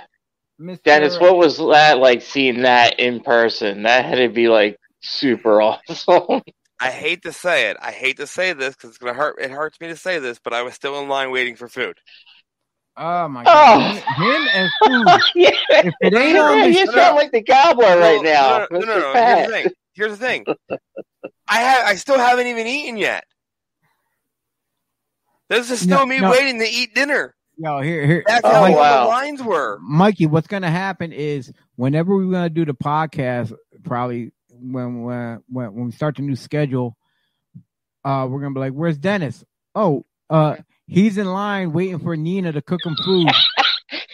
Mr. Dennis, what was that like seeing that in person? That had to be like super awesome. I hate to say it. I hate to say this because it's gonna hurt. It hurts me to say this, but I was still in line waiting for food. Oh my Oh. god, him and food. yeah, If it ain't on yeah, the you show, sound like the gobbler right now. No, no, no. Mr. no, Here's the thing. Here's the thing. I have. I still haven't even eaten yet. This is still No, me no. waiting to eat dinner. yo, here, here. That's Oh, how long wow. the lines were. Mikey, what's gonna happen is whenever we're gonna do the podcast, probably when when when, when we start the new schedule, uh, we're gonna be like, "Where's Dennis?" Oh, uh, he's in line waiting for Nina to cook him food.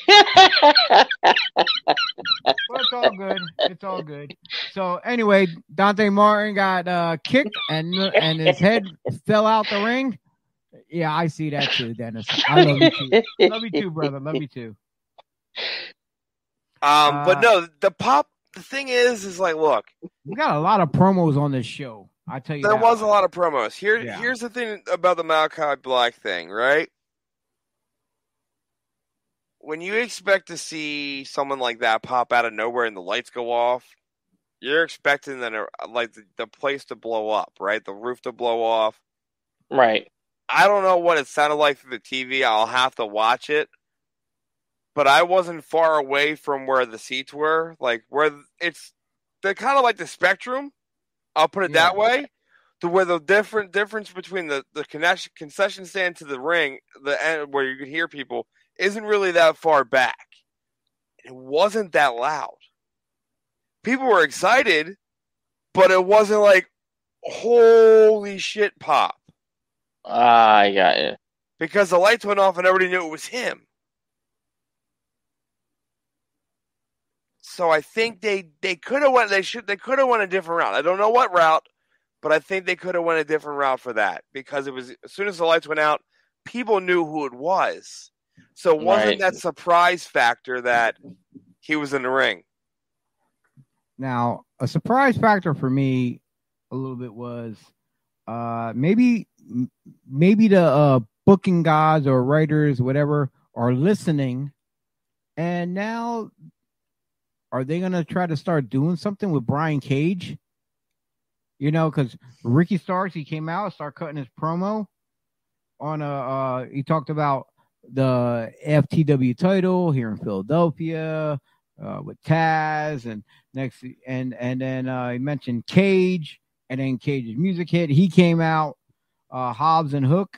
But it's all good. It's all good. So anyway, Dante Martin got uh, kicked and and his head fell out the ring. Yeah, I see that too, Dennis. I love you too. Love you too, brother. Love you too. Um, but Uh, no, the pop. The thing is, is like, look, We got a lot of promos on this show. I tell you, there that was a lot of promos. Here, Yeah. here's the thing about the Malachi Black thing, right? When you expect to see someone like that pop out of nowhere and the lights go off, you're expecting that, uh, like the, the place to blow up, right? The roof to blow off. right. I don't know what it sounded like through the TV. I'll have to watch it. But I wasn't far away from where the seats were, like where it's they're kind of like the spectrum. I'll put it that way, to where the different difference between the the connection, concession stand to the ring, the end where you could hear people, isn't really that far back. It wasn't that loud. People were excited, but it wasn't like holy shit pop Ah, I got you. because the lights went off and everybody knew it was him. So I think they they could have went they should they could have went a different route. I don't know what route, but I think they could have went a different route for that because it was as soon as the lights went out, people knew who it was. So it wasn't Right. that surprise factor that he was in the ring. Now, a surprise factor for me a little bit was uh maybe maybe the uh booking gods or writers whatever are listening and now are they going to try to start doing something with Brian Cage? You know, cuz Ricky Starks he came out, started cutting his promo on a uh, he talked about the FTW title here in Philadelphia uh, with Taz, and next and and then uh, he mentioned Cage, and then Cage's music hit. He came out, uh, Hobbs and Hook.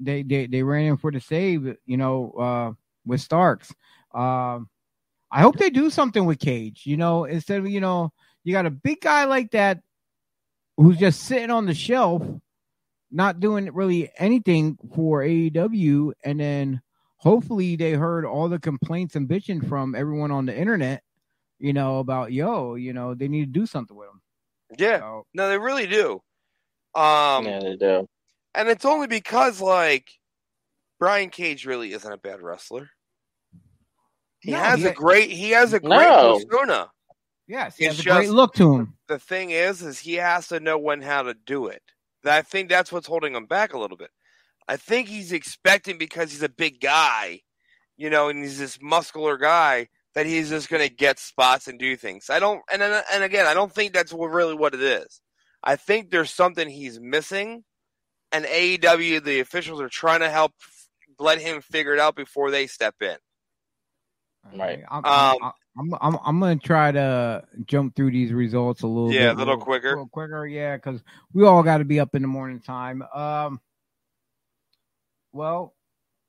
They they they ran in for the save, you know, uh, with Starks. Um, I hope they do something with Cage. You know, instead of you know, you got a big guy like that who's just sitting on the shelf, not doing really anything for AEW, and then hopefully they heard all the complaints and bitching from everyone on the internet, you know, about yo, you know, they need to do something with him. Yeah, So, no, they really do. Um, yeah, they do. and it's only because like Brian Cage really isn't a bad wrestler. He No, has he- a great he has a great No. persona. yes, he It's has a great look to him. The thing is, is he has to know when how to do it. I think that's what's holding him back a little bit. I think he's expecting because he's a big guy, you know, and he's this muscular guy that he's just going to get spots and do things. I don't, and and and again, I don't think that's really what it is. I think there's something he's missing, and AEW, the officials are trying to help let him figure it out before they step in. Right. I'm, Um, I'm, I'm, I'm, gonna try to jump through these results a little Yeah, bit, a little quicker. little quicker. Yeah, because we all got to be up in the morning time. Um, well,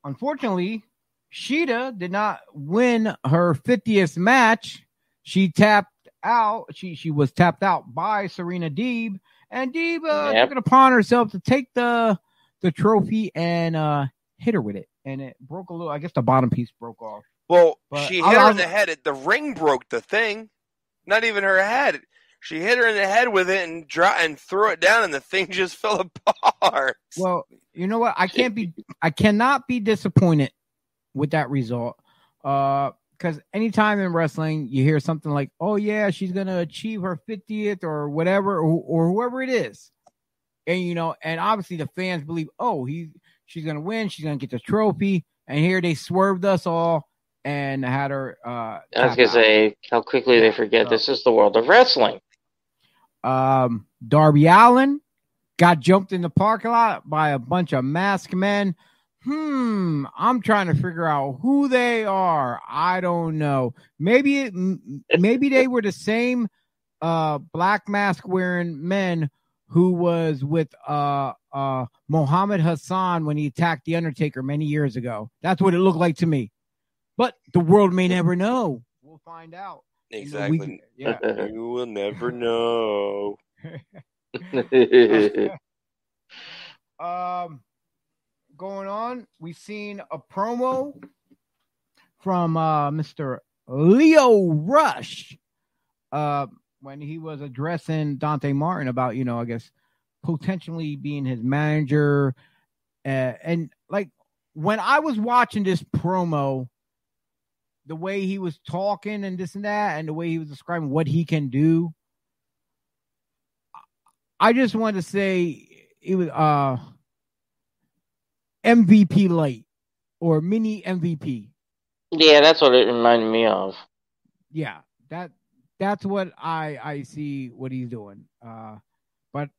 unfortunately, Shida did not win her 50th match. She tapped out. She she was tapped out by Serena Deeb, and Deeb uh, Yep. took it upon herself to take the the trophy and uh hit her with it, and it broke a little. I guess the bottom piece broke off. Well, But she hit her in the head. The ring broke the thing. Not even her head. She hit her in the head with it and dro- and threw it down, and the thing just fell apart. Well, you know what? I can't be I cannot be disappointed with that result. Uh because anytime in wrestling you hear something like, "Oh yeah, she's gonna achieve her 50th or whatever, or, or whoever it is," and you know, and obviously the fans believe, "Oh, he's she's gonna win, she's gonna get the trophy," and here they swerved us all and had her. Uh, I was gonna out. say how quickly they forget so- this is the world of wrestling. Um, Darby Allin got jumped in the parking lot by a bunch of masked men. Hmm, I'm trying to figure out who they are. I don't know. Maybe it, maybe they were the same uh black mask wearing men who was with uh uh Mohammed Hassan when he attacked the Undertaker many years ago. That's what it looked like to me. But the world may never know. We'll find out. Exactly. we- yeah. you will never know. um going on we've seen a promo from uh mr lio rush uh when he was addressing dante martin about you know i guess potentially being his manager uh, and like when i was watching this promo the way he was talking and this and that and the way he was describing what he can do I just wanted to say it was uh MVP light or mini MVP. yeah, that's what it reminded me of. Yeah, that that's what I I see what he's doing. Uh but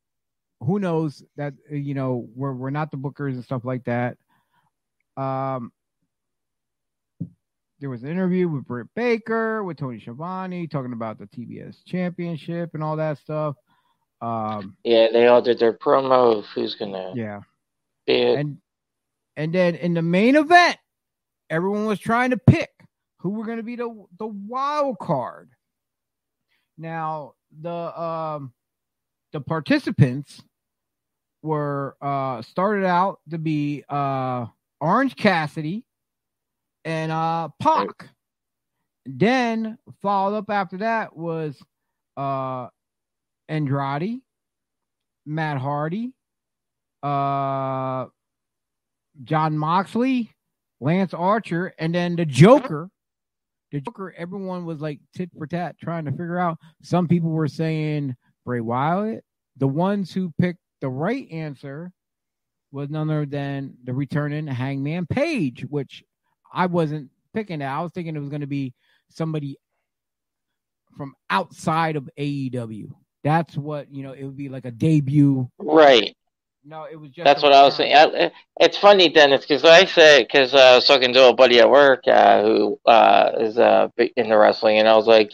who knows that you know we're we're not the bookers and stuff like that. Um there was an interview with Britt Baker with Tony Schiavone talking about the TBS championship and all that stuff. Um Yeah, they all did their promo of who's gonna yeah. be it. and and then in the main event, everyone was trying to pick who were going to be the the wild card. Now the um the participants were uh started out to be uh Orange Cassidy and uh Pac. Then followed up after that was uh Andrade, Matt Hardy, uh Jon Moxley, Lance Archer, and then the Joker. The Joker, everyone was like tit for tat trying to figure out. Some people were saying Bray Wyatt. The ones who picked the right answer was none other than the returning Hangman Page, which I wasn't picking that. I was thinking it was going to be somebody from outside of AEW. That's what, you know, it would be like a debut Right. No, it was just. That's what I was saying. I, it's funny, Dennis, because I said because uh, I was talking to a buddy at work uh, who uh, is uh, into wrestling, and I was like,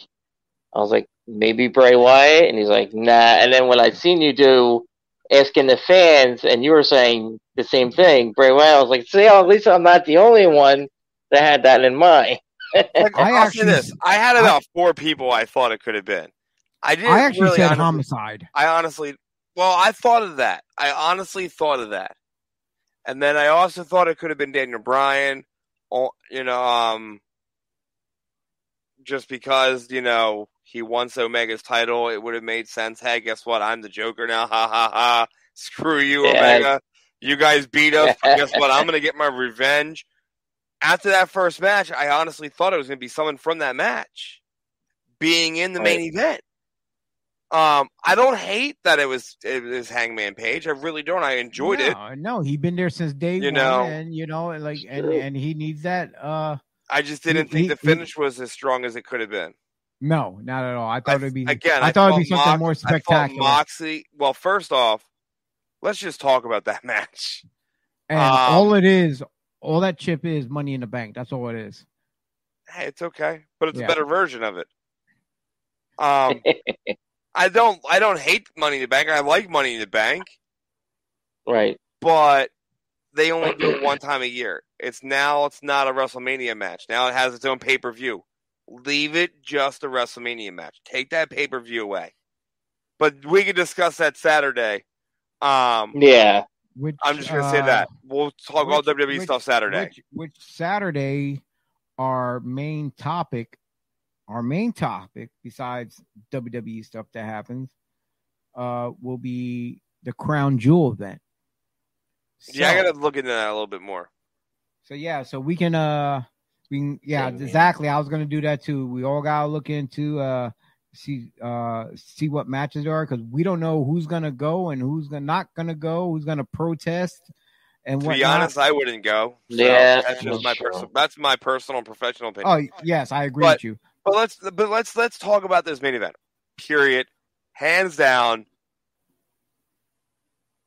I was like, maybe Bray Wyatt, and he's like, nah. And then when I seen you do asking the fans, and you were saying the same thing, Bray Wyatt, I was like, see, at least I'm not the only one that had that in mind. Like, I I'll actually- say this: I had about four people I thought it could have been. I didn't I actually really said honestly- homicide. I honestly, well, I thought of that. I honestly thought of that, and then I also thought it could have been Daniel Bryan, or you know, um, just because you know he won Omega's title, it would have made sense. Hey, guess what? I'm the Joker now. Ha ha ha! Screw you, Yeah. Omega. You guys beat us. but guess what? I'm gonna get my revenge. After that first match, I honestly thought it was gonna be someone from that match being in the main event. Um, I don't hate that it was it was Hangman Page. I really don't. I enjoyed it. no, No, he been there since day You one, know. and you know, like, and and he needs that. Uh, I just didn't He- think the he- he- finish was as strong as it could have been. no, not at all. I thought I- it'd be again. I, thought it'd be something Mox- more I thought spectacular. Moxley. Well, first off, let's just talk about that match. and um, all it is, all that chip is money in the bank. That's all it is. Hey, it's okay, but it's Yeah. a better version of it. Um, I don't. I don't hate Money in the Bank. I like Money in the Bank, right. but they only do it one time a year. It's now. It's not a WrestleMania match. Now it has its own pay per view. Leave it just a WrestleMania match. Take that pay per view away. But we can discuss that Saturday. Um, Yeah. Which I'm just gonna say uh, that we'll talk all WWE which- stuff Saturday. Which, which Saturday, our main topic, our main topic, besides WWE stuff that happens, uh, will be the Crown Jewel event. yeah, I So- gotta look into that a little bit more. So yeah, so we can uh we can yeah, Yeah. exactly. I was gonna do that too. We all gotta look into uh see uh see what matches there are because we don't know who's gonna go and who's gonna not gonna go, who's gonna protest and To what. be honest, I wouldn't go. So Yeah, that's just my true. personal. That's my personal professional opinion. Oh yes, I agree But- with you. But let's but let's let's talk about this main event. Period. Hands down,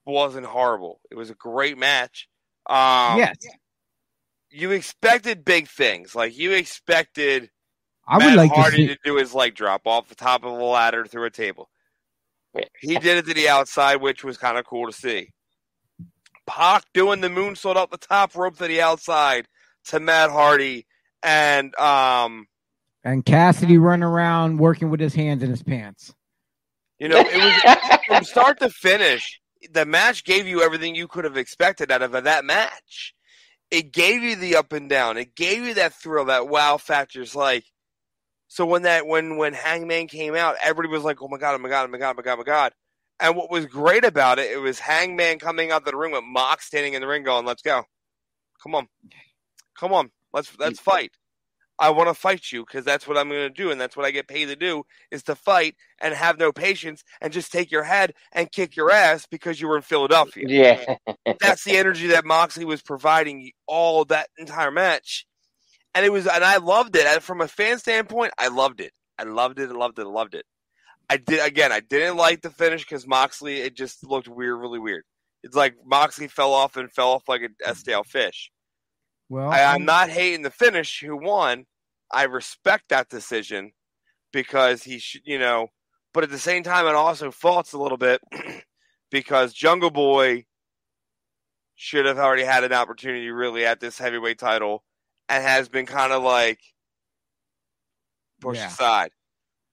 wasn't horrible. It was a great match. Um, yes. you expected big things. Like you expected I would Matt like to Hardy see to do his like drop off the top of a ladder through a table. He did it to the outside, which was kind of cool to see. Pac doing the moonsault up the top rope to the outside to Matt Hardy, and um, and Cassidy running around working with his hands in his pants. you know, it was from start to finish. The match gave you everything you could have expected out of that match. It gave you the up and down. It gave you that thrill, that wow factor. It's like, so when that when when Hangman came out, everybody was like, "Oh my god! Oh my god! Oh my god! Oh my god! Oh my god!" And what was great about it, it was Hangman coming out of the ring with Mox standing in the ring, going, "Let's go, come on, come on, let's let's fight." I want to fight you because that's what I'm going to do, and that's what I get paid to do is to fight and have no patience and just take your head and kick your ass because you were in Philadelphia. Yeah. That's the energy that Moxley was providing all that entire match, and it was, and I loved it. And from a fan standpoint, I loved it. I loved it. I loved it. I loved it. I did again. I didn't like the finish because Moxley. It just looked weird, really weird. It's like Moxley fell off and fell off like a, a stale fish. Well, I, I'm not hating the finish who won. I respect that decision because he should, you know, but at the same time, it also faults a little bit because Jungle Boy should have already had an opportunity really at this heavyweight title and has been kind of like pushed Yeah. aside.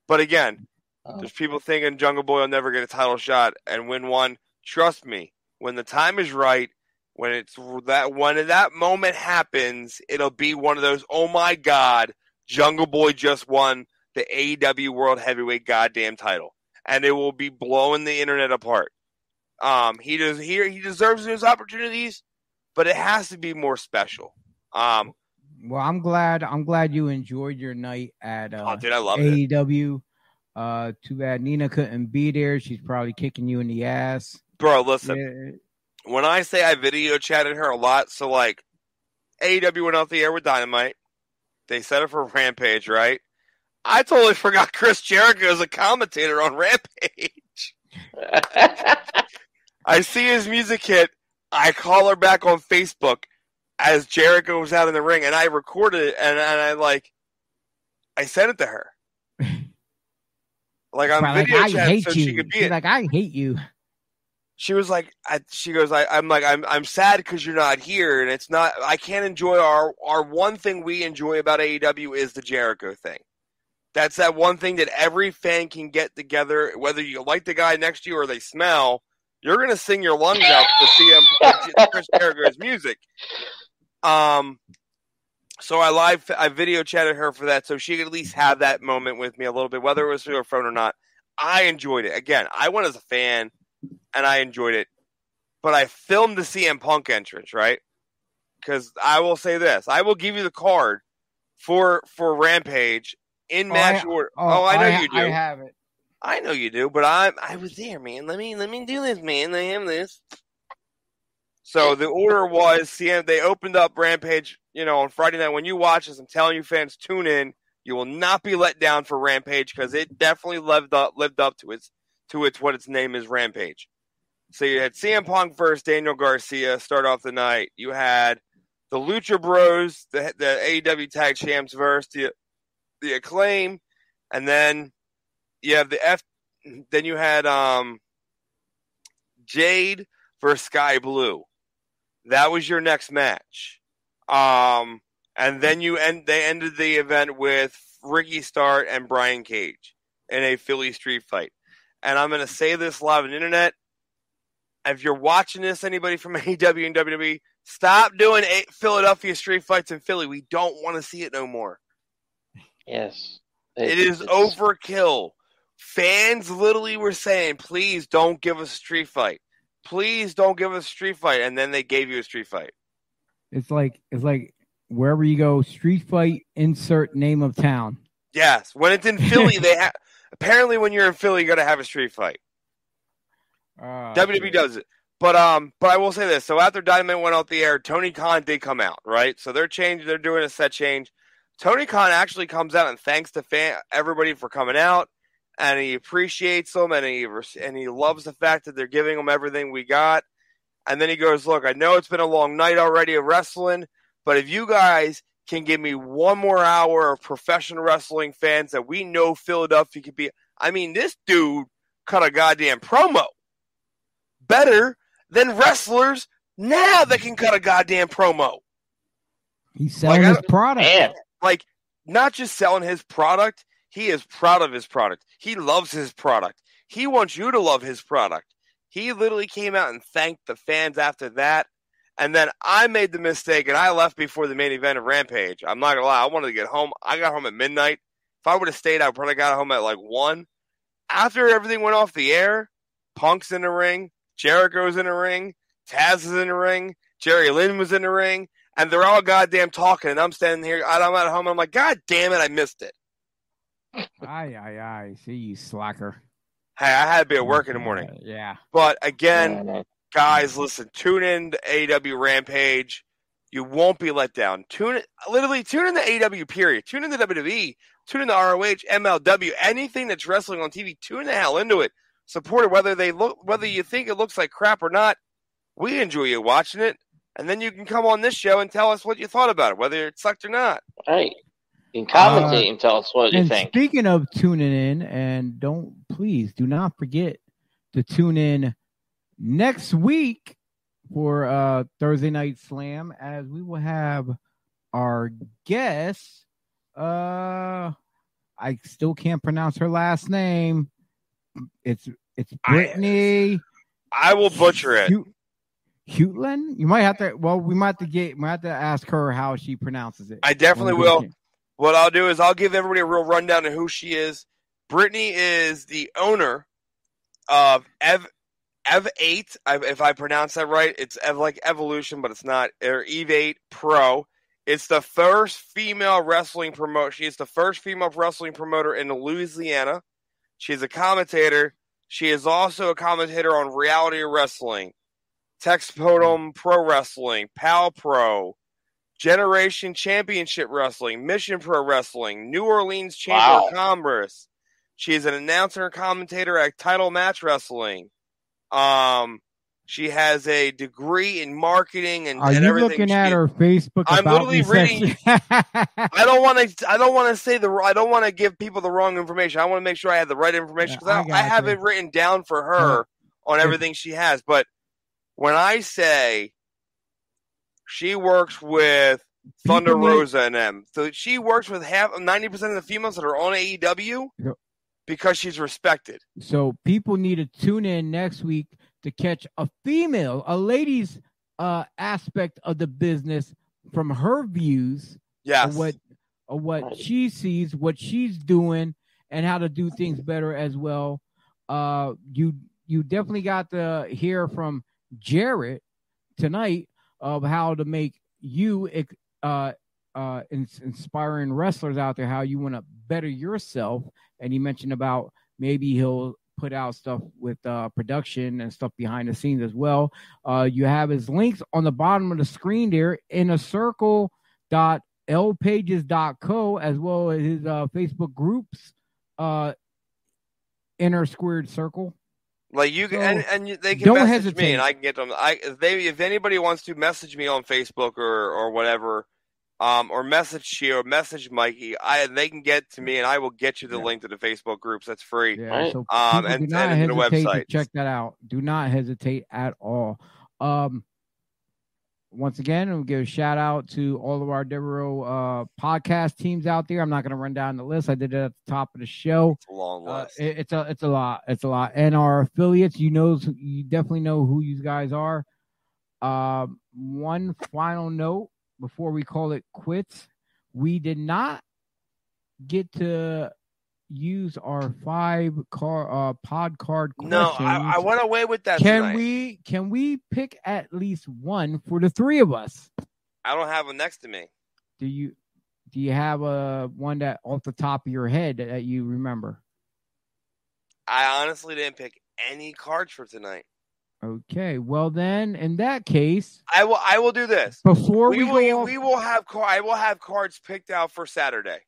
But again, Oh. there's people thinking Jungle Boy will never get a title shot and win one. Trust me, when the time is right, when it's that when that moment happens, it'll be one of those. Oh my God, Jungle Boy just won the AEW World Heavyweight Goddamn title, and it will be blowing the internet apart. Um, he does here. He deserves his opportunities, but it has to be more special. Um, well, I'm glad. I'm glad you enjoyed your night at oh, uh, dude, I love it. AEW. Uh, too bad Nina couldn't be there. She's probably kicking you in the ass. Bro, listen. Yeah. when I say I video chatted her a lot, so like AEW went off the air with Dynamite. They set up for Rampage, right? I totally forgot Chris Jericho is a commentator on Rampage. I I see his music hit. I call her back on Facebook as Jericho was out in the ring, and I recorded it, and, and I like, I sent it to her. Like on Probably like, video I chat, hate so you. she could be like, I hate you. she was like, I, she goes, I, I'm like, I'm, I'm sad because you're not here, and it's not. I can't enjoy our, our one thing we enjoy about AEW is the Jericho thing. That's that one thing that every fan can get together, whether you like the guy next to you or they smell. You're gonna sing your lungs out to see him Chris Jericho's music. Um, so I live, I video chatted her for that, so she could at least have that moment with me a little bit, whether it was through her phone or not. I enjoyed it. Again, I went as a fan and I enjoyed it. But I filmed the CM Punk entrance, right? Because I will say this: I will give you the card for for Rampage in Oh, match I- order. Oh, I know ha- you do. I I, have it. I know you do. But I I was there, man. Let me let me do this, man. I am this. So the order was CM. They opened up Rampage, you know, on Friday night. When you watch this, I'm telling you, fans, tune in. You will not be let down for Rampage because it definitely lived up lived up to its to its what its name is, Rampage. So you had CM Punk versus Daniel Garcia start off the night. You had the Lucha Bros, the the AEW Tag Champs versus the the Acclaim, and then you have the F. Then you had um Jade versus Skye Blue. That was your next match. Um, and then you end. They ended the event with Ricky Starks and Brian Cage in a Philly street fight. And I'm going to say this live on the internet. If you're watching this, anybody from AEW and WWE, stop doing a- Philadelphia street fights in Philly. We don't want to see it no more. Yes. It is it's- overkill. Fans literally were saying, please don't give us a street fight. Please don't give us a street fight. And then they gave you a street fight. It's like it's like wherever you go, street fight, insert name of town. Yes. When it's in Philly, they have. Apparently, when you're in Philly, you got to have a street fight. Uh, WWE does it. But um, but I will say this. So after Dynamite went off the air, Tony Khan did come out, right? So they're changing. They're doing a set change. Tony Khan actually comes out and thanks to fan everybody for coming out, and he appreciates them, and he and he loves the fact that they're giving him everything we got. And then he goes, "Look, I know it's been a long night already of wrestling, but if you guys can give me one more hour of professional wrestling fans that we know Philadelphia could be, I mean, this dude cut a goddamn promo better than wrestlers now that can cut a goddamn promo. He's selling Like, his product. Man, Like, not just selling his product, he is proud of his product. He loves his product. He wants you to love his product. He literally came out and thanked the fans after that. And then I made the mistake and I left before the main event of Rampage. I'm not gonna lie, I wanted to get home. I got home at midnight. If I would have stayed, I probably got home at like one. After everything went off the air, Punk's in the ring, Jericho's in the ring, Taz is in the ring, Jerry Lynn was in the ring, and they're all goddamn talking, and I'm standing here, I'm at home, and I'm like, God damn it, I missed it. Aye, aye, aye. See you, slacker. Hey, I had to be at work in the morning. Uh, yeah. But again, uh, guys, listen, tune in to AW Rampage. You won't be let down. Tune in, literally tune in the AW period. Tune in the WWE. Tune in the ROH, MLW, anything that's wrestling on TV. Tune the hell into it. Support it, whether they look, whether you think it looks like crap or not. We enjoy you watching it, and then you can come on this show and tell us what you thought about it, whether it sucked or not. right. You can commentate and tell us what you and think. speaking of tuning in, and don't please do not forget to tune in next week for uh Thursday Night Slam as we will have our guest. Uh I still can't pronounce her last name. It's it's Brittany I will butcher it. Hu- Hutland? You might have to well, we might have to get might have to ask her how she pronounces it. I definitely When we will. What I'll do is I'll give everybody a real rundown of who she is. Brittany is the owner of Ev Ev Eight. If I pronounce that right, it's Ev like Evolution, but it's not. Or Eve Eight Pro. It's the first female wrestling promoter. She is the first female wrestling promoter in Louisiana. She's a commentator. She is also a commentator on reality wrestling, Texpodum Pro Wrestling, Pal Pro, Generation Championship Wrestling, Mission Pro Wrestling, New Orleans Chamber Wow. of Commerce. She is an announcer and commentator at Title Match Wrestling. Um, She has a degree in marketing and, Are and you everything. looking She- at her Facebook? I'm about literally me reading- I don't want to. I don't want to say the. I don't want to give people the wrong information. I want to make sure I have the right information Yeah, I because I, I, have gotcha. it written down for her on everything she has. But when I say she works with Thunder People need- Rosa and them, so she works with half ninety percent of the females that are on AEW Yep. because she's respected. So people need to tune in next week to catch a female, a lady's uh aspect of the business from her views Yes. what what she sees, what she's doing, and how to do things better as well. Uh you you definitely got to hear from Jarrett tonight of how to make you uh uh inspiring wrestlers out there how you want to better yourself. And he mentioned about maybe he'll put out stuff with uh production and stuff behind the scenes as well. Uh you have his links on the bottom of the screen there in a circle dot lpages.co as well as his uh facebook groups uh inner squared circle Like you can, So, and, and they can don't message me, and I can get them. I if they if anybody wants to message me on Facebook or or whatever, um, or message you or message Mikey, I they can get to me, and I will get you the Yeah. link to the Facebook groups. That's free. Yeah, Right. so Um, and- do not and the hesitate to check that out. Do not hesitate at all. Um, once again, we'll give a shout out to all of our Devereaux uh, podcast teams out there. I'm not going to run down the list. I did it at the top of the show. It's a long Uh, list. it- it's a it's a lot. It's a lot. And our affiliates, you know, you definitely know who you guys are. Um, one final note before we call it quits, we did not get to use our five car uh pod card questions. no, I, I went away with that. can tonight. we can we pick at least one for the three of us? I don't have them next to me. Do you do you have a one that off the top of your head that you remember? I honestly didn't pick any cards for tonight. Okay, well then, in that case, I will. I will do this. before we, We, will. off, We will have. I will have cards picked out for Saturday.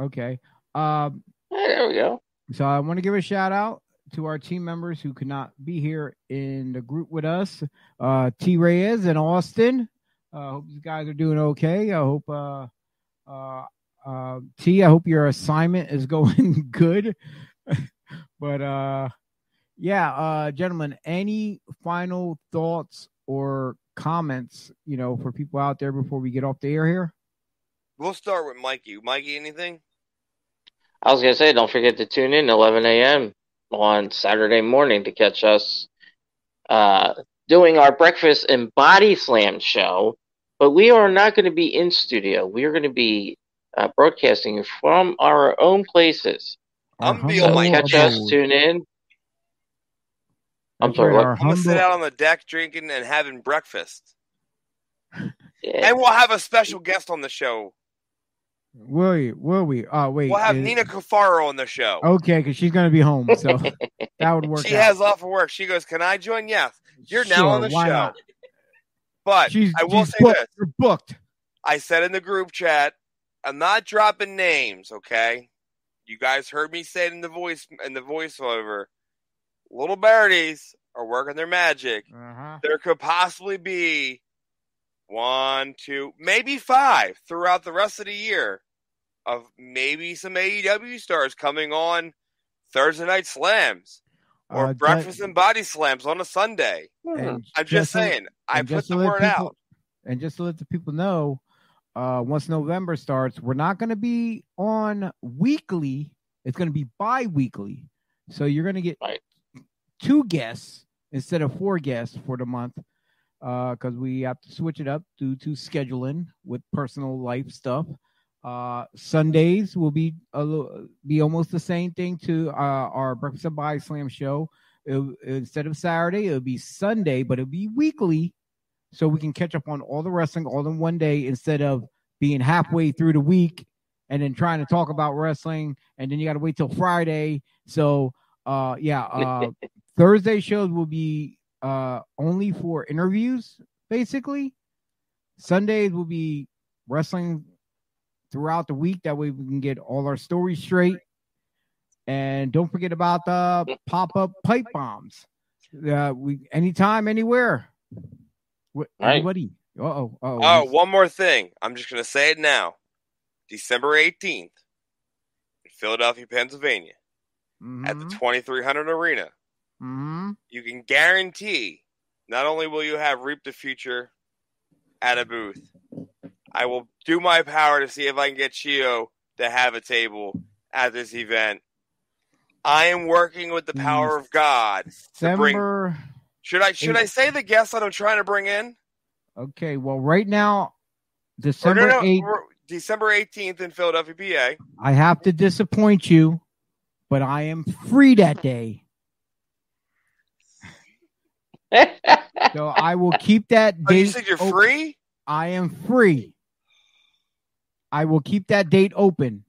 okay. Um, Hey, there we go. so I want to give a shout out to our team members who could not be here in the group with us. Uh, T Reyes and Austin. Uh, hope you guys are doing okay. I hope uh, uh, uh, T. I hope your assignment is going good. but uh, yeah, uh, gentlemen, any final thoughts or comments? You know, for people out there before we get off the air here. We'll start with Mikey. Mikey, anything? I was gonna say, don't forget to tune in 11 a.m. on Saturday morning to catch us uh, doing our breakfast and body slam show. But we are not going to be in studio. We are going to be uh, broadcasting from our own places. I'm Our Bill So humble Mike. catch us, tune in. I'm sorry, right, what? our I'm gonna sit out on the deck drinking and having breakfast, Yeah. and we'll have a special guest on the show. Will we? Will we? Oh wait. We'll have is- Nina Cafaro on the show. Okay, because she's gonna be home, so that would work. she out. has off of work. She goes, "Can I join?" Yes. You're now on the why show. not? But She's, I will she's say booked. this: You're booked. I said in the group chat, I'm not dropping names. Okay, you guys heard me say it in the voice in the voiceover. Little birdies are working their magic. Uh-huh. There could possibly be one, two, maybe five throughout the rest of the year of maybe some AEW stars coming on Thursday night slams or Uh, breakfast ju- and body slams on a Sunday. and I'm just to- saying, I and put just to the word people- out. And just to let the people know, uh, once November starts, we're not going to be on weekly. It's going to be bi-weekly. So you're going to get Right. two guests instead of four guests for the month because we have to switch it up due to scheduling with personal life stuff. Uh, Sundays will be a be almost the same thing to uh, our Breakfast and Body Slam show. It- instead of Saturday, it'll be Sunday, but it'll be weekly, so we can catch up on all the wrestling all in one day instead of being halfway through the week and then trying to talk about wrestling, and then you got to wait till Friday. So, uh, yeah, uh, Thursday shows will be uh only for interviews, basically. Sundays will be wrestling throughout the week. That way we can get all our stories straight. And don't forget about the pop up pipe bombs. Uh, we anytime, anywhere. Wh- Right. Anybody? Uh oh. Oh, one more thing. I'm just going to say it now. December 18th in Philadelphia, Pennsylvania, at the 2300 Arena. hmm You can guarantee not only will you have Reap the Future at a booth, I will do my power to see if I can get Chio to have a table at this event. I am working with the power of God. to bring- December. Should I should I say the guest that I'm trying to bring in? Okay. Well, right now, oh, December no, no, 8th. December 18th in Philadelphia, PA. I have to disappoint you, but I am free that day. So I will keep that Oh, you date. said you're open. free? I am free. I will keep that date open.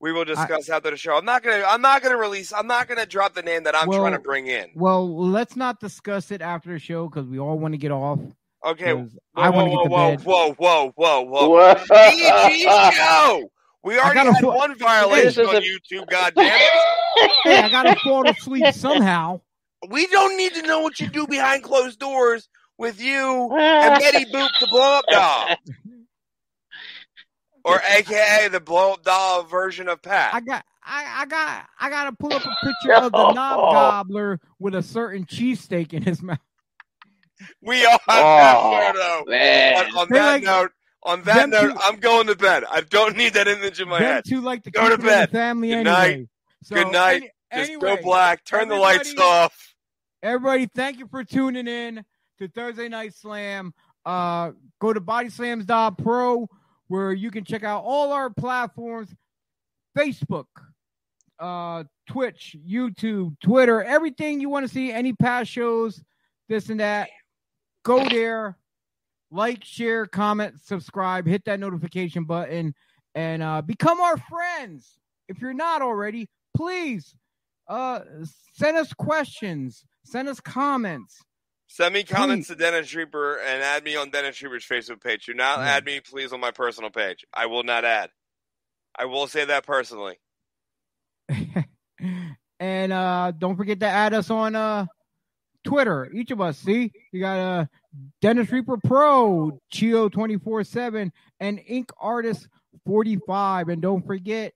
We will discuss after the show. I'm not gonna. I'm not gonna release. I'm not gonna drop the name that I'm Well- trying to bring in. Well, let's not discuss it after the show because we all want to get off. Okay. Whoa, 'cause I want to whoa, get to whoa, bed. whoa, whoa, whoa, whoa, Whoa. PG show. We already had fo- one violation on a- YouTube. God damn it! Hey, I gotta fall asleep somehow. We don't need to know what you do behind closed doors with you and Betty Boop, the blow up doll, or AKA the blow up doll version of Pat. I got, I, I got, I gotta pull up a picture of the knob gobbler with a certain cheesesteak in his mouth. we all have Oh, that photo. Man. On, on that like- note, on that note, two- I'm going to bed. I don't need that image in my Them head. two like to Go to the bed. family Good anyway. night. So, Good night. any- Just anyway, go black. Turn the lights off. Everybody, thank you for tuning in to Thursday Night Slam. Uh, go to bodyslams.pro where you can check out all our platforms Facebook, uh, Twitch, YouTube, Twitter, everything you want to see, any past shows, this and that. Go there, like, share, comment, subscribe, hit that notification button, and uh, become our friends. If you're not already, please uh, send us questions, send us comments. Send me comments to Dennis Reaper and add me on Dennis Reaper's Facebook page. Do not add me, please, on my personal page. I will not add. I will say that personally. and uh don't forget to add us on uh Twitter. Each of us, see, you got uh Dennis Reaper Pro, Chio 24-7, and Ink Artist 45. And don't forget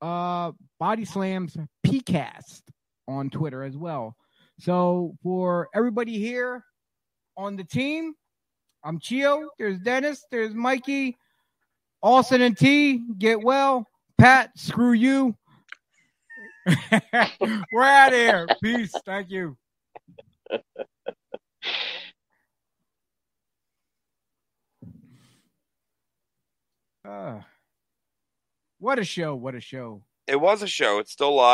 uh Body Slams PCast on Twitter as well. So for everybody here on the team, I'm Chio, there's Dennis, there's Mikey, Austin and T, get well. Pat, screw you. We're out of here. Peace. Thank you. Uh, what a show. What a show. It was a show. It's still live.